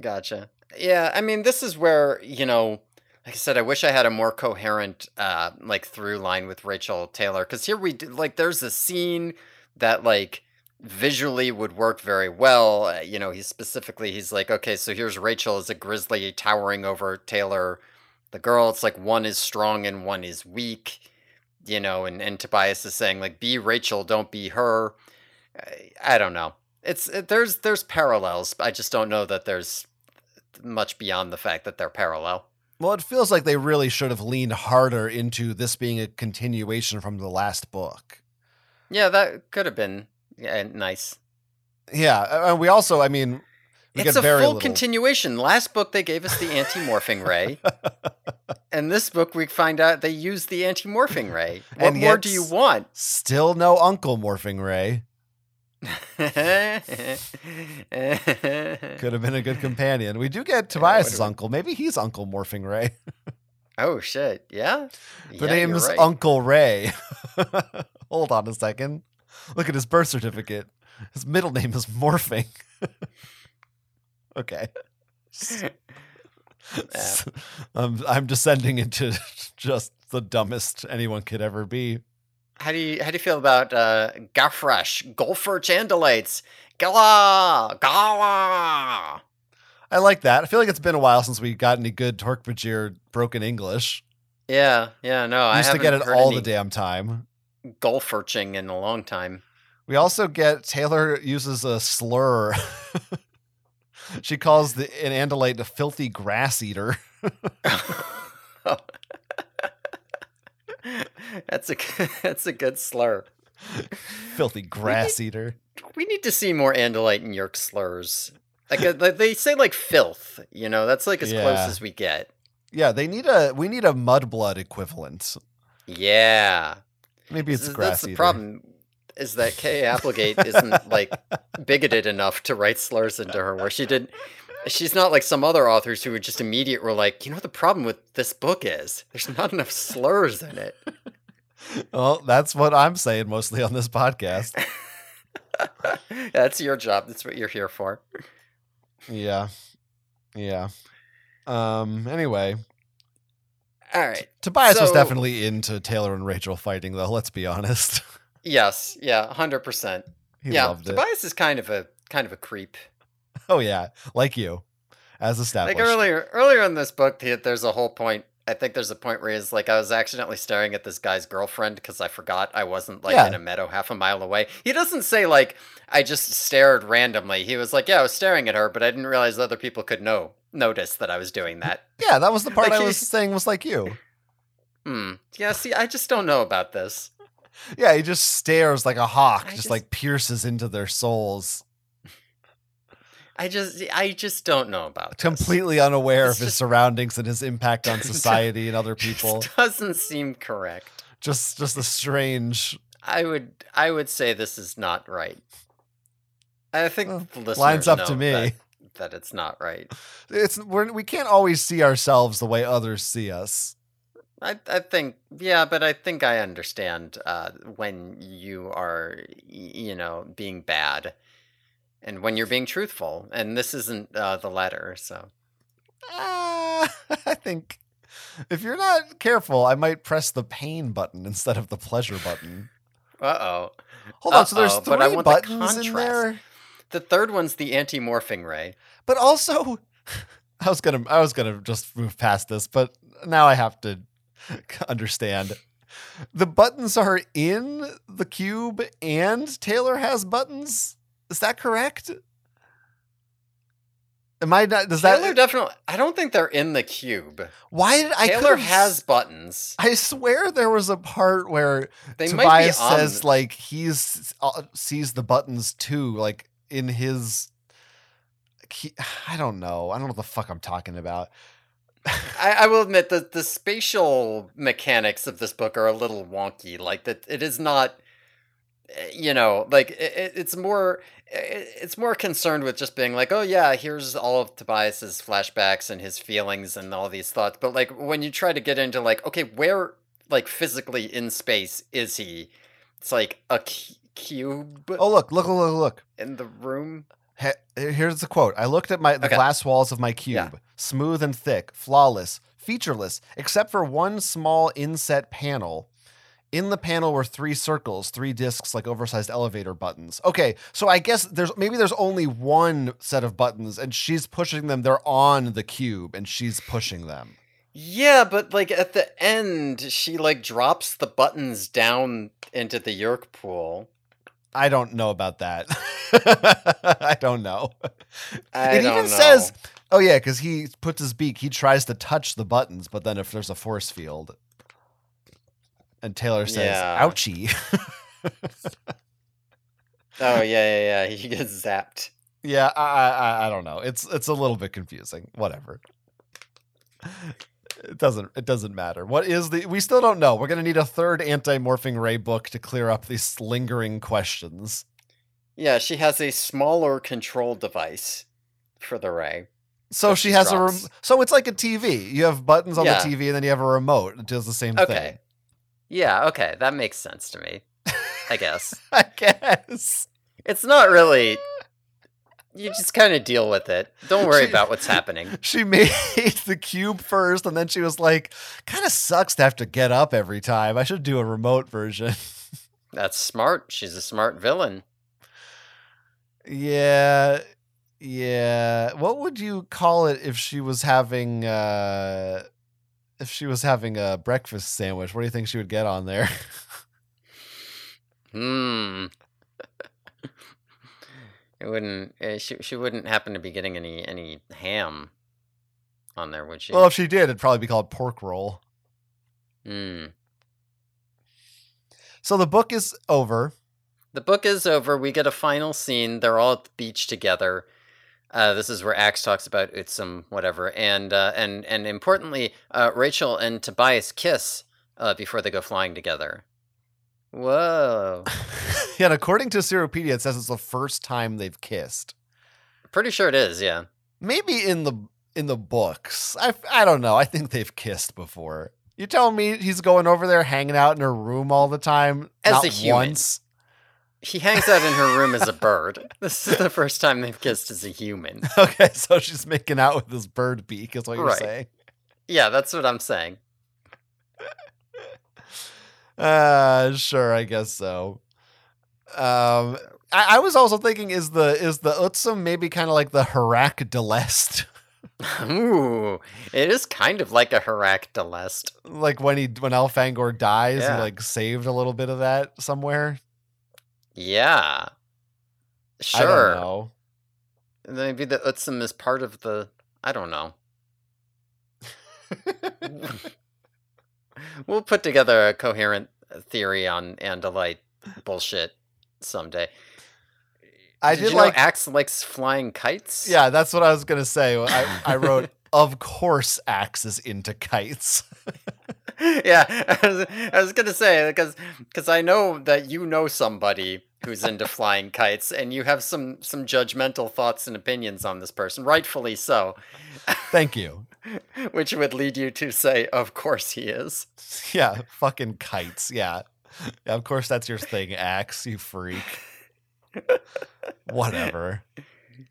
Gotcha. Yeah, I mean, this is where, you know, like I said, I wish I had a more coherent, uh, like through line with Rachel Taylor. Because here we, do, like, there's a scene that, like, visually would work very well. Uh, you know, he's specifically, he's like, okay, so here's Rachel as a grizzly towering over Taylor, the girl. It's like one is strong and one is weak, you know, and, and Tobias is saying, like, be Rachel, don't be her. I, I don't know. It's it, there's there's parallels. I just don't know that there's much beyond the fact that they're parallel. Well, it feels like they really should have leaned harder into this being a continuation from the last book. Yeah, that could have been yeah, nice. Yeah, uh, and we also, I mean, we it's get a very full little. continuation. Last book they gave us the anti-morphing ray, and this book we find out they use the anti-morphing ray. What And more do you want? Still no Uncle Morphing Ray. Could have been a good companion. We do get Tobias's uncle. Maybe he's Uncle Morphing Ray. Oh shit! Yeah, The yeah, name's right. Uncle Ray. Hold on a second. Look at his birth certificate. His middle name is Morphing. okay. I'm, I'm descending into just the dumbest anyone could ever be. How do you how do you feel about uh, Gafresh, Golfer Chandelites, Gala, Gala? I like that. I feel like it's been a while since we got any good Torque broken English. Yeah, yeah, no, I Used to get it all the damn time. golferching in a long time. We also get Taylor uses a slur. she calls the an Andalite a filthy grass eater. that's a that's a good slur. filthy grass eater. We need to see more Andalite and Yeerk slurs. Like uh, they say, like filth. You know, that's like as close as we get. Yeah, they need a we need a mudblood equivalent. Yeah, Maybe it's This grass that's the problem. Is that Kay Applegate isn't like bigoted enough to write slurs into her where she did. She's not like some other authors who would just immediate were like, you know what the problem with this book is? There's not enough slurs in it. Well, that's what I'm saying mostly on this podcast. That's your job. That's what you're here for. Yeah. Yeah. Um. Anyway, All right. Tobias was definitely into Taylor and Rachel fighting, though. Let's be honest. Yes. Yeah. Hundred percent. he Yeah. Tobias is kind of a kind of a creep. Oh yeah, like you, as established. Like earlier, earlier in this book, there's a whole point. I think there's a point where he's like, I was accidentally staring at this guy's girlfriend because I forgot I wasn't like Yeah. in a meadow half a mile away. He doesn't say like I just stared randomly. He was like, Yeah, I was staring at her, but I didn't realize other people could know notice that I was doing that. Yeah, that was the part Like I he- was saying was like you. Hmm. Yeah. See, I just don't know about this. Yeah, he just stares like a hawk, just, just- like pierces into their souls, I just, I just don't know about this. completely unaware It's of his just- surroundings and his impact on society and other people. Doesn't seem correct. Just, just a strange. I would I would say this is not right. I think Well, the lines up to me. that, that it's not right. It's we're, we can't always see ourselves the way others see us. I I think yeah, but I think I understand uh, when you are you know being bad, and when you're being truthful, and this isn't uh, the latter. So Ah, I think if you're not careful, I might press the pain button instead of the pleasure button. uh oh, Hold on, so there's Uh-oh, three but I want the buttons in there. the third one's the anti-morphing ray. But also, I was gonna, I was gonna just move past this, but now I have to understand. The buttons are in the cube, and Taylor has buttons. Is that correct? Am I not? Does Taylor that? definitely. I don't think they're in the cube. why did I? Taylor has buttons. I swear there was a part where They might Tobias on. says like he's uh, sees the buttons too, like in his. He, I don't know. I don't know what the fuck I'm talking about. I, I will admit that the spatial mechanics of this book are a little wonky. Like that, it is not. eh, You know, like it- it's more. It- It's more concerned with just being like, oh yeah, here's all of Tobias's flashbacks and his feelings and all these thoughts. But like when you try to get into like, okay, where like physically in space is he? It's like a cu- cube Oh look! Look! Look! Look! in the room. He- Here's the quote. I looked at my the Okay. glass walls of my cube, Yeah. smooth and thick, flawless, featureless, except for one small inset panel. In the panel were three circles, three discs like oversized elevator buttons. Okay, so I guess there's maybe there's only one set of buttons, and she's pushing them. They're on the cube, and she's pushing them. Yeah, but like at the end, she like drops the buttons down into the Yeerk pool. I don't know about that. I don't know. I it don't even know. says, oh yeah, because he puts his beak. He tries to touch the buttons, but then if there's a force field, and Taylor says, Yeah. "Ouchie." Oh yeah, yeah, yeah. He gets zapped. yeah, I, I, I- don't know. It's it's a little bit confusing. Whatever. It doesn't it doesn't matter. What is the? We still don't know. We're gonna need a third anti-morphing ray book to clear up these lingering questions. Yeah, she has a smaller control device for the ray. So she she has a. Rem- so it's like a TV. You have buttons on Yeah. the TV, and then you have a remote. It does the same Okay. thing. Yeah, okay, that makes sense to me. I guess I guess. it's not really. You just kind of deal with it. Don't worry She- about what's happening. She made the cube first, and then she was like, "Kind of sucks to have to get up every time. I should do a remote version." That's smart. She's a smart villain. yeah, yeah. What would you call it if she was having uh if she was having a breakfast sandwich? What do you think she would get on there? Hmm. it wouldn't. Uh, she she wouldn't happen to be getting any any ham on there, would she? well, if she did, it'd probably be called pork roll. Hmm. So the book is over. The book is over. We get a final scene. They're all at the beach together. Uh, this is where Ax talks about Utsum, whatever, and uh, and and importantly, uh, Rachel and Tobias kiss uh, before they go flying together. Whoa! yeah, and according to Seropedia, it says it's the first time they've kissed. Pretty sure it is. Yeah. maybe in the in the books. I I don't know. I think they've kissed before. You telling me he's going over there hanging out in her room all the time? As not a human. once. He hangs out in her room as a bird. This is the first time they've kissed as a human. Okay, so she's making out with this bird beak, is what you're Right. saying. Yeah, that's what I'm saying. Uh sure, I guess so. Um I, I was also thinking is the is the Utsum maybe kind of like the Harak Delest? Ooh, it is kind of like a Harak Delest. like when he when Elfangor dies, Yeah. he like saved a little bit of that somewhere. Yeah. I don't Sure. know. Maybe the Utsum is part of the. I don't know. we'll put together a coherent uh, theory on Andalite bullshit someday. I did did you like know Ax likes flying kites? Yeah, that's what I was gonna say. I, I wrote, of course, Ax is into kites. yeah, I was, I was gonna say because because I know that you know somebody who's into flying kites, and you have some some judgmental thoughts and opinions on this person, rightfully so, Thank you. which would lead you to say, "Of course he is." Yeah, fucking kites. Yeah. of course, that's your thing, Ax. You freak. Whatever.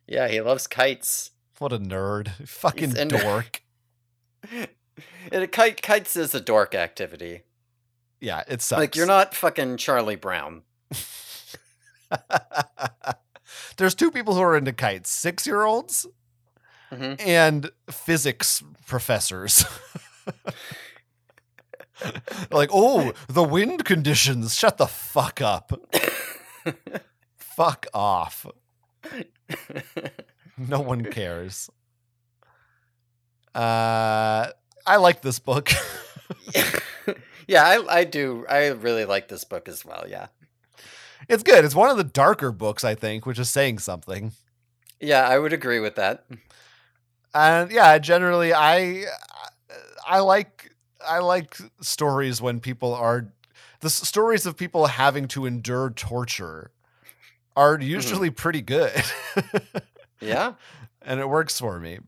Yeah, he loves kites. What a nerd. Fucking into- dork. And a kite kites is a dork activity. Yeah, it sucks. Like you're not fucking Charlie Brown. There's two people who are into kites six year olds hmm and physics professors. like, oh, the wind conditions. Shut the fuck up. fuck off. No one cares. Uh, I like this book. yeah, I I do. I really like this book as well. Yeah. It's good. It's one of the darker books, I think, which is saying something. Yeah, I would agree with that. and yeah generally i i like i like stories when people are the stories of people having to endure torture are mm-hmm. usually pretty good Yeah. and it works for me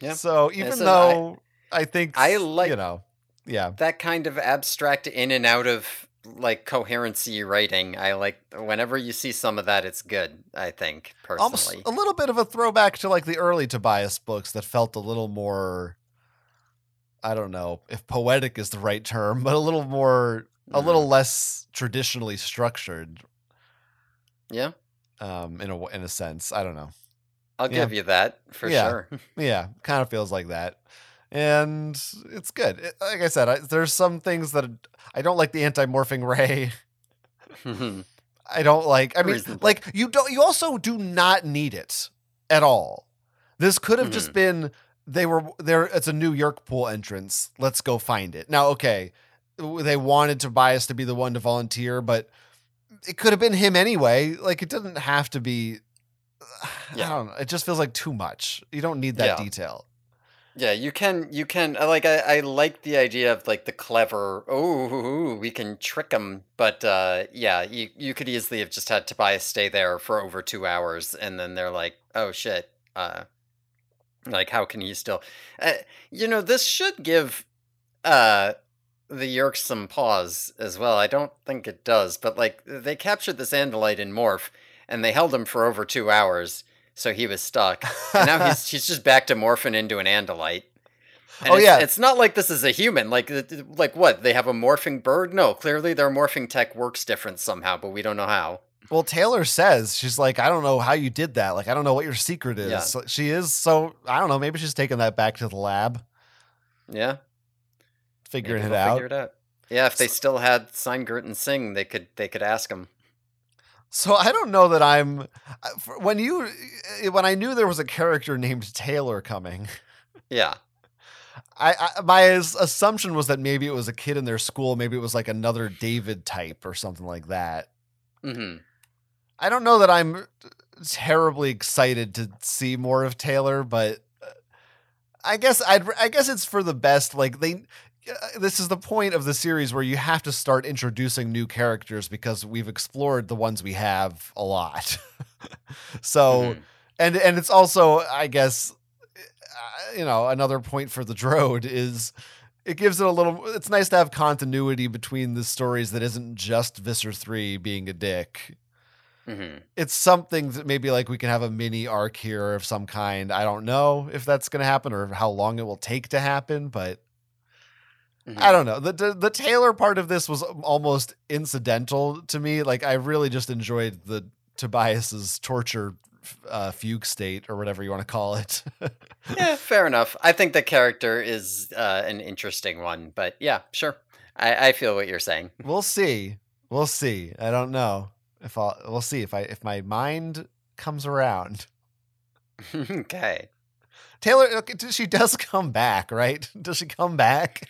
Yeah. so even though I, think I like- you know yeah That kind of abstract in and out of like coherency writing. I like whenever you see some of that it's good, I think, almost personally. a little bit of a throwback to like the early tobias books that felt a little more i don't know if poetic is the right term but a little more a little less traditionally structured Yeah. um in a in a sense i don't know I'll Yeah. give you that for Yeah. sure. yeah kind of feels like that and it's good. It- like i said I, there's some things that i don't like the anti-morphing ray. Hmm. I don't like i mean Reasonable. like you don't you also do not need it at all. This could have just hmm. been they were there it's a new Yeerk pool entrance let's go find it. Now okay they wanted tobias to be the one to volunteer but it could have been him anyway like it doesn't have to be Yeah. i don't know it just feels like too much. You don't need that Yeah. detail Yeah, you can. You can. Like I, I like the idea of like the clever. Oh, we can trick them. But uh, yeah, you you could easily have just had Tobias stay there for over two hours, and then they're like, oh shit. Uh, like how can he still? Uh, you know, this should give uh the Yeerk some pause as well. I don't think it does, but like they captured this Andalite in Morph, and they held him for over two hours, so he was stuck. And now he's he's just back to morphing into an Andalite. And Oh, it's, yeah. it's not like this is a human. Like like what? They have a morphing bird? No, clearly their morphing tech works different somehow, but we don't know how. Well, Taylor says she's like, I don't know how you did that. Like, I don't know what your secret is. Yeah. So She is so I don't know. Maybe she's taking that back to the lab, Yeah, figuring maybe it out. Figure it out. Yeah, if they still had Seingert and Singh, they could they could ask him. So I don't know that I'm when you when I knew there was a character named Taylor coming. Yeah, I, I my assumption was that maybe it was a kid in their school. Maybe it was like another David type or something like that. hmm I don't know that I'm terribly excited to see more of Taylor, but uh, I guess I'd I guess it's for the best. Like they, uh, this is the point of the series where you have to start introducing new characters because we've explored the ones we have a lot. so Mhm. and and it's also I guess uh, you know another point for the Drode is it gives it a little. It's nice to have continuity between the stories that isn't just Visser three being a dick. hmm It's something that maybe like we can have a mini arc here of some kind. I don't know if that's going to happen or how long it will take to happen, but Mhm. I don't know. The, the the Taylor part of this was almost incidental to me. Like I really just enjoyed the Tobias's torture uh, fugue state or whatever you want to call it. yeah, fair enough. I think the character is uh, an interesting one, but yeah, sure. I, I feel what you're saying. we'll see. We'll see. I don't know if I'll. We'll see if I if my mind comes around. okay. Taylor, she does come back, right? Does she come back?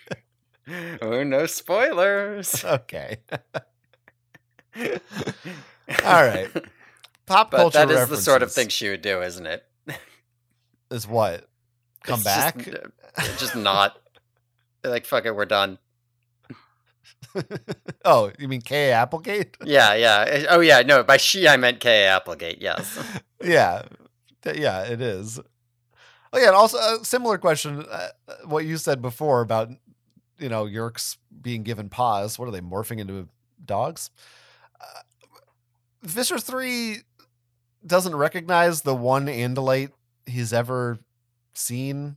Oh, no spoilers. okay. All right. Pop But culture that is the sort of thing she would do, isn't it? Is what? Come It's back? Just, uh, just not. Like, fuck it, we're done. oh, you mean K. Applegate? Yeah, yeah. Oh, yeah. No, by she, I meant K. Applegate. Yes. yeah, yeah, it is. Oh yeah, and also a similar question. Uh, uh, what you said before about you know Yeerks being given paws. What are they morphing into dogs? Uh, Visser three doesn't recognize the one Andalite he's ever seen.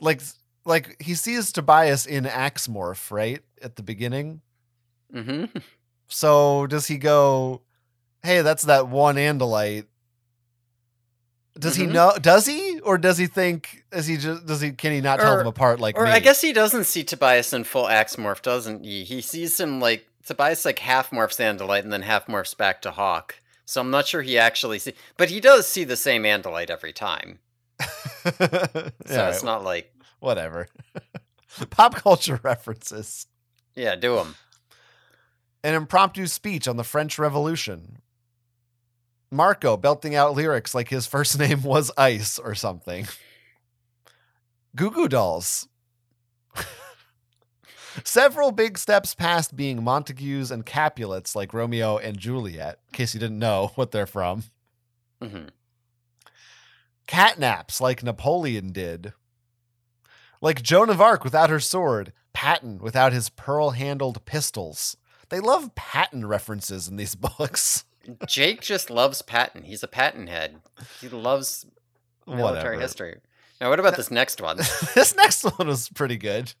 Like, like he sees Tobias in Ax Morph right at the beginning. hmm So does he go, "Hey, that's that one Andalite"? Does he Mhm. know? Does he, or does he think? Is he just? Does he? Can he not tell Or- them apart like Or me? I guess he doesn't see Tobias in full Ax morph, doesn't he? He sees him like Tobias like half morphs Andalite and then half morphs back to Hawk. So I'm not sure he actually see, but he does see the same Andalite every time. So Yeah, it's not like, whatever. Pop culture references. yeah, do them. An impromptu speech on the French Revolution. Marco belting out lyrics like his first name was Ice or something. Goo Goo Dolls. Several big steps past being Montagues and Capulets like Romeo and Juliet, in case you didn't know what they're from. hmm Catnaps like Napoleon did. Like Joan of Arc without her sword. Patton without his pearl handled pistols. They love Patton references in these books. Jake just loves Patton. He's a Patton head. He loves military Whatever. history. Now, what about this next one? this next one was pretty good.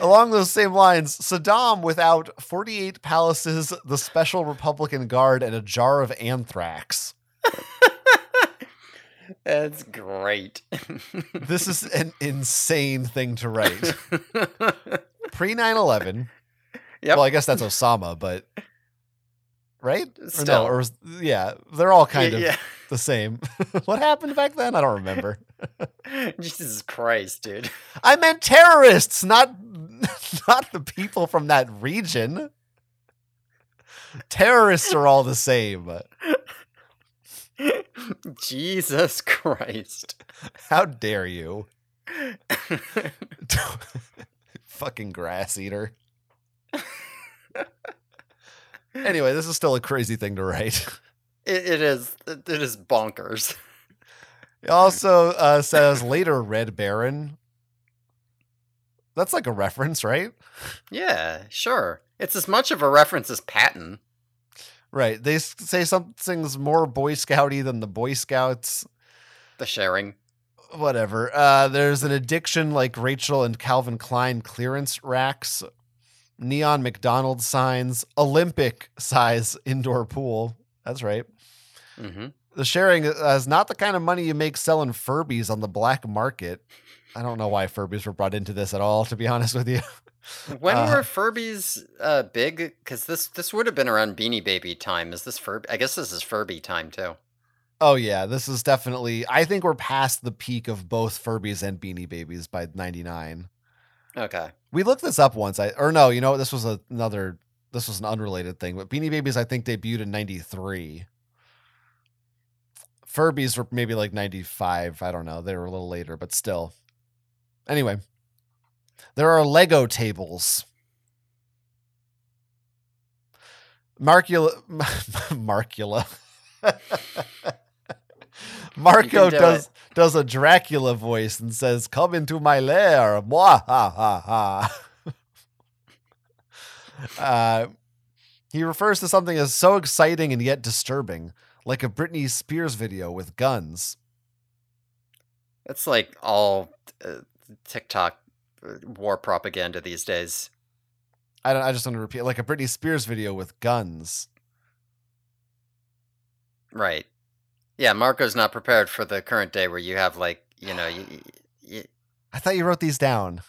Along those same lines, Saddam without 48 palaces, the Special Republican Guard, and a jar of anthrax. That's great. This is an insane thing to write. Pre 9 11. Yep. Well, I guess that's Osama, but. Right? Or no, or was- yeah, they're all kind of yeah. the same. what happened back then? I don't remember. Jesus Christ, dude. I meant terrorists, not not the people from that region. Terrorists are all the same. Jesus Christ. How dare you? Fucking grass eater. Anyway, this is still a crazy thing to write. It, it is. It, it is bonkers. It also uh, says later Red Baron. That's like a reference, right? Yeah, sure. It's as much of a reference as Patton. Right. They say something's more Boy Scouty than the Boy Scouts. The sharing. Whatever. Uh, there's an addiction like Rachel and Calvin Klein clearance racks, neon McDonald's signs, Olympic size indoor pool. That's right. hmm The sharing is not the kind of money you make selling Furbies on the black market. I don't know why Furbies were brought into this at all, to be honest with you. When Uh, were Furbies uh, big? Because this this would have been around Beanie Baby time. Is this Furby? I guess this is Furby time too. Oh yeah, this is definitely. I think we're past the peak of both Furbies and Beanie Babies by '99. Okay. We looked this up once. I or no, you know? This was another. This was an unrelated thing, but Beanie Babies I think debuted in '93. Furbies were maybe like '95. I don't know. They were a little later, but still. Anyway, there are Lego tables. Marcula, Marcula. Marco do does does a Dracula voice and says, "Come into my lair." Mwah, ha ha ha. uh, he refers to something as so exciting and yet disturbing, like a Britney Spears video with guns. It's like all uh, TikTok uh, war propaganda these days. I don't. I just want to repeat, like a Britney Spears video with guns. Right. Yeah, Marco's not prepared for the current day where you have like, you know, you, you, I thought you wrote these down.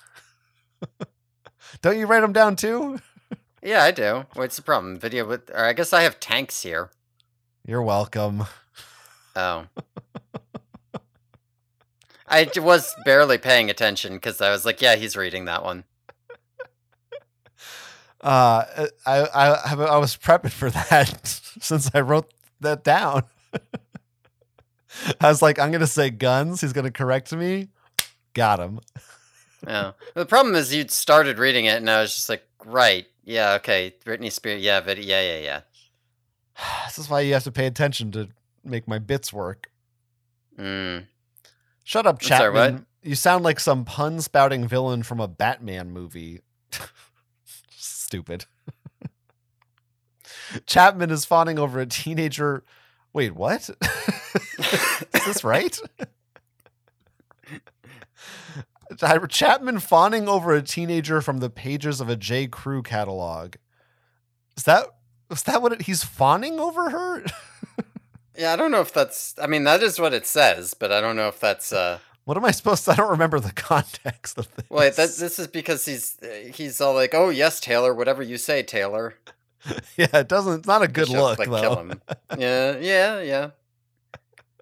don't you write them down too? yeah, I do. What's the problem? Video with, or I guess I have tanks here. You're welcome. Oh. I was barely paying attention because I was like, yeah, he's reading that one. Uh, I I I was prepping for that since I wrote that down. I was like, I'm gonna say guns. He's gonna correct me. Got him. Yeah. The problem is you'd started reading it and I was just like, right. Yeah, okay. Britney Spears. Yeah, video. Yeah, yeah, yeah. This is why you have to pay attention to make my bits work. Mm. Shut up, sorry, Chapman. what? You sound like some pun spouting villain from a Batman movie. Stupid. Chapman is fawning over a teenager. Wait, what? is this right? Chapman fawning over a teenager from the pages of a J. Crew catalog. Is that is that what it, he's fawning over her? Yeah, I don't know if that's. I mean, that is what it says, but I don't know if that's. uh What am I supposed to? I don't remember the context of this. Wait, that, this is because he's he's all like, "Oh yes, Taylor, whatever you say, Taylor." yeah, it doesn't. It's not a good look like, though. Kill him. yeah, yeah, yeah.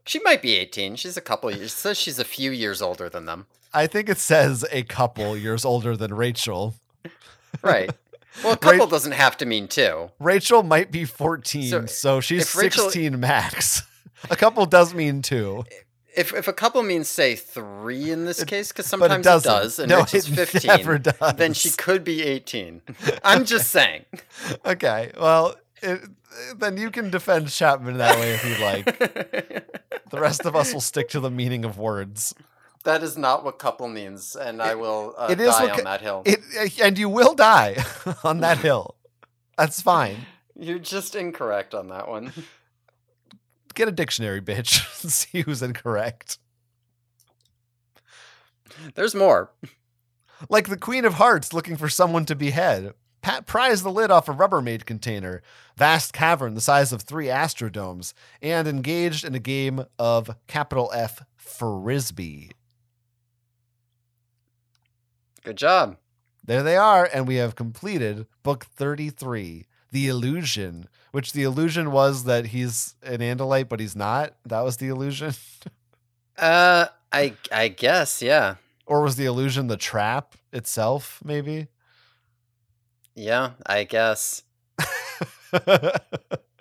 She might be eighteen. She's a couple years. It says she's a few years older than them. I think it says a couple years older than Rachel. Right. Well, a couple doesn't have to mean two. Rachel might be 14, so, So, she's Rachel- 16 max. a couple does mean two. If if a couple means say three in this It- case, because but it sometimes it, doesn't. and no, Rachel's fifteen, does. then she could be eighteen. I'm just saying. Okay, well, it, then you can defend Chapman that way if you'd like. The rest of us will stick to the meaning of words. that is not what couple means, and I will uh, it is die what on cou- that hill. It and you will die on that hill. That's fine. You're just incorrect on that one. Get a dictionary, bitch. See who's incorrect. There's more. Like the Queen of Hearts looking for someone to behead. Pat pries the lid off a Rubbermaid container, vast cavern the size of three astrodomes, and engaged in a game of capital F frisbee. Good job. There they are, and we have completed book 33, The Illusion, which the illusion was that he's an Andalite, but he's not. That was the illusion. Uh, I I guess yeah, or was the illusion the trap itself, maybe? Yeah. I guess.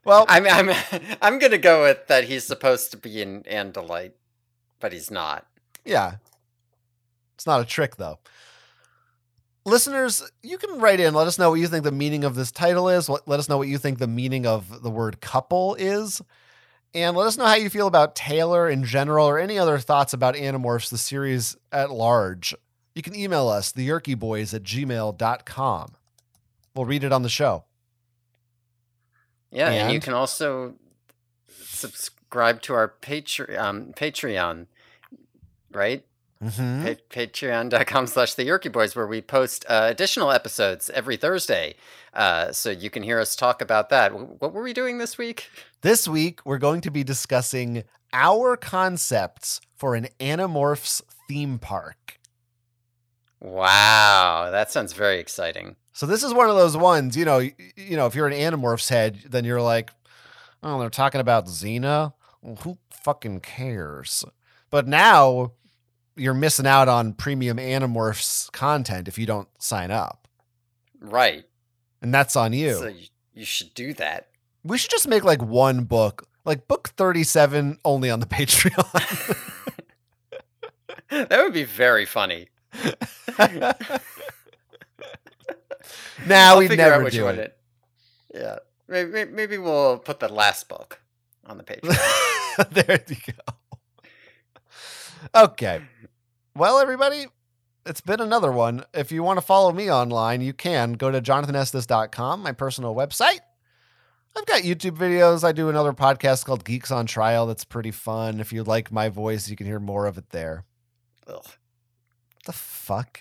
well, I'm I'm I'm gonna go with that. He's supposed to be an Andalite, but he's not. Yeah. It's not a trick, though. Listeners, you can write in. Let us know what you think the meaning of this title is. Let us know what you think the meaning of the word couple is. And let us know how you feel about Taylor in general or any other thoughts about Animorphs, the series at large. You can email us, theyeerkyboys at gmail.com. We'll read it on the show. Yeah, and, you can also subscribe to our Patreon. Um, Patreon, right? Mm-hmm. Pa- Patreon.com slash the Yeerky Boys, where we post uh, additional episodes every Thursday. Uh, so you can hear us talk about that. Wh- What were we doing this week? This week, we're going to be discussing our concepts for an Animorphs theme park. Wow, that sounds very exciting. So this is one of those ones, you know, you know, if you're an Animorphs head, then you're like, oh, they're talking about Xena. Well, who fucking cares? But now you're missing out on premium Animorphs content if you don't sign up, Right. and that's on you. So you, you should do that. we should just make like one book, like book 37, only on the Patreon. that would be very funny. now I'll we never do it. Yeah. Maybe, maybe we'll put the last book on the page. there you go. Okay. Well, everybody, it's been another one. If you want to follow me online, you can go to jonathanestis.com, my personal website. I've got YouTube videos. I do another podcast called Geeks on Trial that's pretty fun. If you like my voice, you can hear more of it there. Ugh. The fuck?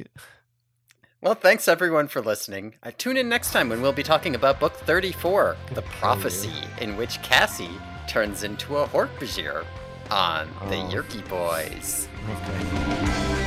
Well, thanks everyone for listening. Uh, tune in next time when we'll be talking about book 34, The Prophecy, in which Cassie turns into a Hork-Bajir on the Oh. Yeerky Boys. Okay.